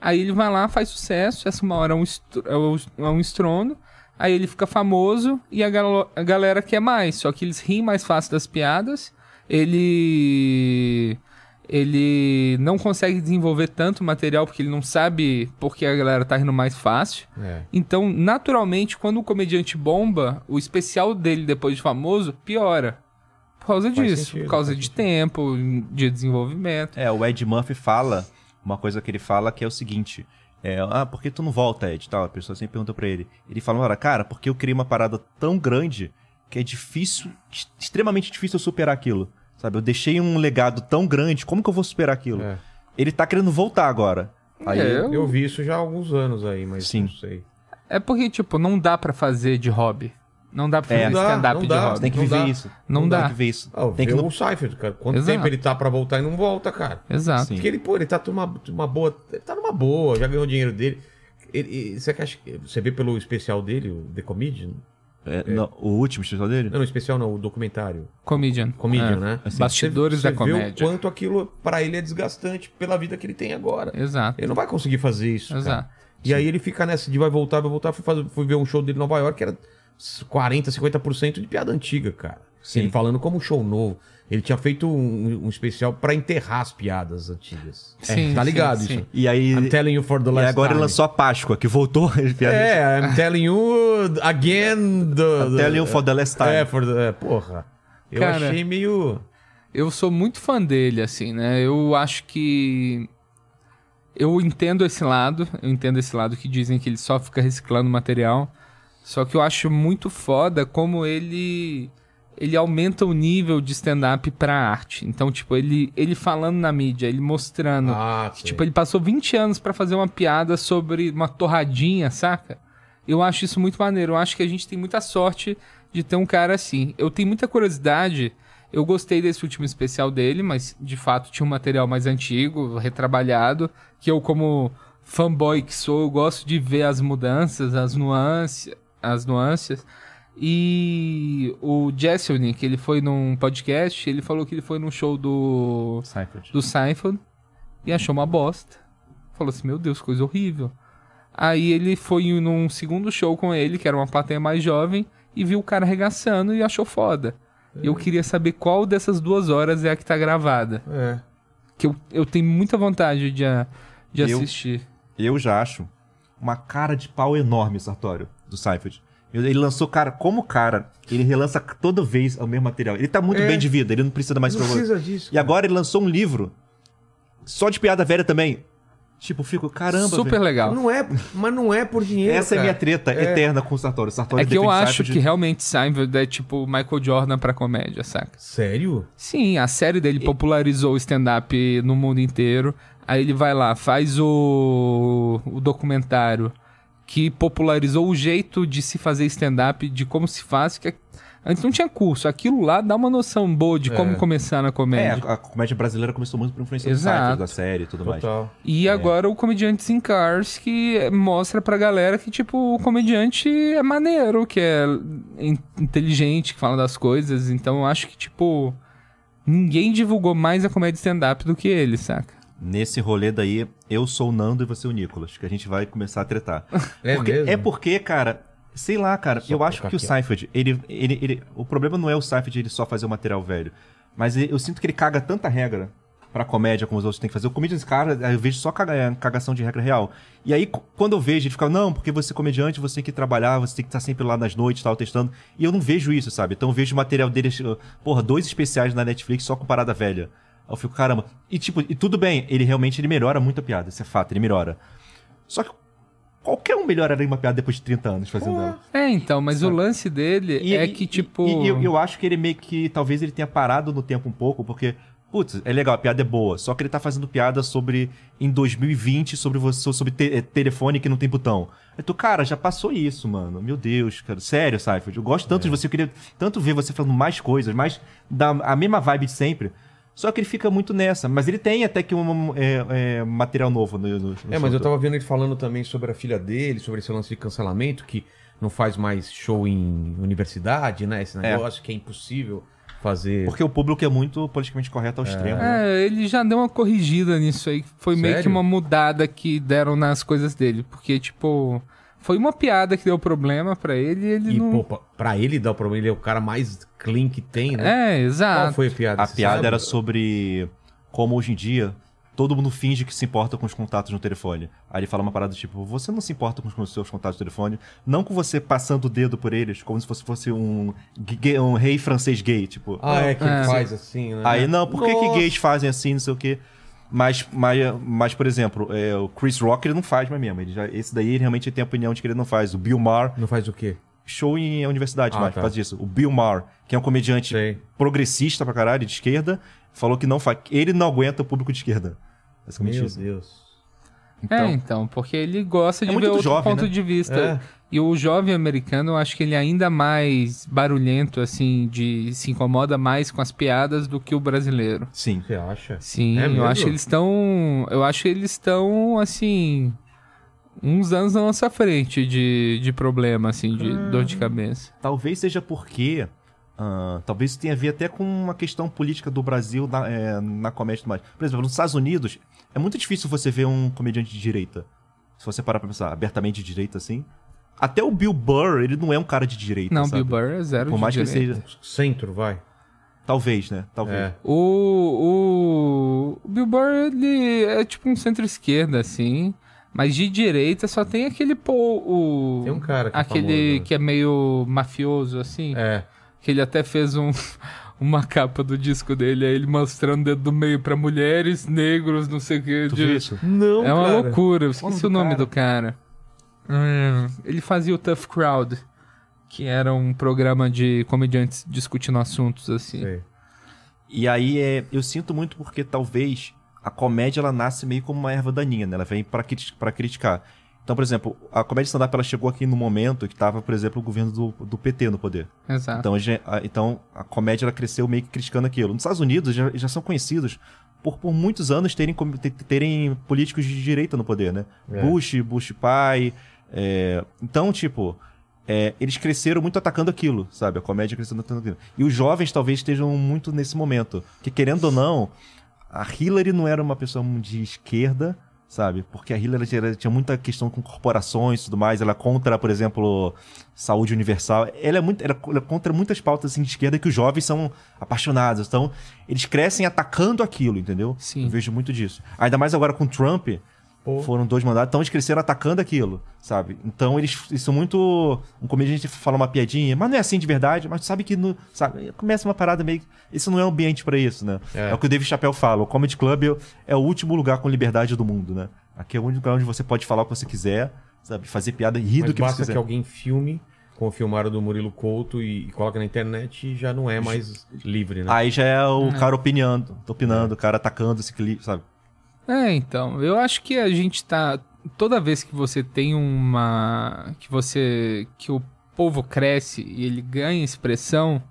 Aí ele vai lá, faz sucesso, essa uma hora é um, é é um estrondo. Aí ele fica famoso e a, galo- a galera quer mais. Só que eles riem mais fácil das piadas. Ele. Ele não consegue desenvolver tanto material porque ele não sabe porque a galera tá rindo mais fácil. É. Então, naturalmente, quando o comediante bomba, o especial dele depois de famoso piora. causa Faz disso, sentido, por causa de sentido. tempo, de desenvolvimento. É, o Ed Murphy fala, uma coisa que ele fala que é o seguinte. É, ah, por que tu não volta, Ed? Tal, a pessoa sempre pergunta pra ele. Ele fala, ora, cara, porque eu criei uma parada tão grande que é difícil, ex- extremamente difícil eu superar aquilo. Sabe, eu deixei um legado tão grande, como que eu vou superar aquilo? É. Ele tá querendo voltar agora. Aí, É, Eu vi isso já há alguns anos aí, mas Sim. não sei. É porque, tipo, não dá pra fazer de hobby. Não dá pra É. fazer dá, stand-up de dá. hobby. tem que Não viver dá. isso. Não dá. Tem que ver isso. Ah, tem que o Seifert, cara. Quanto Exato. tempo ele tá pra voltar e não volta, cara? Exato. Sim. Porque ele, pô, ele tá numa, uma boa. Ele tá numa boa, já ganhou o dinheiro dele. Ele, ele- você, acha, você vê pelo especial dele, o The Comedian? É, não, o último especial dele? Não, o especial não, o documentário. Comedian. Comedian, É. né? Assim, Bastidores Você- da você vê comédia. o quanto aquilo pra ele é desgastante pela vida que ele tem agora. Exato. Ele não vai conseguir fazer isso. cara. Exato. E aí ele fica nessa de vai voltar, vai voltar. Fui, fazer, fui ver um show dele em Nova York que era 40, 50% de piada antiga, cara. Sim. Ele falando como um show novo. Ele tinha feito um, um especial pra enterrar as piadas antigas. Sim, tá sim, ligado sim. isso? E aí. I'm telling you for the E last agora ele time. lançou a Páscoa, que voltou as piadas. É, I'm telling you again. The, I'm telling you for the last time. É, for the, é, porra. Eu Cara, achei meio. Eu sou muito fã dele, assim, né? Eu acho que. Eu entendo esse lado, eu entendo esse lado que dizem que ele só fica reciclando material. Só que eu acho muito foda como ele. Ele aumenta o nível de stand-up pra arte. Então, tipo, ele, ele falando na mídia, ele mostrando. Ah, que, tipo, ele passou 20 anos pra fazer uma piada sobre uma torradinha, saca? Eu acho isso muito maneiro. Eu acho que a gente tem muita sorte de ter um cara assim. Eu tenho muita curiosidade. Eu gostei desse último especial dele, mas de fato tinha um material mais antigo, retrabalhado, que eu como fanboy que sou, eu gosto de ver as mudanças, as nuances, as nuances. E o Jesselny, que ele foi num podcast, ele falou que ele foi num show do Seinfeld. do Seinfeld e achou uma bosta. Falou assim, meu Deus, coisa horrível. Aí ele foi num segundo show com ele, que era uma plateia mais jovem, e viu o cara arregaçando e achou foda. Eu queria saber qual dessas duas horas é a que tá gravada. É. Que eu, eu tenho muita vontade de, de Eu- assistir. Eu já acho uma cara de pau enorme, Sartório, do Seinfeld. Ele lançou, cara, como cara, ele relança toda vez o mesmo material. Ele tá muito É. bem de vida, ele não precisa mais Não provar. precisa disso. E agora ele lançou um livro só de piada velha também. Tipo, eu fico, caramba, Super velho. legal. Não é, mas não é por dinheiro. Essa é a cara. minha treta eterna com o Sartório. O Sartório É que eu acho Seinfeld- que realmente Seinfeld é tipo Michael Jordan pra comédia, saca? Sério? Sim, a série dele popularizou o stand-up no mundo inteiro. Aí ele vai lá, faz o, o documentário que popularizou o jeito de se fazer stand-up, de como se faz. Que antes não tinha curso. Aquilo lá dá uma noção boa de como começar na É, comédia. a, a comédia brasileira começou muito por influência Exato. do da série e tudo mais. Total. E agora o Comediantes in Cars, que mostra pra galera que, tipo, o comediante é maneiro, que é in- inteligente, que fala das coisas. Então eu acho que, tipo, ninguém divulgou mais a comédia stand-up do que ele, saca? Nesse rolê daí, eu sou o Nando e você o Nicolas, que a gente vai começar a tretar. É porque, mesmo? é porque, cara, sei lá, cara, Só eu acho que o. Seinfeld, ele, ele, ele, o problema não é o Seinfeld ele só fazer o material velho, mas ele- eu sinto que ele caga tanta regra pra comédia como os outros têm que fazer. O Comedians, cara, eu vejo só caga- é, cagação de regra real. E aí, quando eu vejo, ele fica, não, porque você é comediante, você tem que trabalhar, você tem que estar sempre lá nas noites, tal, testando. E eu não vejo isso, sabe? Então eu vejo o material dele, uh, porra, dois especiais na Netflix só com parada velha. Aí eu fico, caramba. E tipo, e tudo bem, ele realmente ele melhora muito a piada, isso é fato, ele melhora. Só que qualquer um melhoraria uma piada depois de 30 anos fazendo ela. É, então, mas o lance dele E- é e- que, tipo. E, e eu, eu acho que ele meio que. Talvez ele tenha parado no tempo um pouco, porque. Putz, é legal, a piada é boa. Só que ele tá fazendo piada sobre. Em 2020, sobre você sobre te- eh, telefone que não tem botão. Eu tô, cara, já passou isso, mano. Meu Deus, cara. Sério, Seifert. Eu gosto tanto de você. Eu queria tanto ver você falando mais coisas, mais. Da, a mesma vibe de sempre. Só que ele fica muito nessa. Mas ele tem até que um é, é, material novo no, no, no É, mas eu tava vendo ele falando também sobre a filha dele, sobre esse lance de cancelamento, que não faz mais show em universidade, né? Esse É. negócio que é impossível fazer. Porque o público é muito politicamente correto ao extremo. né? É, ele já deu uma corrigida nisso aí. Foi meio que Sério? uma mudada que deram nas coisas dele. Porque, tipo, foi uma piada que deu problema pra ele e ele E, não. pô, pra- ele dar o problema, ele é o cara mais clean que tem, né? É, Qual exato. foi a piada? A piada sabe? era sobre como hoje em dia todo mundo finge que se importa com os contatos no telefone. Aí ele fala uma parada tipo, você não se importa com os seus contatos no telefone, não com você passando o dedo por eles, como se fosse, fosse um, gay- um rei francês gay, tipo. Ah, é que É. faz assim, né? Aí, não, por que, que Nossa. gays fazem assim, não sei o quê? Mas, mas, mas por exemplo, é, o Chris Rock ele não faz mais mesmo. Ele já, esse daí ele realmente tem a opinião de que ele não faz. O Bill Maher, Não faz o quê? show em universidade, Ah, mas tá. faz isso. O Bill Maher, que é um comediante Sei. progressista pra caralho, de esquerda, falou que não faz. Ele não aguenta o público de esquerda. Basicamente Meu isso. Deus. Então, É, então, porque ele gosta de muito ver outro jovem, ponto né? de vista. É. E o jovem americano, eu acho que ele é ainda mais barulhento, assim, de se incomoda mais com as piadas do que o brasileiro. sim. Você acha? Sim, É eu mesmo? acho que eles estão. Eu acho que eles estão, assim. Uns anos na nossa frente de, de problema, assim, de Ah. dor de cabeça. Talvez seja porque. ah, talvez isso tenha a ver até com uma questão política do Brasil na, é, na comédia e tudo mais. Por exemplo, nos Estados Unidos, é muito difícil você ver um comediante de direita. Se você parar pra pensar abertamente de direita assim. Até o Bill Burr, ele não é um cara de direita. Não, sabe? Bill Burr é zero Por de mais que ele direita. seja. Centro, vai. Talvez, né? Talvez. É. O, o, o Bill Burr, ele é tipo um centro-esquerda, assim. Mas de direita só tem aquele pô. O, Tem um cara que é Aquele famoso, né? que é meio mafioso, assim. É. Que ele até fez um, uma capa do disco dele, aí ele mostrando o dedo do meio pra mulheres, negros, não sei o que. Tu de- viu isso? Não, É uma cara. loucura, eu esqueci do o nome cara? do cara. Hum, ele fazia o Tough Crowd, que era um programa de comediantes discutindo assuntos assim. Sei. E aí é, eu sinto muito porque talvez a comédia ela nasce meio como uma erva daninha, né? Ela vem criti- pra criticar. Então, por exemplo, a comédia stand-up ela chegou aqui no momento que tava, por exemplo, o governo do, do PT no poder. Exato. Então a, então, a comédia ela cresceu meio que criticando aquilo. Nos Estados Unidos já, já são conhecidos por, por muitos anos terem, terem políticos de direita no poder, né? É. Bush, Bush pai. É, Então, tipo, é, eles cresceram muito atacando aquilo, sabe? A comédia crescendo atacando aquilo. E os jovens talvez estejam muito nesse momento. Que querendo ou não, a Hillary não era uma pessoa de esquerda, sabe? Porque a Hillary tinha, tinha muita questão com corporações e tudo mais. Ela é contra, por exemplo, saúde universal. Ela é, muito, ela é contra muitas pautas assim, de esquerda que os jovens são apaixonados. Então, eles crescem atacando aquilo, entendeu? Sim. Eu vejo muito disso. Ainda mais agora com Trump. Pô. Foram dois mandatos, então eles cresceram atacando aquilo, sabe? Então eles, eles são muito. Um comediante fala uma piadinha, mas não é assim de verdade, mas tu sabe que no, sabe, começa uma parada meio. Isso não é um ambiente pra isso, né? É. É. o que o David Chappelle fala: o Comedy Club é o último lugar com liberdade do mundo, né? Aqui é o único lugar onde você pode falar o que você quiser, sabe? Fazer piada e rir Mas do que você basta quiser. que alguém filme, como filmaram do Murilo Couto, e, e coloca na internet e já não é mais livre, né? Aí já é o cara opinando, opinando, o cara atacando esse clipe, sabe? É, então, eu acho que a gente tá. Toda vez que você tem uma. que você. que o povo cresce e ele ganha expressão,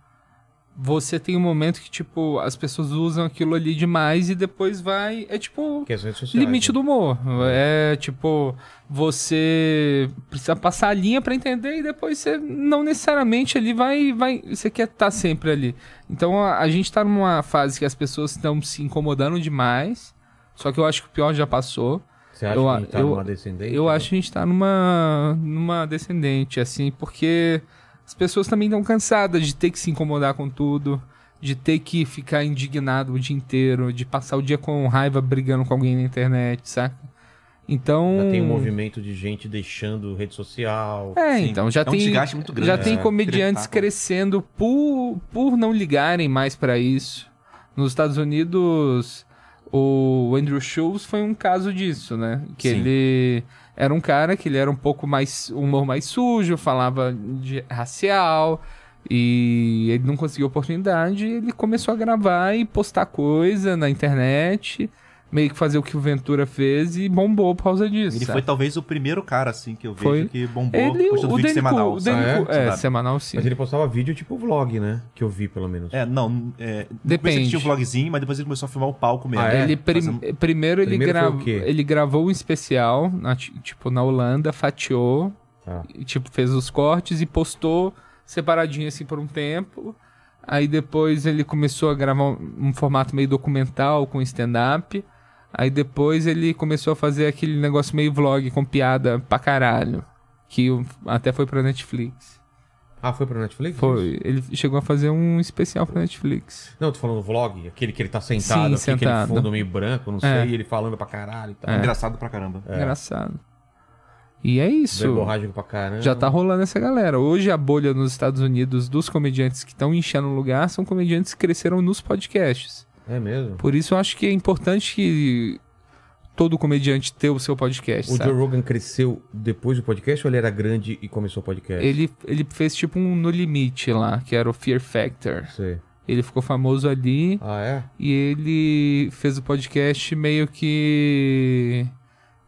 você tem um momento que, tipo, as pessoas usam aquilo ali demais e depois vai. É tipo. Sociais, Limite né? do humor. É tipo, você precisa passar a linha pra entender e depois você não necessariamente ali vai. vai você quer estar sempre ali. Então a, a gente tá numa fase que as pessoas estão se incomodando demais. Só que eu acho que o pior já passou. Você acha eu- que a gente tá eu- numa descendente? Eu né? acho que a gente tá numa, numa descendente, assim, porque as pessoas também estão cansadas de ter que se incomodar com tudo, de ter que ficar indignado o dia inteiro, de passar o dia com raiva brigando com alguém na internet, saca? Então. Já tem um movimento de gente deixando rede social. É, Sim. então já É um tem. desgaste muito grande, já né? tem É. comediantes Tretar. crescendo por, por não ligarem mais pra isso. Nos Estados Unidos, o Andrew Schultz foi um caso disso, né? Que Sim. ele era um cara que ele era um pouco mais humor mais sujo, falava de racial e ele não conseguiu oportunidade, ele começou a gravar e postar coisa na internet, meio que fazer o que o Ventura fez e bombou por causa disso. Ele sabe? foi talvez o primeiro cara, assim, que eu vejo Foi. que bombou Ele, postando o vídeo Danico, semanal. o Ah, é, Sabe? semanal sim. Mas ele postava vídeo tipo vlog, né? Que eu vi, pelo menos. É, não. É, Depende. Ele tinha um vlogzinho, mas depois ele começou a filmar o palco mesmo. Ah, é? Ele prim- Fazendo- primeiro ele, Primeiro foi gra- o quê? ele gravou um especial, na- tipo, na Holanda, fatiou, Tá. e, tipo, fez os cortes e postou separadinho assim por um tempo. Aí depois ele começou a gravar um, um formato meio documental com stand-up. Aí depois ele começou a fazer aquele negócio meio vlog com piada pra caralho. Que até foi pra Netflix. Ah, foi pra Netflix? Foi. Ele chegou a fazer um especial pra Netflix. Não, tô falando do vlog, aquele que ele tá sentado, Sim, aqui, aquele sentado. fundo meio branco, não É. sei, e ele falando pra caralho e tal. É. Engraçado pra caramba. Engraçado. E é isso. Verborrágico pra caramba. Já tá rolando essa galera. Hoje a bolha nos Estados Unidos dos comediantes que estão enchendo o lugar são comediantes que cresceram nos podcasts. É mesmo. Por isso eu acho que é importante que todo comediante ter o seu podcast. O sabe? Joe Rogan cresceu depois do podcast ou ele era grande e começou o podcast? Ele, ele fez tipo um No Limite lá, que era o Fear Factor. Sei. Ele ficou famoso ali Ah, é? e ele fez o podcast meio que.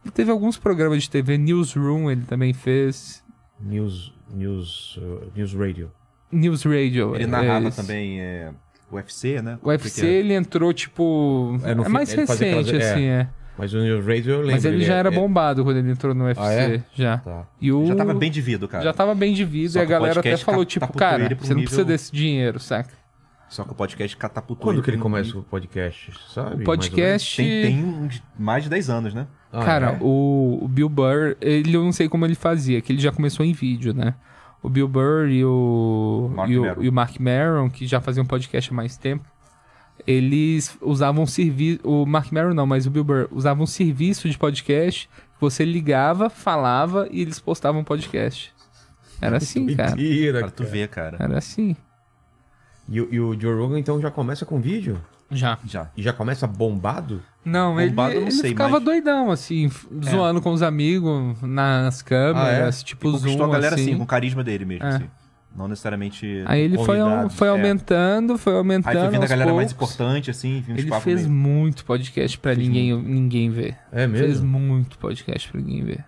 Ele teve alguns programas de TV, Newsroom ele também fez. News, news, uh, news Radio. News Radio. Ele é narrava esse. também é, UFC, né? O UFC é? ele entrou tipo. É, É, no fim- mais ele recente, aquelas- é. assim, é. Mas o News Radio eu lembro. Mas ele já é- era é- bombado quando ele entrou no UFC. Ah, é? Já. Tá. E o... Já tava bem de vida, cara. Já tava bem de vida e a galera até falou, tipo, cara, ele você não nível- precisa desse dinheiro, saca? Só que o podcast catapultou Quando que ele começa o podcast? Sabe? O podcast. Tem, tem uns- mais de 10 anos, né? Ah, cara, é? o, o Bill Burr, ele eu não sei como ele fazia, que ele já começou em vídeo, né? O Bill Burr e o, Mark e o, Maron. e o Mark Maron, que já faziam podcast há mais tempo, eles usavam serviço. O Mark Maron não, mas o Bill Burr usavam um serviço de podcast. Você ligava, falava e eles postavam podcast. Era assim, cara. Mentira, Pra tu ver, cara. Era assim. E, o- e o Joe Rogan então já começa com vídeo? Já. Já. E já começa bombado? Não, ele, Bombado eu não ele sei, ficava mas- doidão, assim, f- zoando com os amigos nas câmeras, tipo Ah, Conquistou zoom, a galera assim. assim, com o carisma dele mesmo, É. assim. Não necessariamente... Aí ele foi, convidados, foi é. aumentando, foi aumentando Aí foi vindo a galera mais poucos. importante, assim, Ele fez meio- muito podcast pra Fez ninguém, ninguém ver. É mesmo? Fez muito podcast pra ninguém ver.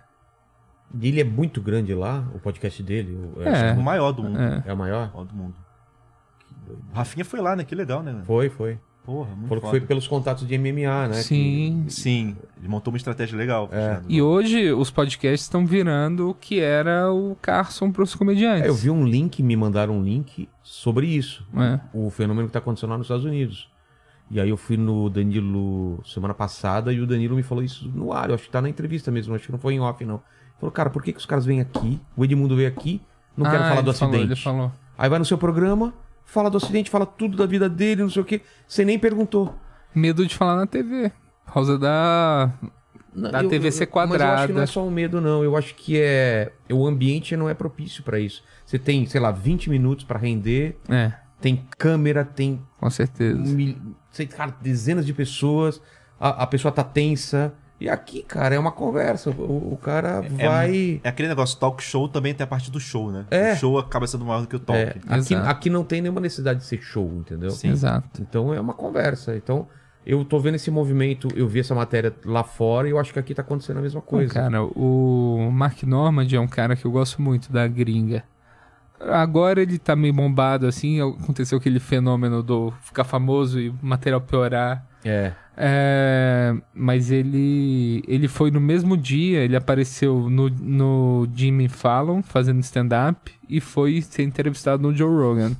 E ele é muito grande lá, o podcast dele? o- É. o maior do mundo. É. É o maior? O maior do mundo. O Rafinha foi lá, né? Que legal, né? Foi, foi. Porra, muito Falou que foi pelos contatos de MMA, né? Sim. Sim, ele montou uma estratégia legal. É. Fernando. E hoje os podcasts estão virando o que era o Carson pros comediantes. É, eu vi um link, me mandaram um link sobre isso. É. O fenômeno que tá acontecendo lá nos Estados Unidos. E aí eu fui no Danilo semana passada e o Danilo me falou isso no ar. Eu acho que tá na entrevista mesmo, acho que não foi em off, não. Ele falou, cara, por que, que os caras vêm aqui? O Edmundo veio aqui, não quero Ah, falar do falou, acidente. ele falou. Aí vai no seu programa, fala do acidente, fala tudo da vida dele, não sei o quê. Você nem perguntou. Medo de falar na TV. Por causa da. Não, Da TV ser Mas eu acho que não é quadrada. só um medo, não. Eu acho que é. O ambiente não é propício pra isso. Você tem, sei lá, 20 minutos pra render, É, tem câmera, tem com certeza. mil... sei, cara, dezenas de pessoas, a, a pessoa tá tensa. E aqui, cara, é uma conversa. O, o cara vai. É aquele negócio, talk show também tem a parte do show, né? É. O show acaba sendo maior do que o talk. É, aqui, Exato. aqui não tem nenhuma necessidade de ser show, entendeu? Sim. Exato. Então é uma conversa. Então eu tô vendo esse movimento, eu vi essa matéria lá fora e eu acho que aqui tá acontecendo a mesma coisa. cara, o Mark Normand é um cara que eu gosto muito da gringa. Agora ele tá meio bombado, assim. Aconteceu aquele fenômeno do ficar famoso e o material piorar. É. É, mas ele ele foi no mesmo dia, ele apareceu no, no Jimmy Fallon fazendo stand-up e foi ser entrevistado no Joe Rogan.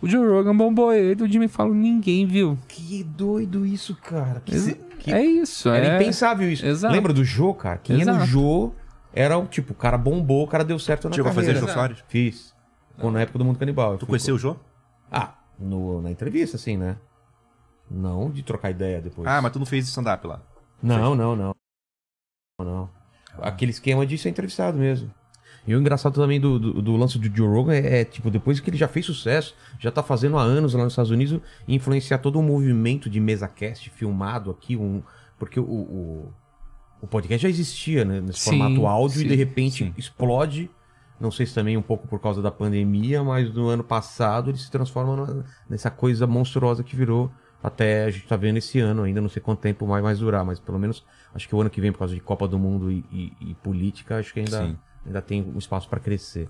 O Joe Rogan bombou ele, o Jimmy Fallon ninguém viu. Que doido isso, cara. Que se- que- É isso, Era é. impensável isso. Exato. Lembra do Jô, cara? Quem ia no Exato. Jô era o tipo, o cara bombou, o cara deu certo na Chegou a fazer carreira. Jô Soares? Fiz. Quando, na época do Mundo Canibal. Tu conheceu o Jô? Ah, no, na entrevista, assim, né? Não de trocar ideia depois. Ah, mas tu não fez stand-up lá. Não, não, não. Não, não. Aquele esquema de ser entrevistado mesmo. E o engraçado também do, do, do lance do Joe Rogan é, é, tipo, depois que ele já fez sucesso, já tá fazendo há anos lá nos Estados Unidos, influenciar todo um movimento de mesa cast filmado aqui, um, porque o, o, o podcast já existia, né, nesse Sim, formato áudio e sim, de repente sim. explode. Não sei se também um pouco por causa da pandemia, mas no ano passado ele se transforma nessa coisa monstruosa que virou até a gente tá vendo esse ano ainda, não sei quanto tempo vai mais durar, mas pelo menos acho que o ano que vem, por causa de Copa do Mundo e, e- e política, acho que ainda, Sim. ainda tem um espaço para crescer.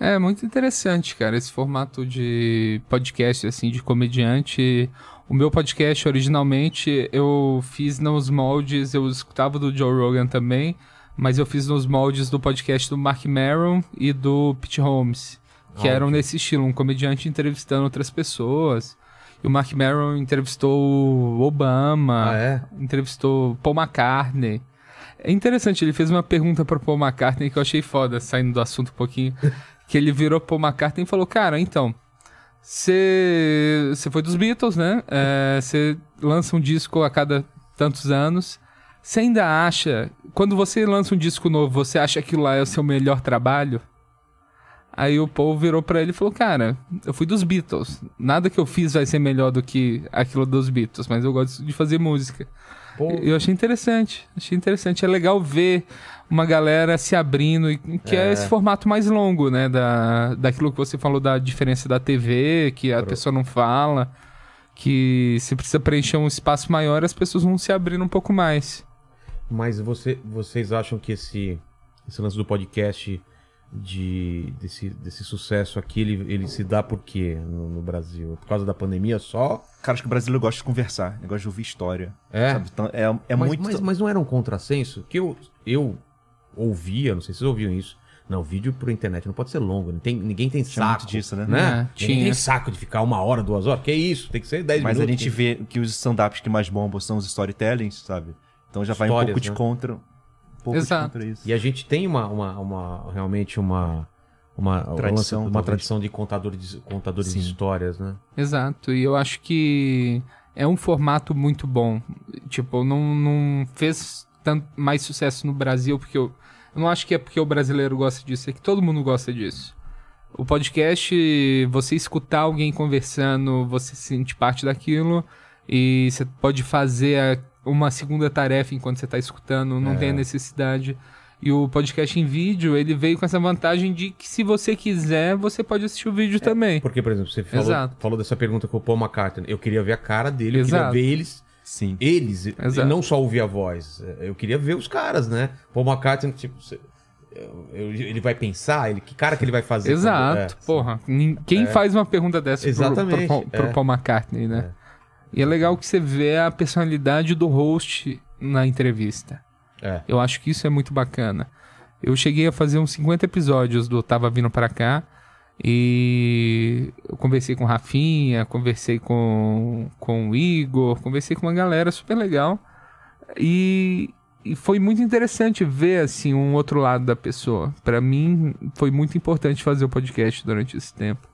É muito interessante, cara, esse formato de podcast, assim, de comediante. O meu podcast, originalmente, eu fiz nos moldes, eu escutava do Joe Rogan também, mas eu fiz nos moldes do podcast do Mark Maron e do Pete Holmes, que Ah, eram ok. nesse estilo, um comediante entrevistando outras pessoas. E o Mark Maron entrevistou o Obama, Ah, é? entrevistou Paul McCartney. É interessante, ele fez uma pergunta pro Paul McCartney que eu achei foda, saindo do assunto um pouquinho. que ele virou Paul McCartney e falou: Cara, então, você foi dos Beatles, né? É, Você lança um disco a cada tantos anos. Você ainda acha. Quando você lança um disco novo, você acha que aquilo lá é o seu melhor trabalho? Aí o Paul virou pra ele e falou: Cara, eu fui dos Beatles. Nada que eu fiz vai ser melhor do que aquilo dos Beatles, mas eu gosto de fazer música. Pô, Eu achei interessante. Achei interessante. É legal ver uma galera se abrindo, e que é, esse formato mais longo, né? Da, daquilo que você falou da diferença da TV, que a pessoa não fala, que se precisa preencher um espaço maior, as pessoas vão se abrindo um pouco mais. Mas você, vocês acham que esse, esse lance do podcast de, desse, desse sucesso aqui, ele, ele se dá por quê no, no Brasil? Por causa da pandemia só? Cara, acho que o brasileiro gosta de conversar, gosta de ouvir história. É? sabe? Então, é, é mas, muito. mas, mas não era um contrassenso? Que eu, eu ouvia, não sei se vocês ouviam isso. Não, vídeo por internet não pode ser longo. Não tem, ninguém tem Tinha saco. muito disso, né? né? É, Ninguém tinha. tem saco de ficar uma hora, duas horas. Que isso? Tem que ser dez Mas a minutos. gente vê que os stand-ups que mais bombam são os storytellings, sabe? Então já vai um Histórias, pouco de né? contra. Pouco Exato. de contra isso. E a gente tem uma, uma, uma- realmente uma, uma Tradição, uma tradição de contadores, de, contadores de histórias, né? Exato, e eu acho que é um formato muito bom. Tipo, não, não fez tanto mais sucesso no Brasil, porque eu, eu não acho que é porque o brasileiro gosta disso, é que todo mundo gosta disso. O podcast, você escutar alguém conversando, você se sente parte daquilo, e você pode fazer a- uma segunda tarefa enquanto você está escutando, não É. tem a necessidade. E o podcast em vídeo, ele veio com essa vantagem de que se você quiser, você pode assistir o vídeo também. Porque, por exemplo, você falou, falou dessa pergunta com o Paul McCartney. Eu queria ver a cara dele, eu Exato. queria ver eles, Sim. eles, e Exato. não só ouvir a voz. Eu queria ver os caras, né? Paul McCartney, tipo, você- eu- eu- ele vai pensar, ele, que cara que ele vai fazer? Exato, quando- é, porra. Quem faz uma pergunta dessa pro- Exatamente, pro, pro, é. Paul McCartney, né? E é legal que você vê a personalidade do host na entrevista. É. Eu acho que isso é muito bacana. Eu cheguei a fazer uns 50 episódios do Tava Vindo Pra Cá. E eu conversei com o Rafinha, conversei com, com o Igor, conversei com uma galera super legal. E, e foi muito interessante ver assim um outro lado da pessoa. Pra mim foi muito importante fazer o podcast durante esse tempo.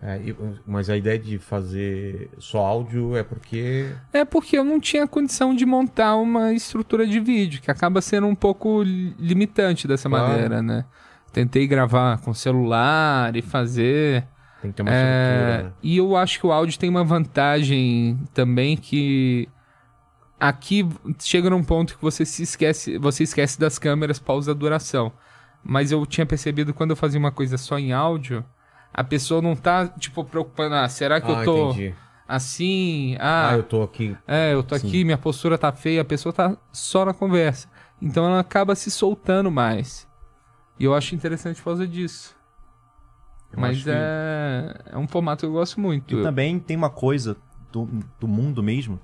É, mas a ideia de fazer só áudio é porque. É porque eu não tinha condição de montar uma estrutura de vídeo, que acaba sendo um pouco li- limitante dessa Claro. maneira, né? Tentei gravar com celular e fazer. Tem que ter uma É, estrutura, né? E eu acho que o áudio tem uma vantagem também que aqui chega num ponto que você se esquece, você esquece das câmeras, pausa a duração. Mas eu tinha percebido quando eu fazia uma coisa só em áudio, a pessoa não tá tipo preocupando, ah, será que Ah, eu tô entendi. assim? Ah, Ah, eu tô aqui. é, eu tô aqui, minha postura tá feia, a pessoa tá só na conversa. Então ela acaba se soltando mais. E eu acho interessante por causa disso. Eu Mas acho que- é, é um formato que eu gosto muito. E também tem uma coisa do, do mundo mesmo,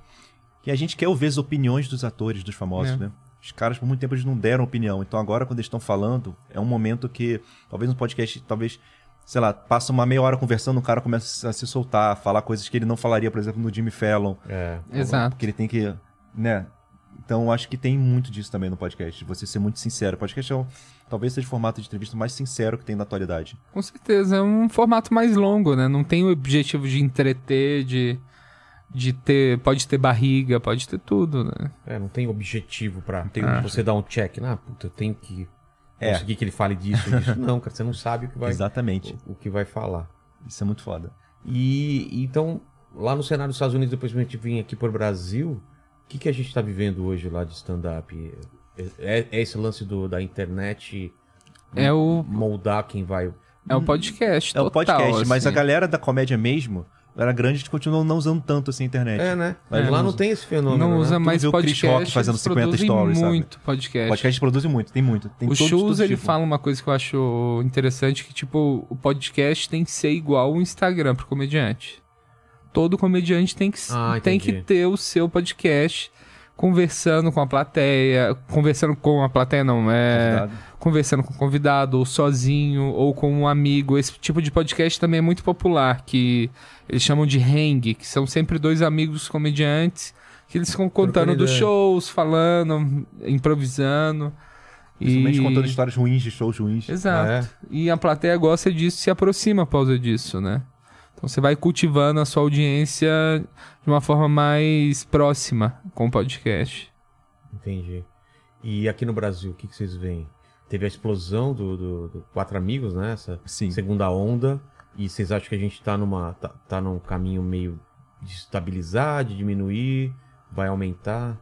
que a gente quer ouvir as opiniões dos atores, dos famosos, É. né? Os caras, por muito tempo, eles não deram opinião. Então agora, quando eles estão falando, é um momento que, talvez no podcast, talvez, sei lá, passa uma meia hora conversando, o cara começa a se soltar, a falar coisas que ele não falaria, por exemplo, no Jimmy Fallon. É. Exato. Porque ele tem que, né? Então, eu acho que tem muito disso também no podcast, de você ser muito sincero. O podcast é um, talvez seja o formato de entrevista mais sincero que tem na atualidade. Com certeza, é um formato mais longo, né? Não tem o objetivo de entreter, de, de ter. Pode ter barriga, pode ter tudo, né? É, não tem objetivo pra tem você dar um check. Ah, puta, eu tenho que É. conseguir que ele fale disso, disso. Não, cara, você não sabe o que vai, Exatamente. o, o que vai falar. Isso é muito foda. E então, lá no cenário dos Estados Unidos, depois que a gente vir aqui pro Brasil, o que, que a gente tá vivendo hoje lá de stand-up? É, é esse lance do, da internet É o, moldar quem vai. é o podcast. É o total, podcast, mas a assim. galera da comédia mesmo, era grande, eles continuam não usando tanto assim a internet. É, né? Mas lá não usa. tem esse fenômeno. Não né? usa mais o Chris podcast. Rock fazendo eles 50 produzem stories, sabe? muito podcast. Podcast produz muito, tem muito. Tem o todo ele tipo. fala uma coisa que eu acho interessante, que tipo, o podcast tem que ser igual o Instagram pro comediante. Todo comediante tem que, Ah, tem que ter o seu podcast conversando com a plateia, conversando com a plateia não, é Convidado. Conversando com o convidado, ou sozinho, ou com um amigo. Esse tipo de podcast também é muito popular, que eles chamam de hang, que são sempre dois amigos comediantes que eles ficam contando dos shows, falando, improvisando. Principalmente E... contando histórias ruins de shows ruins. Exato. É. E a plateia gosta disso, se aproxima por causa disso, né? Então você vai cultivando a sua audiência de uma forma mais próxima com o podcast. Entendi. E aqui no Brasil, o que, que vocês veem? Teve a explosão do, do- do Quatro Amigos, né? Essa Sim. segunda onda. E vocês acham que a gente tá, numa, tá, tá num caminho meio de estabilizar, de diminuir, vai aumentar?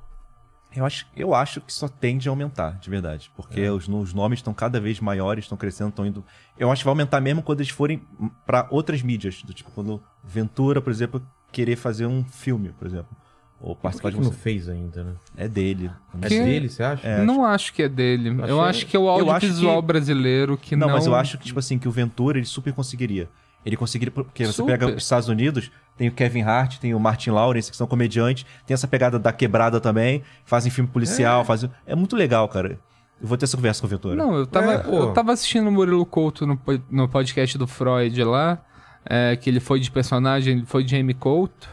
Eu acho, eu acho que só tende a aumentar, de verdade. Porque É. os, os nomes estão cada vez maiores, estão crescendo, estão indo. Eu acho que vai aumentar mesmo quando eles forem para outras mídias. Do tipo, quando Ventura, por exemplo, querer fazer um filme, por exemplo. Ou Por participar que, de um. não fez ainda, né? É dele. É Que- dele, você acha? É, não acho que é dele. Eu Achei- acho que é o Eu acho audiovisual que- brasileiro que não... não, mas eu acho que, tipo assim, que o Ventura ele super conseguiria. Ele conseguiria, porque você Super. pega os Estados Unidos, tem o Kevin Hart, tem o Martin Lawrence, que são comediantes, tem essa pegada da quebrada também, fazem filme policial, fazem. É muito legal, cara. Eu vou ter essa conversa com o Ventura. Não, eu tava, É, pô. eu tava assistindo o Murilo Couto no, no podcast do Freud lá, é, que ele foi de personagem, ele foi de Amy Couto.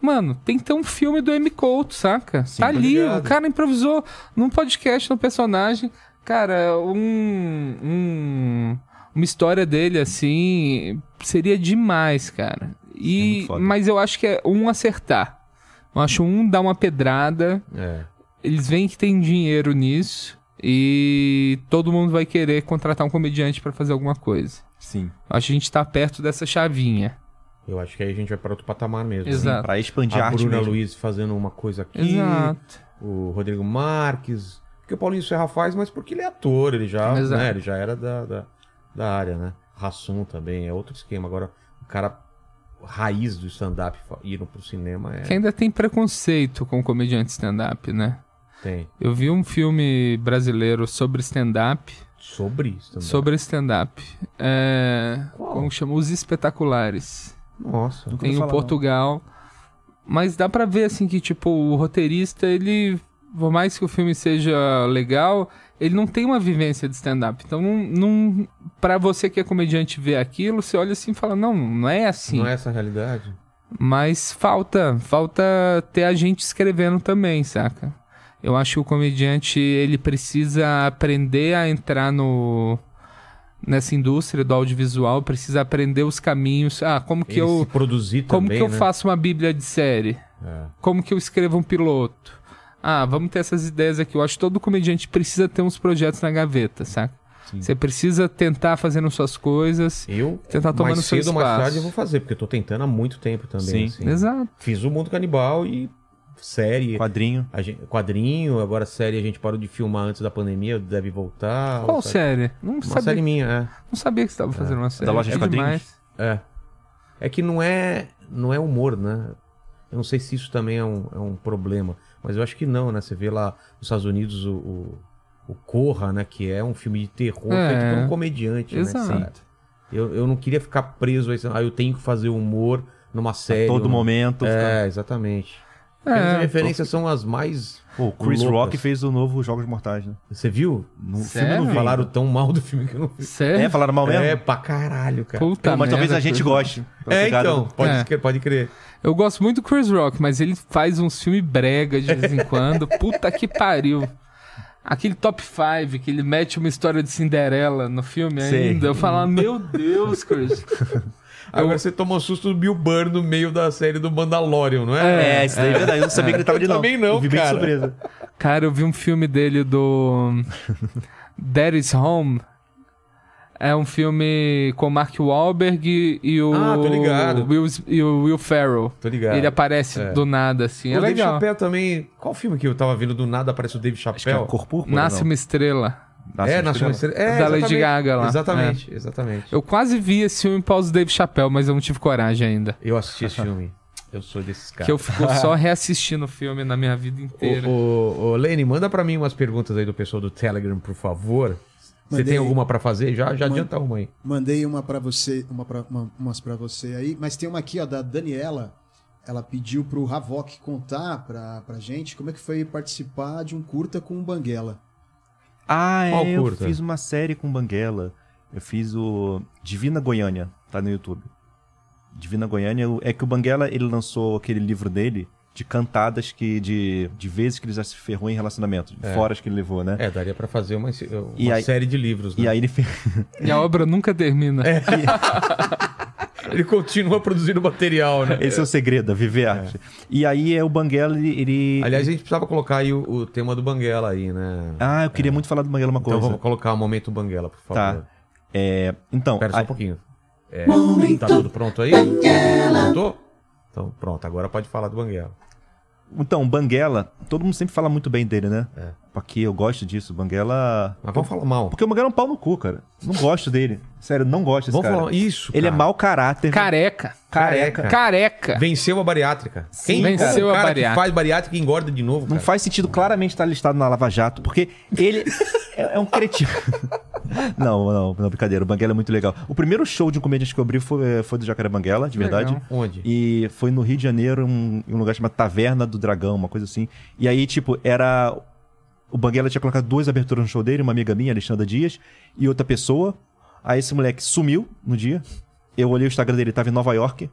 Mano, tem que ter um filme do Amy Couto, saca? tá tô ali, ligado. o cara improvisou num podcast no personagem. Cara, um, um- uma história dele assim seria demais, cara. É E, foda. mas eu acho que é um acertar. Eu acho um dar uma pedrada, É. eles veem que tem dinheiro nisso e todo mundo vai querer contratar um comediante pra fazer alguma coisa. Sim. Eu Acho que a gente tá perto dessa chavinha. Eu acho que aí a gente vai para outro patamar mesmo. Exato. Pra expandir a, A arte Bruna mesmo. Luiz fazendo uma coisa aqui. Exato. O Rodrigo Marques. Porque o Paulinho Serra faz, mas porque ele é ator, ele já, Exato. né, ele já era da, da, da área, né? Rassum também, é outro esquema. Agora, o cara raiz do stand-up indo pro cinema é. Que ainda tem preconceito com comediante stand-up, né? Tem. Eu vi um filme brasileiro sobre stand-up. Sobre stand-up. Sobre stand-up. É. Como chama? Os Espetaculares. Nossa. Nunca Tem o Portugal. Mas dá pra ver, assim, que, tipo, o roteirista, ele. Por mais que o filme seja legal, ele não tem uma vivência de stand-up. Então, não, não, pra você que é comediante ver aquilo, você olha assim e fala: não, não é assim. Não é essa a realidade? Mas falta, falta ter a gente escrevendo também, saca? Eu acho que o comediante ele precisa aprender a entrar no nessa indústria do audiovisual, precisa aprender os caminhos. Ah, como que Ele eu produzir como também, que eu né? faço uma bíblia de série? É. Como que eu escrevo um piloto? Ah, vamos ter essas ideias aqui. Eu acho que todo comediante precisa ter uns projetos na gaveta, saca? Sim. Você precisa tentar fazendo suas coisas. Eu, Tentar tomando mais seu cedo ou mais tarde, eu vou fazer, porque eu tô tentando há muito tempo também. Sim. assim. Exato. Fiz o Mundo Canibal e série. Quadrinho. A gente- quadrinho, agora série a gente parou de filmar antes da pandemia, deve voltar. Qual série? Não Uma sabia. série minha, Não sabia que você estava fazendo uma série. loja de É quadrinhos? demais. é. É. É que não é, não é humor, né? Eu não sei se isso também é um, é um problema, mas eu acho que não, né? Você vê lá nos Estados Unidos o, o, o Corra, né? Que é um filme de terror É. feito por um comediante, né? Exato. Sim. Eu, eu não queria ficar preso a isso. Ah, eu tenho que fazer humor numa A série. todo ou- momento. É, exatamente. É, As referências são as mais. Pô, o Chris loucas. Rock fez o novo Jogos Mortais, né? Você viu? No Sério? filme não vi. Falaram tão mal do filme que eu não vi. Sério? É, falaram mal mesmo? É, pra caralho, cara. Puta mas talvez merda, a gente Chris goste. É, pegada então, pode, É. crer, pode crer. Eu gosto muito do Chris Rock, mas ele faz uns filmes brega de vez em quando. Puta que pariu. Aquele top 5 que ele mete uma história de Cinderela no filme Sei. ainda. Eu falo, meu Deus, Chris. Agora você tomou susto do Bill Burr no meio da série do Mandalorian, não é? É, isso daí é verdade. Eu não sabia que ele tava Eu de não. também não, Eu vi bem cara. surpresa. Cara, eu vi um filme dele do Daddy's Home. É um filme com Mark Wahlberg e o Ah, tô ligado. Will, e o Will Ferrell. Tô ligado. Ele aparece É. do nada, assim. o é Dave legal. Chappelle também. Qual filme que eu tava vendo do nada aparece o Dave Acho que é Chappelle? cor púrpura, Nasce não. uma estrela. Nasce é, uma estrela. É, Da Lady exatamente. Gaga lá. Exatamente, exatamente. Eu quase vi esse filme pós o Dave Chappelle, mas eu não tive coragem ainda. Eu assisti esse filme. Eu sou desses caras. Que eu fico só reassistindo o filme na minha vida inteira. Ô, ô, ô, Lene, manda pra mim umas perguntas aí do pessoal do Telegram, por favor. Você Mandei. tem alguma pra fazer? Já, já adianta uma aí. Mandei uma para você, uma pra, uma, umas para você aí, mas tem uma aqui, ó, da Daniela. Ela pediu pro Havok contar pra, pra gente como é que foi participar de um curta com o Banguela. Ah, Qual é, eu fiz uma série com Banguela. Eu fiz o Divina Goiânia, tá no YouTube. Divina Goiânia, é que o Banguela, ele lançou aquele livro dele, de cantadas que. De, de vezes que ele já se ferrou em relacionamento, de foras que ele levou, né? É, daria pra fazer uma, uma E aí- série de livros, né? E aí ele fez. E a obra nunca termina. Ele continua produzindo material, né? Esse é o segredo, a viver arte. E aí é o Banguela, ele. ele- Aliás, a gente precisava colocar aí o, o tema do Banguela aí, né? Ah, eu queria muito falar do Banguela uma então coisa. vamos colocar o momento Banguela, por favor. Tá. É, então. Espera só a- um pouquinho. É, tá tudo pronto aí? Pronto? Então pronto, agora pode falar do Banguela. Então, Banguela, todo mundo sempre fala muito bem dele, né? É. Porque eu gosto disso. Banguela. Mas vamos falar mal. Porque o Banguela é um pau no cu, cara. Não gosto dele. Sério, não gosto desse Vamos cara. falar isso. Ele é cara. mau caráter. Careca. Careca. Careca. Venceu a bariátrica. Quem Venceu o a cara bariátrica. que faz bariátrica e engorda de novo, Não cara? faz sentido claramente estar listado na Lava Jato, porque ele é, é um cretino. não, não, não, brincadeira. O Banguela é muito legal. O primeiro show de um comediante que eu abri foi, foi do Jacaré Banguela, de verdade. Legal. Onde? E foi no Rio de Janeiro, um- em um lugar chamado Taverna do Dragão, uma coisa assim. E aí, tipo, era. O Banguela tinha colocado duas aberturas no show dele, uma amiga minha, Alexandra Dias, e outra pessoa. Aí esse moleque sumiu no dia. Eu olhei o Instagram dele, ele tava em Nova York.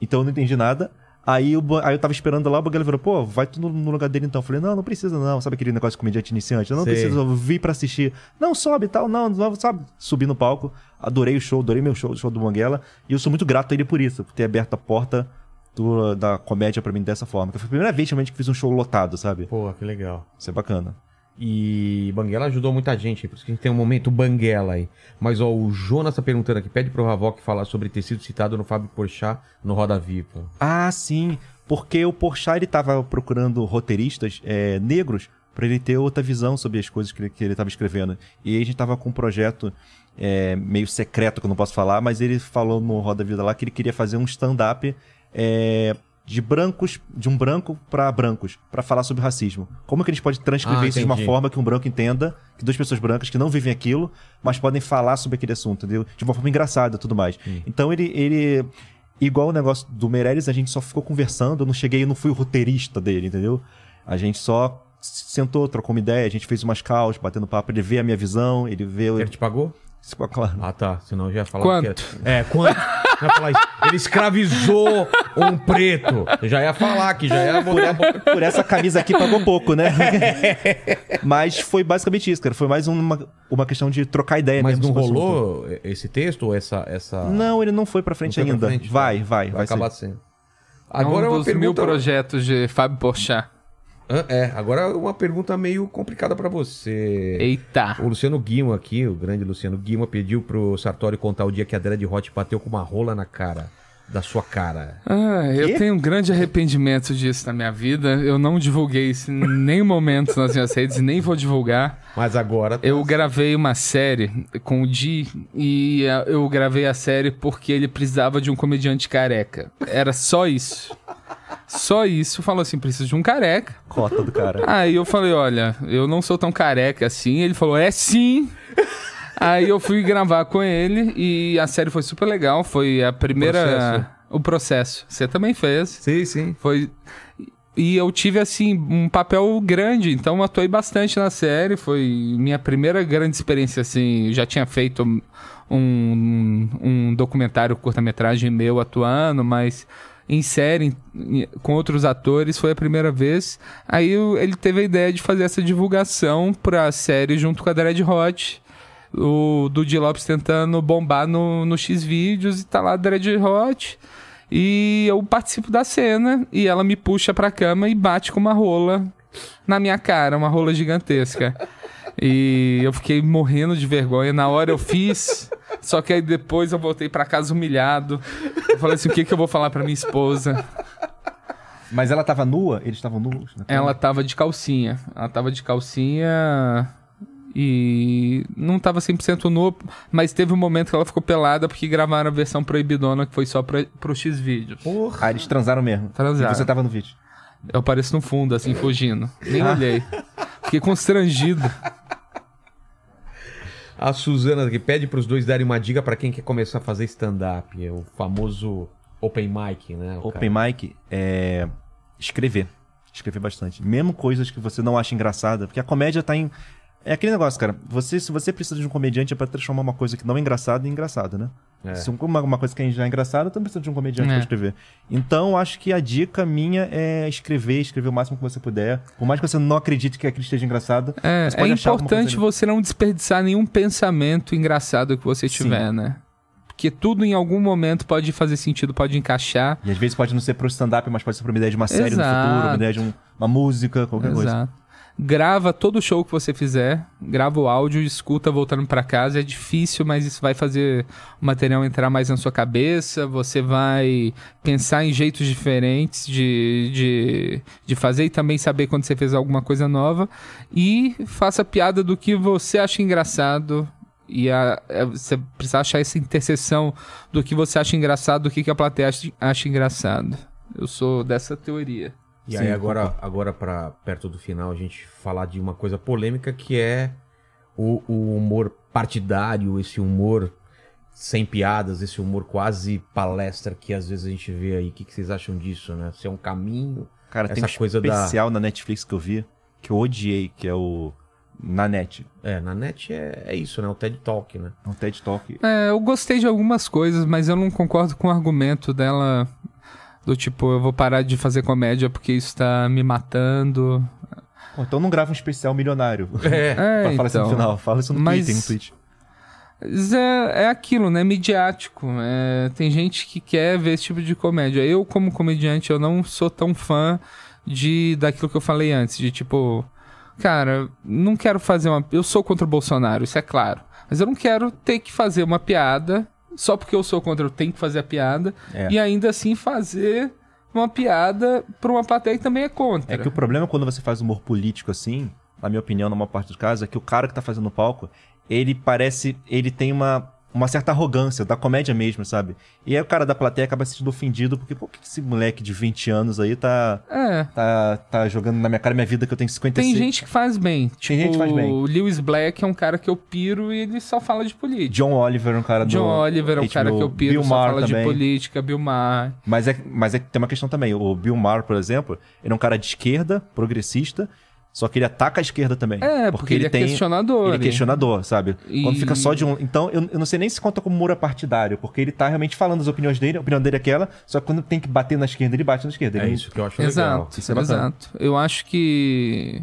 Então eu não entendi nada. Aí, Ba- aí eu tava esperando lá, o Banguela falou, pô, vai tu no, no lugar dele então. Eu falei, não, não precisa não. Sabe aquele negócio de comediante iniciante? Eu não Sei. precisa, eu vi pra assistir. Não, sobe e tal, não, não, sabe? Subi no palco, adorei o show, adorei meu show, o show do Banguela. E eu sou muito grato a ele por isso, por ter aberto a porta do- da comédia pra mim dessa forma. Foi a primeira vez realmente que fiz um show lotado, sabe? Pô, que legal. Isso é bacana. E Banguela ajudou muita gente, por isso que a gente tem um momento Banguela aí. Mas ó, o Jonas tá perguntando aqui, pede pro Havok falar sobre ter sido citado no Fábio Porchat no Roda Viva. Ah, sim. Porque o Porchat, ele tava procurando roteiristas é, negros pra ele ter outra visão sobre as coisas que ele, que ele tava escrevendo. E aí a gente tava com um projeto é, meio secreto, que eu não posso falar, mas ele falou no Roda Vida lá que ele queria fazer um stand-up é, de brancos, de um branco pra brancos, pra falar sobre racismo. Como que a gente pode transcrever Ah, isso de uma forma que um branco entenda, que duas pessoas brancas que não vivem aquilo, mas podem falar sobre aquele assunto, entendeu? De uma forma engraçada e tudo mais. Então ele, ele igual o negócio do Meirelles, a gente só ficou conversando, eu não cheguei, eu não fui o roteirista dele, entendeu? A gente só sentou, trocou uma ideia, a gente fez umas calls, batendo papo, ele vê a minha visão, ele vê... Ele te pagou? Claro. Ah, tá. Senão eu já ia falar. Quanto? que é- É, quanto? Eu ia falar isso. Ele escravizou um preto. Eu já ia falar que já ia boca. Por essa camisa aqui pagou pouco, né? Mas foi basicamente isso, cara. Foi mais uma, uma questão de trocar ideia Mas mesmo não sobre o assunto. rolou esse texto ou essa. essa... Não, ele não foi pra frente Não foi pra ainda. frente? vai, vai, vai, acabar ser. sendo. Agora é um uma dos mil pergunta. projetos de Fábio Porchat. É, agora é uma pergunta meio complicada pra você. Eita. O Luciano Guima aqui, o grande Luciano Guima, pediu pro Sartori contar o dia que a Dread Hot bateu com uma rola na cara. Da sua cara. Ah, eu tenho um grande arrependimento disso na minha vida. Eu não divulguei isso em nenhum momento nas minhas redes, e nem vou divulgar. Mas agora. Eu gravei uma série com o Di e eu gravei a série porque ele precisava de um comediante careca. Era só isso. Só isso. Falou assim: preciso de um careca. Cota do cara. Aí eu falei: olha, eu não sou tão careca assim. Ele falou: é sim. Aí eu fui gravar com ele e a série foi super legal. Foi a primeira. Processo. O processo. Você também fez. Sim, sim. Foi. E eu tive, assim, um papel grande, então atuei bastante na série. Foi minha primeira grande experiência, assim. Eu já tinha feito um, um documentário curta-metragem meu atuando, mas em série, com outros atores, foi a primeira vez. Aí ele teve a ideia de fazer essa divulgação pra série junto com a Dread Hot. O do Di Lopes tentando bombar no, no X-Vídeos e tá lá a Dread Hot. E eu participo da cena e ela me puxa pra cama e bate com uma rola na minha cara, uma rola gigantesca. E eu fiquei morrendo de vergonha. Na hora eu fiz, só que aí depois eu voltei pra casa humilhado. Eu falei assim: o que, que eu vou falar pra minha esposa? Mas ela tava nua? Eles estavam nus? Ela tava de calcinha. Ela tava de calcinha e não tava 100% nua, mas teve um momento que ela ficou pelada porque gravaram a versão proibidona que foi só pra, pro X-Vídeos. Ah, eles transaram mesmo. Transaram. E você tava no vídeo. Eu apareço no fundo, assim, fugindo. Nem olhei. Fiquei constrangido. A Suzana aqui pede pros dois darem uma dica pra quem quer começar a fazer stand-up. É o famoso open mic, né? Open cara. mic é escrever. Escrever bastante. Mesmo coisas que você não acha engraçada, porque a comédia tá em. É aquele negócio, cara. Você, se você precisa de um comediante é pra transformar uma coisa que não é engraçada em engraçada, né? É. Se uma, uma coisa que já é engraçada, eu também preciso de um comediante É. pra escrever. Então, acho que a dica minha é escrever, escrever o máximo que você puder. Por mais que você não acredite que aquilo esteja engraçado, É, é importante você não desperdiçar nenhum pensamento engraçado que você Sim. tiver, né? Porque tudo em algum momento pode fazer sentido, pode encaixar. E às vezes pode não ser pro stand-up, mas pode ser pra uma ideia de uma série no Exato. futuro, uma ideia de um- uma música, qualquer coisa. Grava todo show que você fizer, grava o áudio, escuta voltando pra casa. É difícil, mas isso vai fazer o material entrar mais na sua cabeça. Você vai pensar em jeitos diferentes de, de, de fazer e também saber quando você fez alguma coisa nova. E faça piada do que você acha engraçado. E a- é, você precisa achar essa interseção do que você acha engraçado, do que, que a plateia acha, acha engraçado. Eu sou dessa teoria. E Sim, aí agora, agora para perto do final, a gente falar de uma coisa polêmica que é o, o humor partidário, esse humor sem piadas, esse humor quase palestra que às vezes a gente vê aí. O que, que vocês acham disso, né? Se é um caminho... Cara, tem Essa um coisa da- especial na Netflix que eu vi, que eu odiei, que é o Na Net. É, na net é, é isso, né? O TED Talk, né? É um TED Talk. É, eu gostei de algumas coisas, mas eu não concordo com o argumento dela do tipo, eu vou parar de fazer comédia porque isso tá me matando. Pô, então não grava um especial milionário. É. É, pra falar isso no então. final. Fala isso no Mas- Twitter, no tweet. Mas é, é aquilo, né? Midiático. É, tem gente que quer ver esse tipo de comédia. Eu, como comediante, eu não sou tão fã de daquilo que eu falei antes, de tipo, cara, não quero fazer uma. Eu sou contra o Bolsonaro, isso é claro. Mas eu não quero ter que fazer uma piada só porque eu sou contra, eu tenho que fazer a piada É. e ainda assim fazer uma piada pra uma plateia que também é contra. É que o problema quando você faz humor político assim, na minha opinião, numa parte dos casos, é que o cara que tá fazendo o palco, ele parece. Ele tem uma, uma certa arrogância, da comédia mesmo, sabe? E aí o cara da plateia acaba se sentindo ofendido, porque, por que esse moleque de 20 anos aí tá. É. Tá, tá jogando na minha cara minha vida que eu tenho 56. Tem gente que faz bem. Tipo, gente que faz bem. O Lewis Black é um cara que eu piro e ele só fala de política. John Oliver é um cara do. John Oliver é um cara HBO, que eu piro, Bill só Maher fala de também. política, Bill Maher. Mas é, mas é que tem uma questão também. O Bill Maher, por exemplo, ele é um cara de esquerda, progressista, só que ele ataca a esquerda também. É, porque, ele, é questionador. Ele é questionador, sabe? E- Quando fica só de um. Então, eu, eu não sei nem se conta como mura partidário, porque ele tá realmente falando as opiniões dele, a opinião dele é aquela, só que quando tem que bater na esquerda, ele bate na esquerda. É Ele- isso que eu acho legal. Exato, Isso é exato. Eu acho que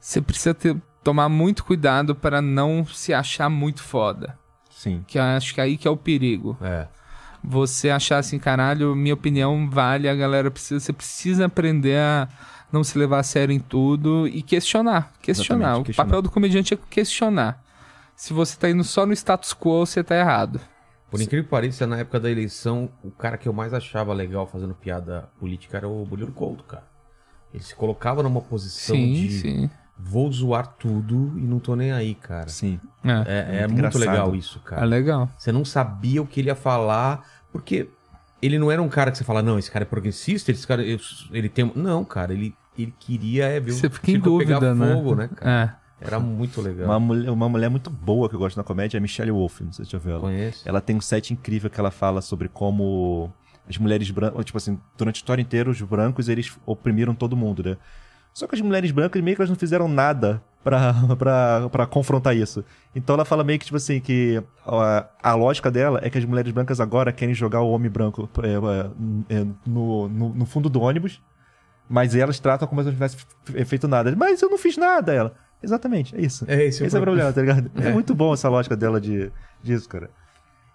você precisa ter- tomar muito cuidado para não se achar muito foda. Sim. Que eu acho que aí que é o perigo. É. Você achar assim, caralho, minha opinião vale, a galera precisa. Você precisa aprender a não se levar a sério em tudo e questionar. Questionar. O papel do comediante é questionar. Se você tá indo só no status quo, você tá errado. Por incrível que pareça, na época da eleição, o cara que eu mais achava legal fazendo piada política era o Bolívar Couto, cara. Ele se colocava numa posição sim, de sim. vou zoar tudo e não tô nem aí, cara. Sim. É, É, é Muito muito engraçado. legal isso, é cara. legal. Você não sabia o que ele ia falar, porque ele não era um cara que você fala, não, esse cara é progressista, esse cara, eu- ele tem... Não, cara, ele, ele queria é, ver Você o fica em circo pegar dúvida, né? fogo, né, cara? É. Era muito legal. Uma mulher, uma mulher muito boa que eu gosto na comédia é a Michelle Wolf, não sei se você já viu ela. Conhece? Ela tem um set incrível que ela fala sobre como as mulheres brancas, tipo assim, durante a história inteira, os brancos, eles oprimiram todo mundo, né? Só que as mulheres brancas, meio que elas não fizeram nada pra confrontar isso. Então ela fala meio que, tipo assim, que a, a lógica dela é que as mulheres brancas agora querem jogar o homem branco é, é, no, no, no fundo do ônibus, mas elas tratam como se não tivesse feito nada. Mas eu não fiz nada, ela. Exatamente, é isso. É esse, Esse é o problema, tá ligado? É. É. muito bom essa lógica dela de, disso, cara.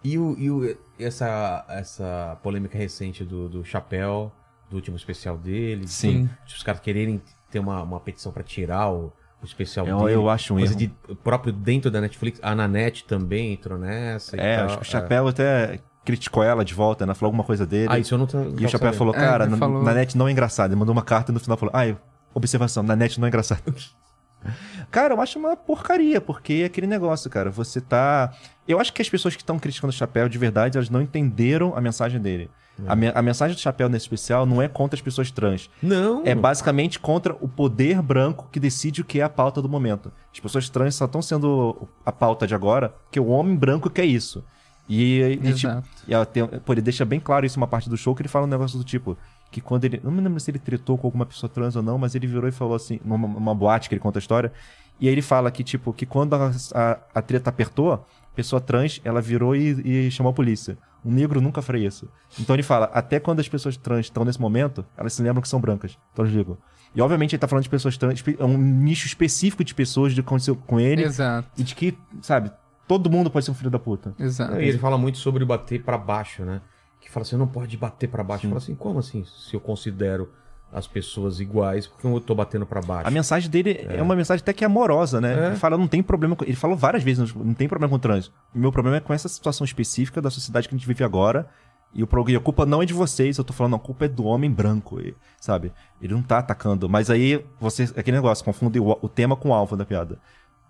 E, o, e o- essa, essa polêmica recente do, do Chapéu, do último especial dele, Sim. de os caras quererem ter uma, uma petição pra tirar o especial Eu- dele. eu acho um coisa erro. de próprio dentro da Netflix, a Nanette também entrou nessa. e É, tal. acho que o Chapéu até criticou ela de volta, né? Falou alguma coisa dele. Ah, isso eu não tô. e o Chapéu falou, É, cara, ele na, falou- na net não é engraçado. Ele mandou uma carta e no final falou, ai, observação, na net não é engraçado. cara, eu acho uma porcaria, porque é aquele negócio, cara, você tá... Eu acho que as pessoas que estão criticando o Chapéu, de verdade, elas não entenderam a mensagem dele. A, me- a mensagem do Chapéu nesse especial não é contra as pessoas trans. Não. É basicamente contra o poder branco que decide o que é a pauta do momento. As pessoas trans só estão sendo a pauta de agora porque o homem branco quer isso. E, e, tipo, Exato. e tem- pô, ele deixa bem claro isso uma parte do show que ele fala um negócio do tipo que quando ele não me lembro se ele tretou com alguma pessoa trans ou não, mas ele virou e falou assim numa uma boate que ele conta a história e aí ele fala que tipo que quando a, a, a treta apertou pessoa trans, ela virou e, e chamou a polícia. Um negro nunca faria isso. Então ele fala, até quando as pessoas trans estão nesse momento, elas se lembram que são brancas. Então eles ligam. E obviamente ele tá falando de pessoas trans, é um nicho específico de pessoas de que aconteceu com ele. Exato, E de que, sabe, todo mundo pode ser um filho da puta. exato. E ele fala muito sobre bater pra baixo, né? Que fala assim, não pode bater pra baixo. Fala assim, como assim? Se eu considero as pessoas iguais, por que eu tô batendo pra baixo? A mensagem dele é, uma mensagem até que amorosa, né? É. Ele fala, não tem problema com... Ele falou várias vezes, não tem problema com o trânsito. O meu problema é com essa situação específica da sociedade que a gente vive agora. E, o, pro- e a culpa não é de vocês, eu tô falando, a culpa é do homem branco, e- sabe? Ele não tá atacando. Mas aí, você, é aquele negócio, confunde o, o tema com o alvo da piada.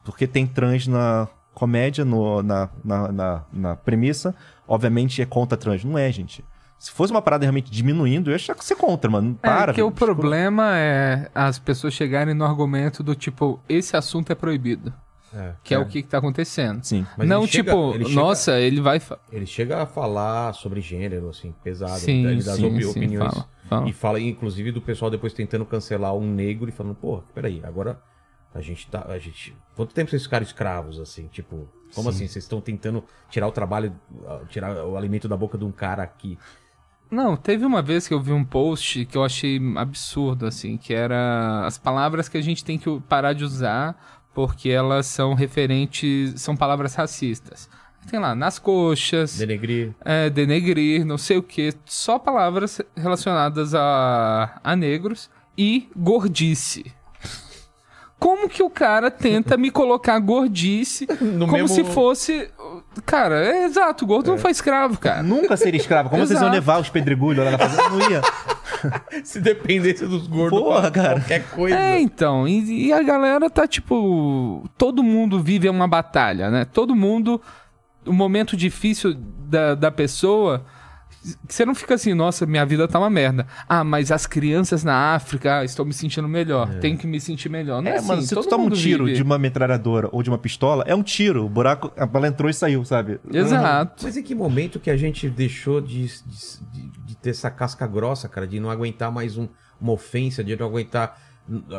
Porque tem trans na comédia, no, na, na, na, na premissa, obviamente é contra trans. Não é, gente. Se fosse uma parada realmente diminuindo, eu ia achar que você é contra, mano. Para. é que o problema é as pessoas chegarem no argumento do tipo, esse assunto é proibido. É. Que é, o que, que tá acontecendo. Sim. Mas não, ele chega- tipo, ele chega- nossa, ele vai. Ele chega a falar sobre gênero, assim, pesado. Sim, ele dá sim, opi- sim, opiniões. fala, fala. E fala, inclusive, do pessoal depois tentando cancelar um negro e falando, pô, peraí, agora a gente tá. A gente. Quanto tempo vocês ficaram escravos, assim? Tipo, como assim? Vocês estão tentando tirar o trabalho, tirar o alimento da boca de um cara aqui. Não, teve uma vez que eu vi um post que eu achei absurdo, assim, que era as palavras que a gente tem que parar de usar porque elas são referentes, são palavras racistas. Tem lá, nas coxas, Denegrir. é, denegrir, não sei o que, só palavras relacionadas a, a negros e gordice. Como que o cara tenta me colocar gordice No como mesmo- se fosse. Cara, é exato, gordo não foi escravo, cara. Nunca seria escravo. Como vocês iam Exato. levar os pedregulhos lá na fazenda? Não ia. Se dependesse dos gordos Porra, cara. qualquer coisa. É, então, e, e a galera tá tipo. Todo mundo vive uma batalha, né? Todo mundo. O momento difícil da, da pessoa. Você não fica assim, nossa, minha vida tá uma merda. Ah, mas as crianças na África, ah, estou me sentindo melhor. Tenho que me sentir melhor. Não é, É, assim, mano, se tu toma um tiro vive. de uma metralhadora ou de uma pistola, é um tiro. O buraco, a bala entrou e saiu, sabe? Exato. Mas em que momento que a gente deixou de, de, de- de ter essa casca grossa, cara, de não aguentar mais um- uma ofensa, de não aguentar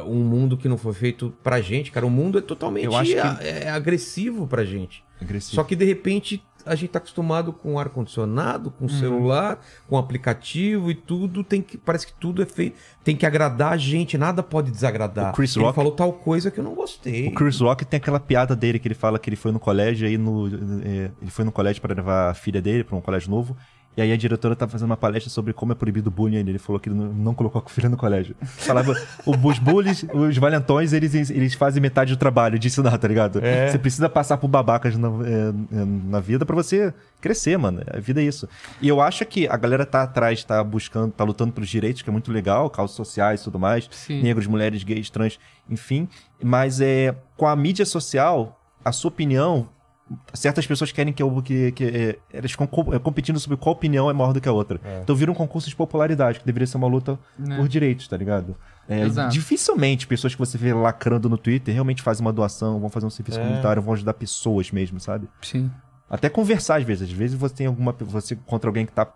um mundo que não foi feito pra gente, cara? O mundo é totalmente Eu acho que- a- é agressivo pra gente. Agressivo. Só que de repente a gente tá acostumado com ar-condicionado, Uhum. com celular, com aplicativo e tudo tem que. Parece que tudo é feito. Tem que agradar a gente, nada pode desagradar. O Chris Ele Rock- falou tal coisa que eu não gostei. O Chris Rock tem aquela piada dele que ele fala que ele foi no colégio aí no é, ele foi no colégio para levar a filha dele para um colégio novo. E aí a diretora tá fazendo uma palestra sobre como é proibido o bullying. Ele falou que não, não colocou a filha no colégio. Falava, os bullies, os valentões, eles, eles fazem metade do trabalho de ensinar, tá ligado? É. Você precisa passar por babacas na, é, é, na vida pra você crescer, mano. A vida é isso. E eu acho que a galera tá atrás, tá buscando, tá lutando pelos direitos, que é muito legal, causas sociais e tudo mais. Sim. Negros, mulheres, gays, trans, enfim. Mas é, com a mídia social, a sua opinião certas pessoas querem que, eu, que, que é, elas ficam com- é, competindo sobre qual opinião é maior do que a outra. Então vira um concurso de popularidade, que deveria ser uma luta Né. por direitos, tá ligado? É, dificilmente pessoas que você vê lacrando no Twitter realmente fazem uma doação, vão fazer um serviço É. comunitário, vão ajudar pessoas mesmo, sabe? Sim. Até conversar às vezes. Às vezes você tem alguma. Você contra alguém que tá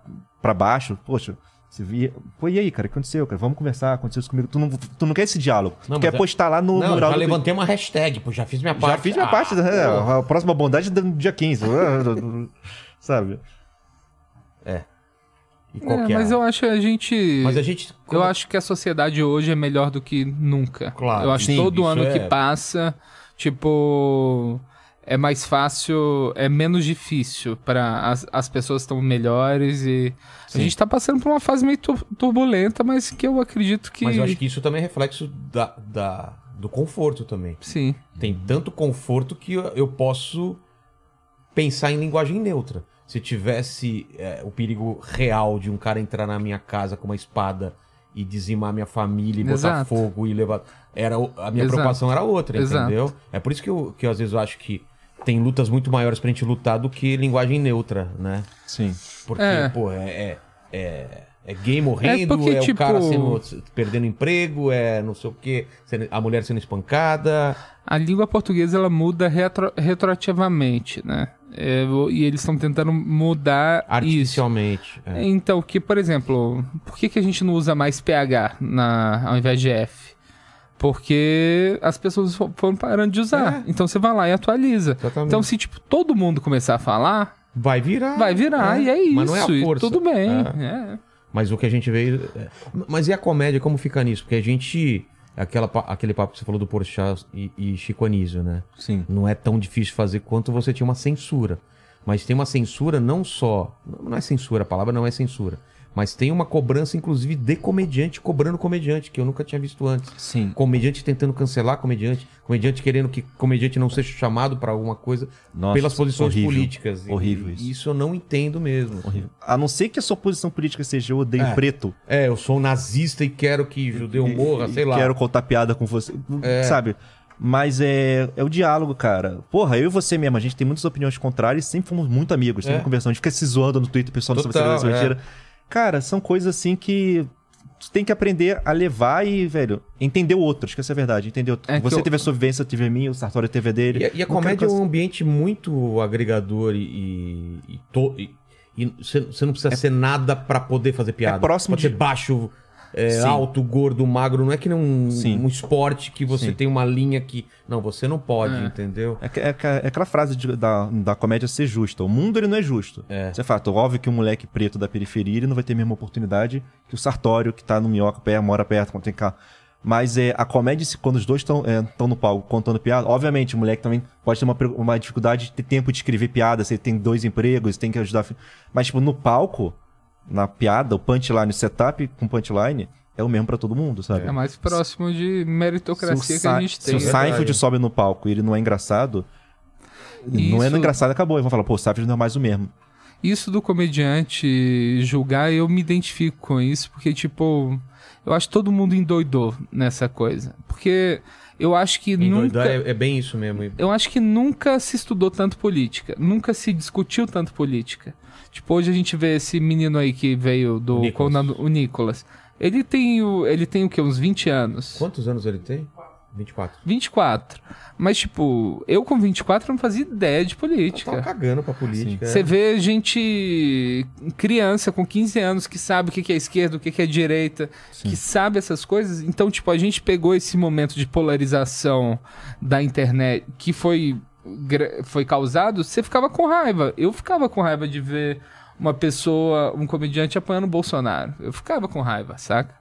pra baixo, poxa. Você via. Pô, e aí, cara? O que aconteceu, cara? Vamos conversar, aconteceu isso comigo. Tu não, tu não quer esse diálogo. Não, tu quer é- postar lá no Não, mural já do levantei uma hashtag, pô, já fiz minha parte. já fiz minha Ah, parte. né? a próxima bondade é no dia 15. Sabe? E qual É, que é? mas eu acho que a gente. Mas a gente. Eu acho que a sociedade hoje é melhor do que nunca. Claro, Eu acho sim, que todo ano é- que passa, tipo, é mais fácil, é menos difícil para as, as pessoas estão melhores e Sim. a gente tá passando por uma fase meio tur- turbulenta, mas que eu acredito que Mas eu acho que isso também é reflexo da, da- do conforto também. sim. Tem tanto conforto que eu, eu posso pensar em linguagem neutra. Se tivesse é, o perigo real de um cara entrar na minha casa com uma espada e dizimar minha família e botar Exato. fogo e levar. Era, a minha Exato. preocupação era outra, Exato. entendeu? É por isso que eu, que eu às vezes eu acho que tem lutas muito maiores pra gente lutar do que linguagem neutra, né? Sim. Porque, É. pô, é, é, é, é gay morrendo, é, porque, o tipo- cara sendo, perdendo emprego, é não sei o quê, a mulher sendo espancada. A língua portuguesa ela muda retro- retroativamente, né? É, o- e eles estão tentando mudar isso. Artificialmente. é. Então, que, por exemplo, por que, que a gente não usa mais PH na, ao invés de F? Porque as pessoas fo- foram parando de usar. É. Então você vai lá e atualiza. Exatamente. Então, se tipo, todo mundo começar a falar, Vai virar. vai virar, e é isso. Mas não é a força. tudo bem. É. é. Mas o que a gente vê. é- Mas e a comédia, como fica nisso? Porque a gente. Aquela, aquele papo que você falou do Porchat e, e Chico Anísio, né? Sim. Não é tão difícil fazer quanto você tinha uma censura. Mas tem uma censura não só. Não é censura, a palavra não é censura. Mas tem uma cobrança, inclusive, de comediante cobrando comediante, que eu nunca tinha visto antes. Sim. Comediante tentando cancelar comediante, comediante querendo que comediante não seja chamado pra alguma coisa Nossa, pelas posições horrível. políticas. Horrível isso. Isso eu não entendo mesmo. Horrível. A não ser que a sua posição política seja eu odeio É. preto. É, eu sou nazista e quero que judeu morra, e- sei lá. Quero contar piada com você. É. Sabe? Mas é, é o diálogo, cara. Porra, eu e você mesmo, a gente tem muitas opiniões contrárias e sempre fomos muito amigos, sempre É. conversando. A gente fica se zoando no Twitter, pessoal não sabe Total, se é. Cara, são coisas assim que tu tem que aprender a levar e, velho, entender o outro. Acho que essa é a verdade. Entendeu? É você eu- teve a sua vivência, eu tive a minha, o Sartori teve a dele. E, a- e a comédia é um ambiente muito agregador e. e, to- e- e você não precisa ser nada pra poder fazer piada. É próximo Pode de- ser baixo, é, alto, gordo, magro. Não é que nem um, Sim. um esporte que você Sim. tem uma linha que. Não, você não pode, É. entendeu? É, é é aquela frase de- da, da comédia ser justa. O mundo ele não é justo. É. Isso é fato. Óbvio que um moleque preto da periferia ele não vai ter a mesma oportunidade que o Sartório, que tá no Minhoca, perto, mora perto, quando tem cá. Mas é, a comédia, se- quando os dois estão no palco contando piada, obviamente o moleque também pode ter uma, uma dificuldade de ter tempo de escrever piada, se ele tem dois empregos, tem que ajudar. Mas, tipo, no palco, na piada, o punchline, o setup com punchline, é o mesmo pra todo mundo, sabe? É mais próximo de meritocracia Se que a gente Se tem. o Seinfeld verdade. sobe no palco e ele não é engraçado, não é Isso- engraçado, acabou. Eles vão falar, pô, o Seinfeld não é mais o mesmo. Isso do comediante julgar, eu me identifico com isso, porque, tipo, eu acho que todo mundo endoidou nessa coisa. Porque eu acho que nunca. Endoidar É, é bem isso mesmo. Eu acho que nunca se estudou tanto política, nunca se discutiu tanto política. Tipo, hoje a gente vê esse menino aí que veio do O Nicolas. Conrado- o Nicolas. Ele tem o, ele tem o quê? Uns 20 anos. Quantos anos ele tem? 24. 24. Mas, tipo, eu com 24 não fazia ideia de Tava política. cagando pra política. é. Você vê gente, criança com 15 anos que sabe o que é esquerda, o que é direita, que sabe essas coisas. Então, tipo, a gente pegou esse momento de polarização da internet que foi, foi causado, você ficava com raiva. Eu ficava com raiva de ver uma pessoa, um comediante apoiando o Bolsonaro. Eu ficava com raiva, saca?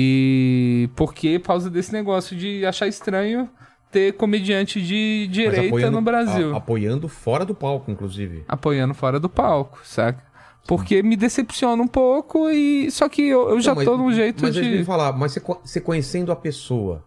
E porque por causa desse negócio de achar estranho ter comediante de Mas direita apoiando- no Brasil a- apoiando fora do palco, inclusive. apoiando fora do palco, saca? Porque me decepciona um pouco e só que eu, eu já Não, mas- tô num jeito mas de falar, mas você, co- você conhecendo a pessoa.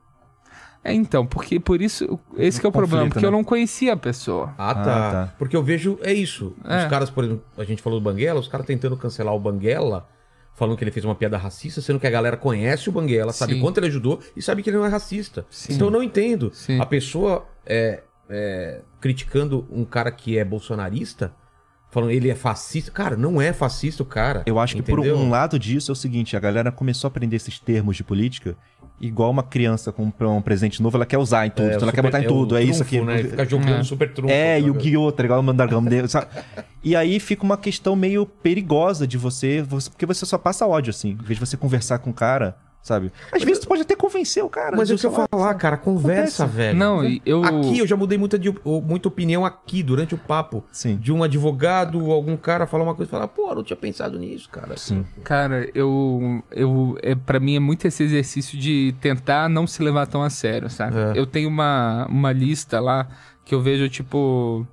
É então, porque por isso esse que é o problema, porque eu né? não conhecia a pessoa. Ah, Ah, tá. tá. Porque eu vejo, é isso. É. Os caras, por exemplo, a gente falou do Banguela, os caras tentando cancelar o Banguela, falando que ele fez uma piada racista, sendo que a galera conhece o Banguela, sabe Sim. quanto ele ajudou e sabe que ele não é racista. Sim. Então eu não entendo. Sim. A pessoa é, é, criticando um cara que é bolsonarista, falando ele é fascista. Cara, não é fascista o cara. Eu acho que entendeu? por um lado disso é o seguinte, a galera começou a aprender esses termos de política, igual uma criança com um presente novo, ela quer usar em tudo, É, então ela quer super- botar em o tudo, é isso aqui. Né? Fica jogando É. super trunfo. É, e o Tá Guiota, igual o Mandargão dele, sabe? E aí fica uma questão meio perigosa de você, você- porque você só passa ódio, assim, em vez de você conversar com o cara, sabe? Às vezes tu pode até convencer o cara. Mas é o que eu falar, sabe? cara, conversa, Acontece. velho. Não, e eu Aqui eu já mudei muita, de- muita opinião aqui durante o papo. Sim. De um advogado, algum cara falar uma coisa e falar, pô, eu não tinha pensado nisso, cara. Sim. Cara, eu. eu é, para mim é muito esse exercício de tentar não se levar tão a sério, sabe? É. Eu tenho uma, uma lista lá que eu vejo, tipo.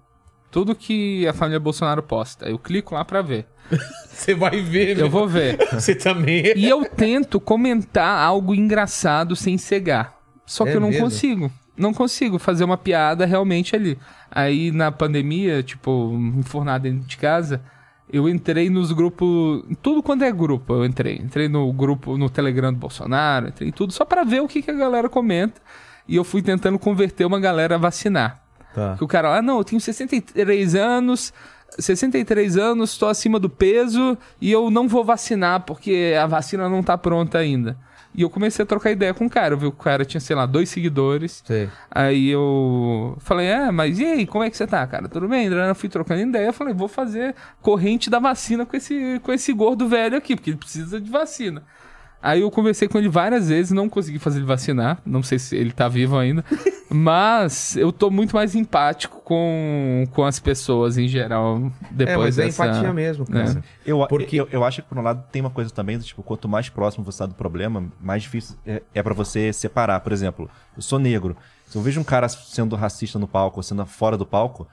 Tudo que a família Bolsonaro posta. Eu clico lá pra ver. Você vai ver, Eu meu. vou ver. Você também. E eu tento comentar algo engraçado sem cegar. Só que É eu não mesmo? consigo. Não consigo fazer uma piada realmente ali. Aí na pandemia, tipo, enfornado dentro de casa, eu entrei nos grupos. Tudo quando é grupo, eu entrei. Entrei no grupo, no Telegram do Bolsonaro, entrei em tudo, só pra ver o que, que a galera comenta. E eu fui tentando converter uma galera a vacinar. Tá. Que o cara lá, não, eu tenho 63 anos, 63 anos, estou acima do peso e eu não vou vacinar porque a vacina não tá pronta ainda. E eu comecei a trocar ideia com o cara. Eu vi que o cara tinha, sei lá, dois seguidores. Sei. Aí eu falei, é, mas e aí, como é que você tá, cara? Tudo bem? Eu fui trocando ideia, eu falei, vou fazer corrente da vacina com esse, com esse gordo velho aqui, porque ele precisa de vacina. Aí eu conversei com ele várias vezes, não consegui fazer ele vacinar. Não sei se ele tá vivo ainda. mas eu tô muito mais empático com, com as pessoas em geral depois é, mas dessa... é empatia mesmo, cara. Eu, Porque- eu, eu acho que, por um lado, tem uma coisa também, do tipo, quanto mais próximo você está do problema, mais difícil é, é para você separar. Por exemplo, eu sou negro. Se eu vejo um cara sendo racista no palco, ou sendo fora do palco,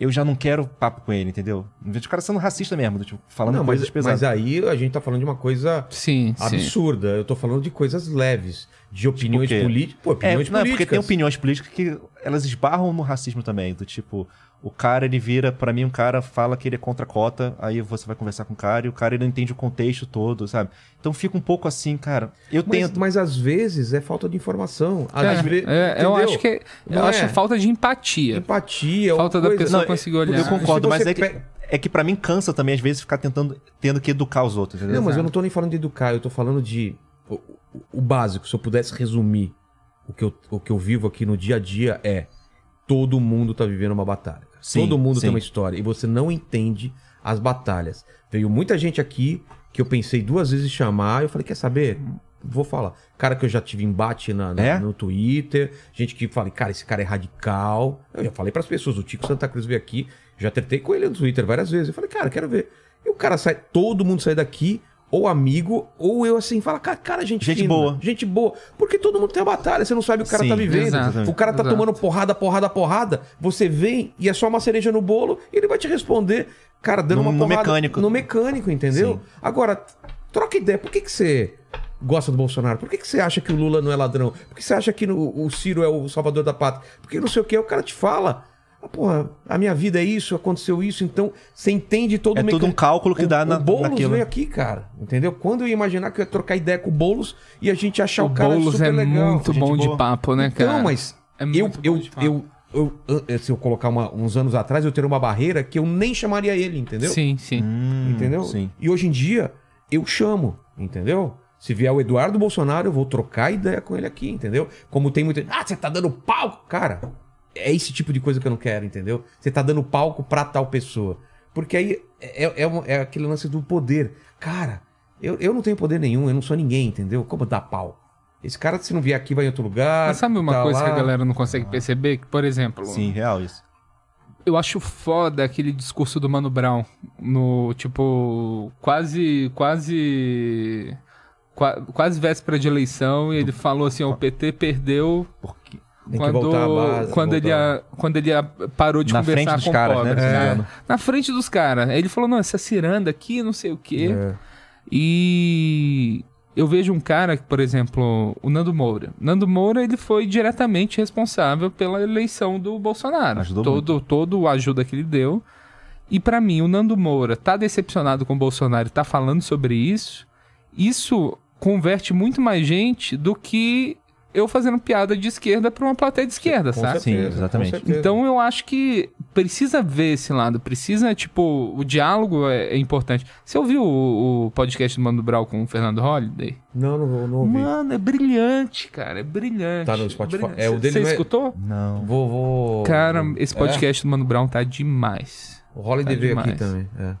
eu já não quero papo com ele, entendeu? O cara sendo racista mesmo, do tipo, falando Não, mas, coisas pesadas. mas aí a gente tá falando de uma coisa Sim, sim. absurda. Eu tô falando de coisas leves, de opiniões quê? políticas. Pô, É, opiniões não, é porque políticas. tem opiniões políticas que elas esbarram no racismo também. Do tipo, o cara ele vira, pra mim, um cara fala que ele é contra a cota, aí você vai conversar com o cara e o cara ele não entende o contexto todo, sabe? Então fica um pouco assim, cara. Eu Mas, tento. mas às vezes é falta de informação. Às É, vezes, é, eu acho que eu Não acho é? falta de empatia. Empatia, Falta da coisa... pessoa Não, conseguir olhar. Eu concordo, mas é que, pe- é que pra mim cansa também, às vezes, ficar tentando, tendo que educar os outros, entendeu? Não, mas eu não tô nem falando de educar, eu tô falando de. O, o- o básico, se eu pudesse resumir o que, eu, o que eu vivo aqui no dia a dia é. Todo mundo tá vivendo uma batalha. Sim, todo mundo tem sim. uma história. E você não entende as batalhas. Veio muita gente aqui que eu pensei duas vezes em chamar. Eu falei, quer saber? Vou falar. Cara que eu já tive embate na, na- É? no Twitter. Gente que fala, cara, esse cara é radical. Eu já falei pras pessoas. O Tico Santa Cruz veio aqui. Já tretei com ele no Twitter várias vezes. Eu falei, cara, quero ver. E o cara sai, todo mundo sai daqui, ou amigo, ou eu assim, fala, cara, cara gente, Gente fina, boa. Gente boa. Porque todo mundo tem uma batalha, você não sabe o que o cara Sim, tá vivendo. exato, o cara tá exato. tomando porrada, porrada, porrada. Você vem e é só uma cereja no bolo e ele vai te responder, cara, dando No- uma no porrada. mecânico. No mecânico, entendeu? Sim. Agora, troca ideia. Por que, que você gosta do Bolsonaro? Por que, que você acha que o Lula não é ladrão? Por que você acha que no- o Ciro é o salvador da pátria? Porque não sei o que, o cara te fala. Ah, porra, a minha vida é isso, aconteceu isso, então você entende todo É o tudo mecan- um cálculo que o, dá na, o Boulos naquilo. veio aqui, cara, entendeu? Quando eu ia imaginar que eu ia trocar ideia com o Boulos e a gente achar o, O cara Boulos super é legal. muito bom de boa. papo, né, cara? Não, mas É eu, muito eu, bom de papo. eu, eu, eu- se eu colocar uma- uns anos atrás, eu teria uma barreira que eu nem chamaria ele, entendeu? Sim, sim. Hum, Entendeu? Sim. E hoje em dia, eu chamo, entendeu? Se vier o Eduardo Bolsonaro, eu vou trocar ideia com ele aqui, entendeu? Como tem muita. Ah, você tá dando palco? Cara, é esse tipo de coisa que eu não quero, entendeu? Você tá dando palco pra tal pessoa. Porque aí é, é, um- é aquele lance do poder. Cara, eu, eu não tenho poder nenhum, eu não sou ninguém, entendeu? Como dar pau? Esse cara, se não vier aqui, vai em outro lugar. Mas sabe uma tá coisa lá. que a galera não consegue perceber? Que, por exemplo, Sim, real isso. eu acho foda aquele discurso do Mano Brown. No, tipo, quase. Quase. qua- Quase véspera de eleição, e ele falou assim: ó, o PT perdeu Porque... Tem que quando, voltar à base. quando, ele, a- quando ele a- parou de Na conversar frente dos com caras, né, pobres. me É, na frente dos caras. Ele falou: não, essa ciranda aqui, não sei o quê. É. E eu vejo um cara, por exemplo, o Nando Moura. Nando Moura, ele foi diretamente responsável pela eleição do Bolsonaro. Ajudou todo, todo a ajuda que ele deu. E pra mim, o Nando Moura tá decepcionado com o Bolsonaro e tá falando sobre isso. Isso converte muito mais gente do que eu fazendo piada de esquerda pra uma plateia de esquerda, Com sabe? Sim, certeza, exatamente. com certeza. Então eu acho que precisa ver esse lado, precisa, tipo, o diálogo é, é importante. Você ouviu o, o podcast do Mano Brau com o Fernando Holliday? Não, não, vou- não ouvi. Mano, é brilhante, cara, é brilhante. Tá no Spotify. Brilhante. É, o dele Você não é- escutou? Não. Vou, vou. Cara, esse É? podcast do Mano Brown tá demais. O Holiday Tá veio aqui demais. também. É.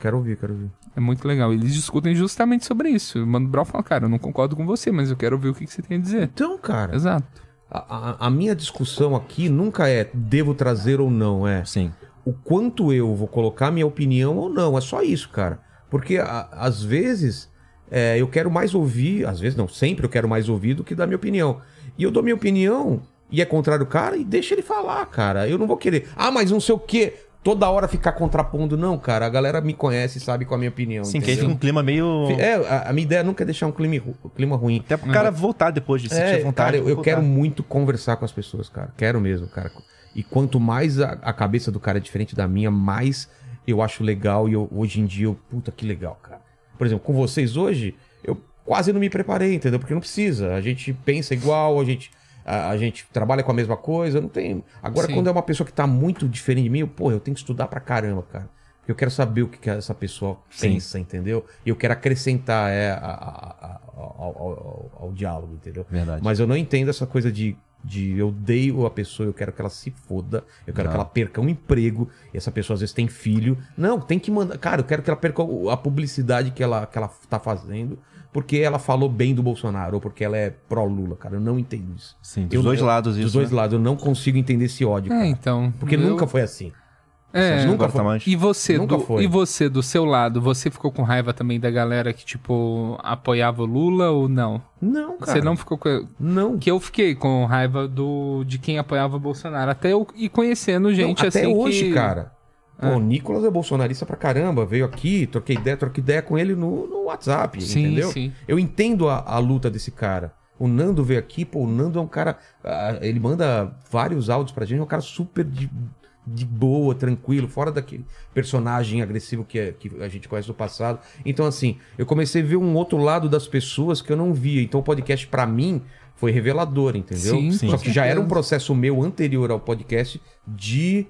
Quero ouvir, quero ouvir. É muito legal. Eles discutem justamente sobre isso. O Mano Brown fala, cara, eu não concordo com você, mas eu quero ouvir o que, que você tem a dizer. Então, cara, Exato. a, a- a minha discussão aqui nunca é devo trazer ou não, é Sim. o quanto eu vou colocar minha opinião ou não. É só isso, cara. Porque a- às vezes é, eu quero mais ouvir, às vezes não, sempre eu quero mais ouvir do que dar minha opinião. E eu dou minha opinião e é contrário do cara e deixa ele falar, cara. Eu não vou querer, ah, mas não sei o quê. Toda hora ficar contrapondo, não, cara. A galera me conhece e sabe qual é a minha opinião. Sim, que aí entendeu? fica um clima meio. É, a, a minha ideia nunca é deixar um clima, ru- clima ruim. Até pro cara voltar depois de sentir É, vontade. cara, eu, eu quero muito conversar com as pessoas, cara. Quero mesmo, cara. E quanto mais a, a cabeça do cara é diferente da minha, mais eu acho legal. E eu- hoje em dia, eu, puta que legal, cara. Por exemplo, com vocês hoje, eu quase não me preparei, entendeu? Porque não precisa. A gente pensa igual, a gente, a, a gente trabalha com a mesma coisa, não tem. Agora, Sim. quando é uma pessoa que tá muito diferente de mim, eu, pô, eu tenho que estudar pra caramba, cara. Porque eu quero saber o que, que essa pessoa Sim. pensa, entendeu? E eu quero acrescentar é, a- a- ao, ao- ao- diálogo, entendeu? Verdade. Mas eu não entendo essa coisa de De eu odeio a pessoa, eu quero que ela se foda, eu quero Não. que ela perca um emprego, e essa pessoa às vezes tem filho. Não, tem que mandar. Cara, eu quero que ela perca a publicidade que ela, que ela tá fazendo, porque ela falou bem do Bolsonaro, ou porque ela é pró-Lula, cara. Eu não entendo isso. Sim, dos Eu- dois eu- lados Dos isso. dois né? lados, eu não consigo entender esse ódio. É, cara. então. Porque eu- nunca foi assim. É, nunca Agora foi. tá mais. E você, Nunca do, foi. e você, do seu lado, você ficou com raiva também da galera que, tipo, apoiava o Lula ou não? Não, cara. Você não ficou com. Não. Que eu fiquei com raiva do de quem apoiava o Bolsonaro. Até eu ir conhecendo gente Não, até assim hoje, que. cara. Pô, o Nicolas é bolsonarista pra caramba. Veio aqui, troquei ideia, troquei ideia com ele no, no WhatsApp, Sim, entendeu? sim. Eu entendo a, a luta desse cara. O Nando veio aqui, pô, o Nando é um cara. ah, ele manda vários áudios pra gente, é um cara super de, de boa, tranquilo, fora daquele personagem agressivo que, é- que a gente conhece do passado. Então, assim, eu comecei a ver um outro lado das pessoas que eu não via. Então, o podcast, pra mim, foi revelador, entendeu? Sim, Sim. Só que já era um processo meu anterior ao podcast de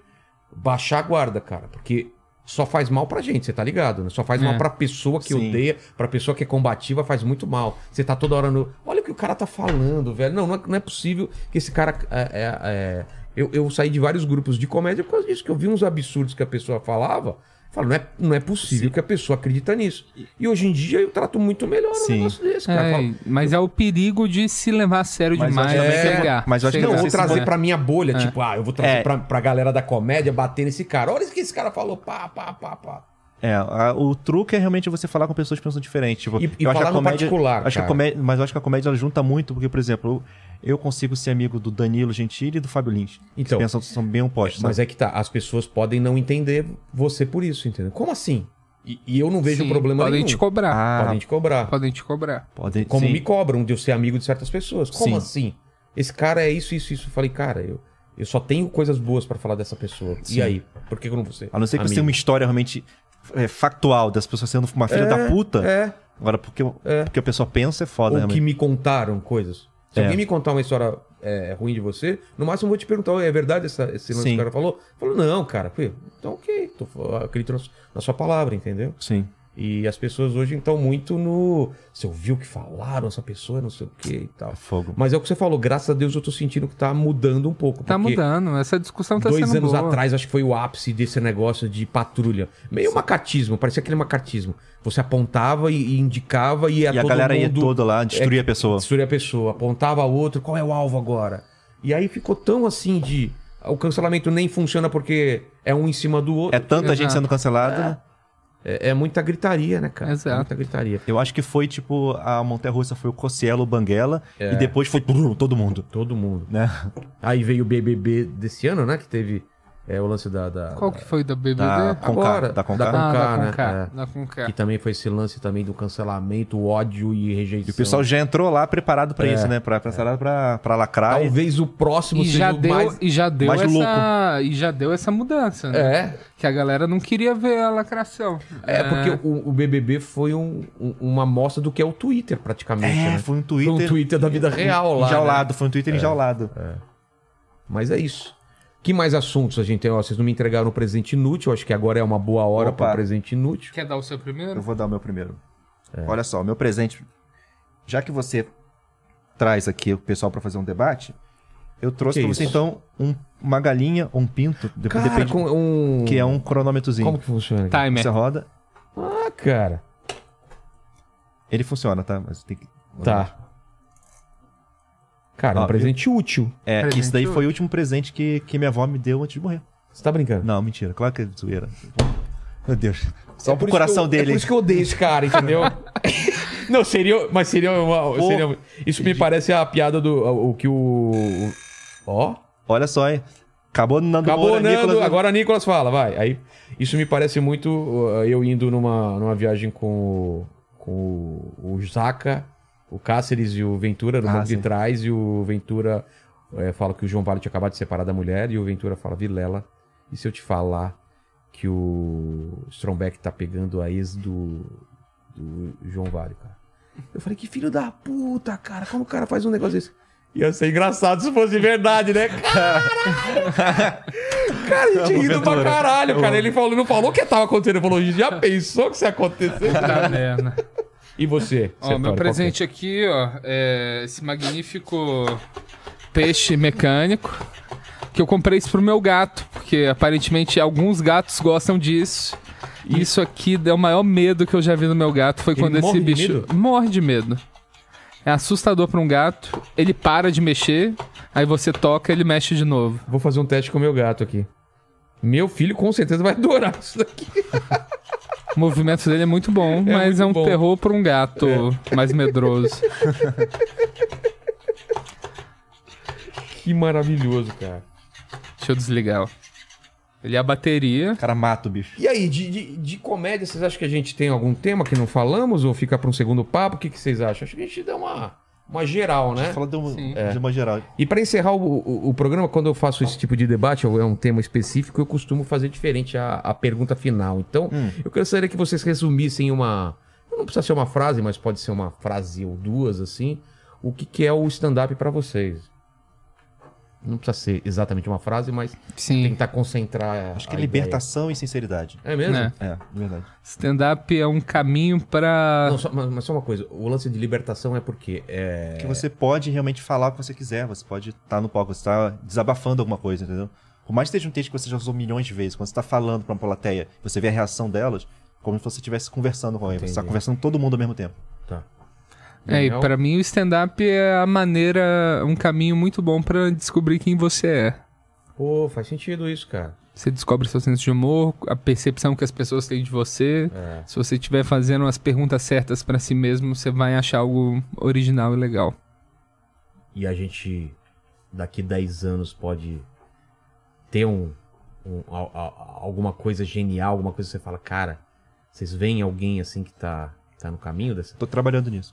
baixar a guarda, cara. Porque só faz mal pra gente, você tá ligado? Né? Só faz É. mal pra pessoa que Sim. odeia, pra pessoa que é combativa, faz muito mal. Você tá toda hora no. Olha o que o cara tá falando, velho. Não, não é, não é possível que esse cara. é, é, é- Eu, eu saí de vários grupos de comédia por causa disso, que eu vi uns absurdos que a pessoa falava. Eu Falo, não é, não é possível que a pessoa acredita nisso. E hoje em dia eu trato muito melhor um Sim. negócio desse, cara. Eu É, falo, mas é o perigo de se levar a sério Mas eu demais e também que- pegar. mas eu acho que não, ou você trazer se- pra minha bolha, É. tipo, ah, eu vou trazer É. pra, pra galera da comédia bater nesse cara. Olha o que esse cara falou, pá, pá, pá, pá. É, a- o truque é realmente você falar com pessoas que pensam diferente. Tipo, E- e eu acho que falar a no comédia, particular, acho que a cara. comédia, mas eu acho que a comédia ela junta muito, porque, por exemplo, eu, eu consigo ser amigo do Danilo Gentili e do Fábio Lins. Então. Que pensam são bem opostos. Mas sabe? é que tá, as pessoas podem não entender você por isso, entendeu? Como assim? E, e eu não vejo Sim, problema podem nenhum. te cobrar. Ah, Podem te cobrar. Podem te cobrar. pode, Como sim. me cobram de eu ser amigo de certas pessoas. Como Sim. assim? Esse cara é isso, isso, isso. Eu falei, cara, eu, eu só tenho coisas boas pra falar dessa pessoa. Sim. E aí? Por que eu não vou ser? A não ser que você amigo? tenha uma história realmente é, factual das pessoas sendo uma filha É, da puta. É. Agora, porque, É. porque a pessoa pensa é foda, Ou realmente. que me contaram coisas. Se É. alguém me contar uma história é, ruim de você, no máximo eu vou te perguntar, "Oi, é verdade essa, esse lance Sim. que o cara falou? Falou, não, cara. Então ok, tô, acredito na sua palavra, entendeu? Sim. E as pessoas hoje estão muito no. Você ouviu o que falaram, essa pessoa, não sei o que e tal. É fogo. Mas é o que você falou, graças a Deus eu tô sentindo que tá mudando um pouco. Tá mudando. Essa discussão tá Dois sendo anos boa. atrás, acho que foi o ápice desse negócio de patrulha. Meio macartismo, parecia aquele macartismo. Você apontava e, e indicava e ia E a galera ia mundo toda lá, destruir é, a pessoa. Destruir a pessoa. Apontava outro, qual é o alvo agora? E aí ficou tão assim de. O cancelamento nem funciona porque é um em cima do outro. É tanta gente Exato. sendo cancelada. É, é muita gritaria, né, cara? Exato. É muita gritaria. Eu acho que foi tipo, a Montanha Russa foi o Cossielo, o Banguela, É. e depois foi todo mundo. Todo mundo. Né? Aí veio o BBB desse ano, né? Que teve é, o lance da. da Qual que foi da BBB? Da Conká, Agora, da Conká. da Ah, Conká, da né? É. Que também foi esse lance também do cancelamento, ódio e rejeição. E o pessoal já entrou lá preparado pra É. isso, né? Pra, preparado pra, pra lacrar. e- Talvez o próximo E seja já, o deu, mais... e, já deu mais essa, e já deu essa mudança, né? É, Que a galera não queria ver a lacração. é porque o, o BBB foi um- um- uma amostra do que é o Twitter, praticamente, É, né? foi um Foi Twitter. um Twitter da vida real lá, Enjaulado, né? foi um Twitter enjaulado. Mas é isso. Que mais assuntos a gente tem? Ó, vocês não me entregaram o presente inútil, acho que agora é uma boa hora para o presente inútil. Quer dar o seu Eu primeiro? vou dar o meu primeiro. Olha só, o meu presente. Já que você traz aqui o pessoal pra fazer um debate, eu trouxe Que pra você isso? então um- uma galinha ou um pinto, de- Cara, depende, com um... que é um cronômetrozinho. Como que funciona? aqui? Timer. Você roda, Ah, cara. ele funciona, tá? Mas tem que. Tá. Cara, Ó, um presente útil. É, que Presente isso daí hoje. foi o último presente que, que minha avó me deu antes de morrer. Você tá brincando? Não, mentira, claro que é zoeira. Meu Deus. Só É por coração eu- É dele. por isso que eu odeio esse cara, entendeu? Não, seria. Mas seria uma. Pô. seria- isso me parece a piada do. O, o que o. o- Ó. Olha só, hein? Acabou Nando Acabou, Moura, Nando. Nicolas- Agora Nicolas fala, vai. Aí, isso me parece muito uh, eu indo numa, numa viagem com, o- com o, o Zaca, o Cáceres e o Ventura no Ah, banco de sim. trás. E o Ventura eh, fala que o João Vale tinha acabado de separar da mulher. E o Ventura fala, Vilela, e se eu te falar que o Strombeck tá pegando a ex do, do João Vale, cara? Eu falei, que filho da puta, cara. Como o cara faz um negócio desse? Ia ser engraçado se fosse verdade, né? Cara, a gente rindo pra caralho, cara. Ele falou, não falou o que tava acontecendo. Ele falou, já pensou que isso ia acontecer? Tá merda. E você? Ó, meu é? presente aqui, ó, é esse magnífico peixe mecânico. Que eu comprei isso pro meu gato, porque aparentemente alguns gatos gostam disso. E isso aqui é o maior medo que eu já vi no meu gato. Foi Ele quando esse bicho medo? morre de medo. É assustador pra um gato. Ele para de mexer, aí você toca ele mexe de novo. Vou fazer um teste com o meu gato aqui. Meu filho com certeza vai adorar isso daqui. O movimento dele é muito bom, mas muito é um bom. terror pra um gato mais medroso. Que maravilhoso, cara. Deixa eu desligar. ó. Ele é a bateria. O cara mata o bicho. E aí, de, de, de comédia, vocês acham que a gente tem algum tema que não falamos ou fica para um segundo papo? O que, que vocês acham? Acho que a gente dá uma, uma geral, né? Fala de uma, Sim. de uma geral. E para encerrar o, o, o programa, quando eu faço esse tipo de debate, ou é um tema específico, eu costumo fazer diferente a, a pergunta final. Então, eu gostaria que vocês resumissem uma. Não precisa ser uma frase, mas pode ser uma frase ou duas, assim. O que, que é o stand-up para vocês? Não precisa ser exatamente uma frase, mas Sim. tentar concentrar. Acho que a é libertação e sinceridade. ideia. É mesmo? É, de verdade. Stand-up é um caminho só- mas, mas só uma coisa, o lance de libertação é porque é, Que você pode realmente falar o que você quiser, você pode estar no palco, você tá desabafando alguma coisa, entendeu? Por mais que seja um texto que você já usou milhões de vezes, quando você tá falando pra uma plateia, você vê a reação delas, como se você estivesse conversando com alguém, você tá Entendi. conversando com todo mundo ao mesmo tempo. tá. É, e pra mim o stand-up é a maneira, um caminho muito bom pra descobrir quem você é. Pô, faz sentido isso, cara. Você descobre seu senso de humor, a percepção que as pessoas têm de você. É. Se você estiver fazendo as perguntas certas pra si mesmo, você vai achar algo original e legal. E a gente daqui 10 anos pode ter um, um- a- a- alguma coisa genial, alguma coisa que você fala, cara, vocês veem alguém assim que tá, tá no caminho dessa? Tô trabalhando nisso.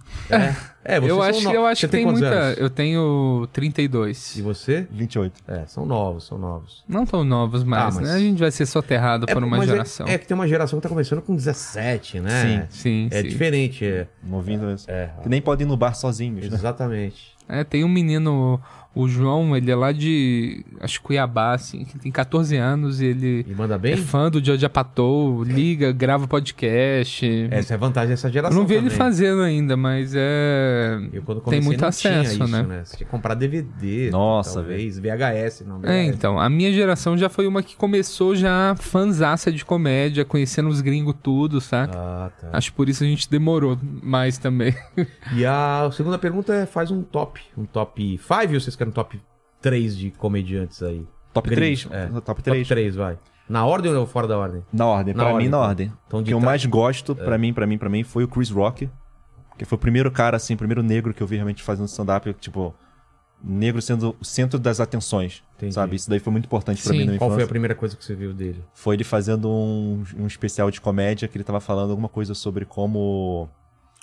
É, vocês eu são acho, no- eu acho Você que tem quantos muita. anos? Eu tenho 32. E você? 28. É, são novos, são novos. Não tão novos mais, Ah, mas- né? A gente vai ser soterrado por uma é- geração. É, que tem uma geração que tá começando com 17, né? Sim, É sim. diferente, é. Ouvindo isso. É, Que nem podem ir no bar sozinhos, né? exatamente. É, tem um menino, o João, ele é lá de, acho que Cuiabá, assim, tem 14 anos e ele E manda é bem? fã do Jojo Patou, liga, grava podcast. Essa é a vantagem dessa Eu geração não vi ele também. fazendo ainda, mas é... Eu, quando Tem comecei, muito não acesso, tinha isso, né? Você tinha que comprar DVD, Nossa, talvez, VHS, não, VHS. É, então, a minha geração já foi uma que começou já fanzaça de comédia, conhecendo os gringos tudo, saca? Ah, tá. Acho que por isso a gente demorou mais também. E a segunda pergunta é, faz um top, um top 5 ou vocês querem um top 3 de comediantes aí? Top Gringos, 3? é. Top Top 3? 3, vai. Na ordem ou fora da ordem? Na ordem, Na pra ordem, mim, na então. ordem. Então, o de que eu tra- mais gosto, pra mim, pra mim, pra mim, foi o Chris Rock. Que foi o primeiro cara, assim, o primeiro negro que eu vi realmente fazendo stand-up, tipo, negro sendo o centro das atenções, Entendi. sabe? Isso daí foi muito importante pra Sim. mim na minha Qual foi a infância. primeira coisa que você viu dele? Foi ele fazendo um, um especial de comédia que ele tava falando alguma coisa sobre como,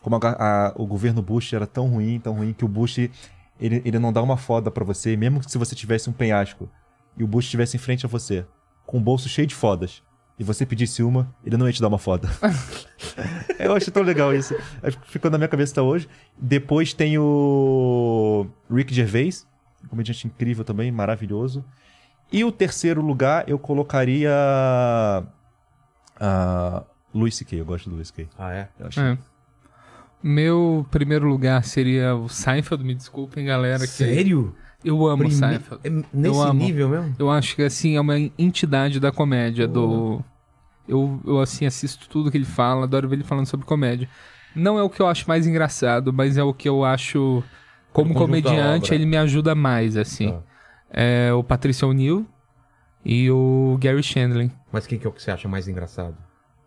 como a- a- o governo Bush era tão ruim, tão ruim, que o Bush ele, ele não dá uma foda pra você, mesmo que se você tivesse um penhasco e o Bush estivesse em frente a você, com o bolso cheio de fodas, e você pedisse uma, ele não ia te dar uma foda. Eu acho tão legal isso. Acho que Ficou na minha cabeça até hoje. Depois tem o Rick Gervais, um comediante incrível também, maravilhoso. E o terceiro lugar eu colocaria a Louis C.K. Eu gosto do Louis C.K. Ah, é? Eu acho É. Meu primeiro lugar seria o Seinfeld, me desculpem, galera. Sério? Eu amo o Prime- Seinfeld. É nesse Eu amo. nível mesmo? Eu acho que, assim, é uma entidade da comédia, do... Eu, eu, assim, assisto tudo que ele fala, adoro ver ele falando sobre comédia. Não é o que eu acho mais engraçado, mas é o que eu acho... Como da comediante, ele me ajuda mais, assim. Tá. É o Patricio O'Neill e o Gary Shandling. Mas quem que é o que você acha mais engraçado?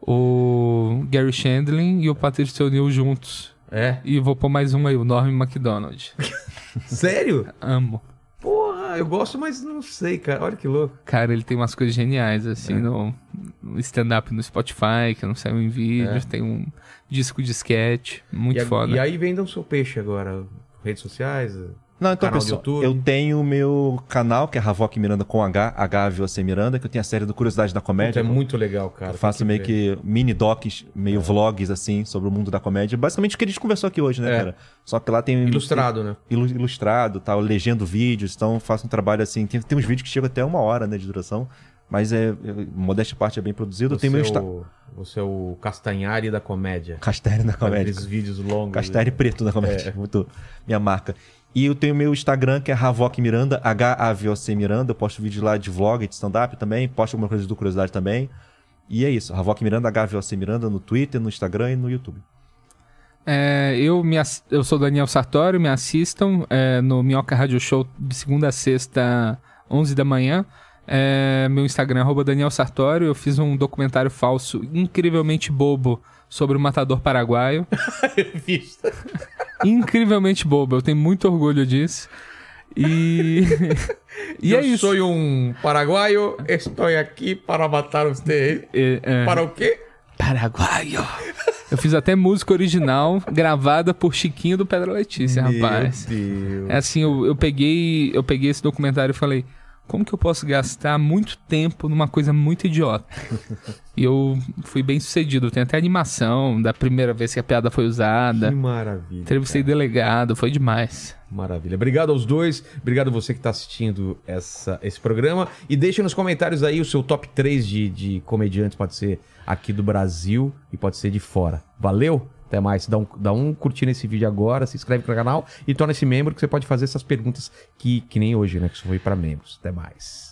O Gary Shandling e o Patricio O'Neill juntos. É? E vou pôr mais um aí, o Norm MacDonald. Sério? Amo. Porra, eu gosto, mas não sei, cara. Olha que louco. Cara, ele tem umas coisas geniais, assim, É. no, no stand-up no Spotify, que não saiu em vídeo. É. Tem um disco de sketch, muito e, a- foda. E aí vendam seu peixe agora. Redes sociais. Não, então, pessoal, eu tenho o meu canal, que é Havok Miranda com H, HVOC Miranda, que eu tenho a série do Curiosidade da Puta, Comédia. é muito legal, cara. Eu faço Tem meio ver. que mini docs, meio vlogs, assim, sobre o mundo da comédia. Basicamente o que a gente conversou aqui hoje, né, É. cara? Só que lá tem... Ilustrado, né? ilu- ilustrado, tal, legendo vídeos, então faço um trabalho assim. Tem, tem uns vídeos que chegam até uma hora né, de duração, mas é, é modéstia à parte é bem produzido. Você, tem meu é Insta... o, você é o Castanhari da comédia. Castere da comédia. Aqueles vídeos longos. Castere preto da comédia, muito minha marca. E eu tenho meu Instagram, que é Havok Miranda, H-A-V-O-C Miranda. Eu posto vídeo lá de vlog, de stand-up também. Posto alguma coisa do Curiosidade também. E é isso. Havok Miranda, H-A-V-O-C Miranda no Twitter, no Instagram e no YouTube. É, eu, me, eu sou Daniel Sartório, me assistam é, no Minhoca Radio Show de segunda a sexta, 11 da manhã. É, meu Instagram é Daniel Sartório. Eu fiz um documentário falso incrivelmente bobo sobre o matador paraguaio. incrivelmente bobo, eu tenho muito orgulho disso. E, e eu é isso. sou um paraguaio, estou aqui para matar você. É, é. Para o quê? Paraguaio. Eu fiz até música original gravada por Chiquinho do Pedra Letícia, rapaz. Meu Deus. É assim, eu, eu peguei, eu peguei esse documentário e falei, como que eu posso gastar muito tempo numa coisa muito idiota? e eu fui bem sucedido. Tem até animação da primeira vez que a piada foi usada. Que maravilha. Entrevistei delegado, foi demais. Maravilha. Obrigado aos dois. Obrigado a você que está assistindo essa, esse programa. E deixe nos comentários aí o seu top 3 de, de comediantes. Pode ser aqui do Brasil e pode ser de fora. Valeu? Até mais. Dá um, dá um curtir nesse vídeo agora, se inscreve no canal e torna-se membro que você pode fazer essas perguntas que, que nem hoje, né? Que só foi para membros. Até mais.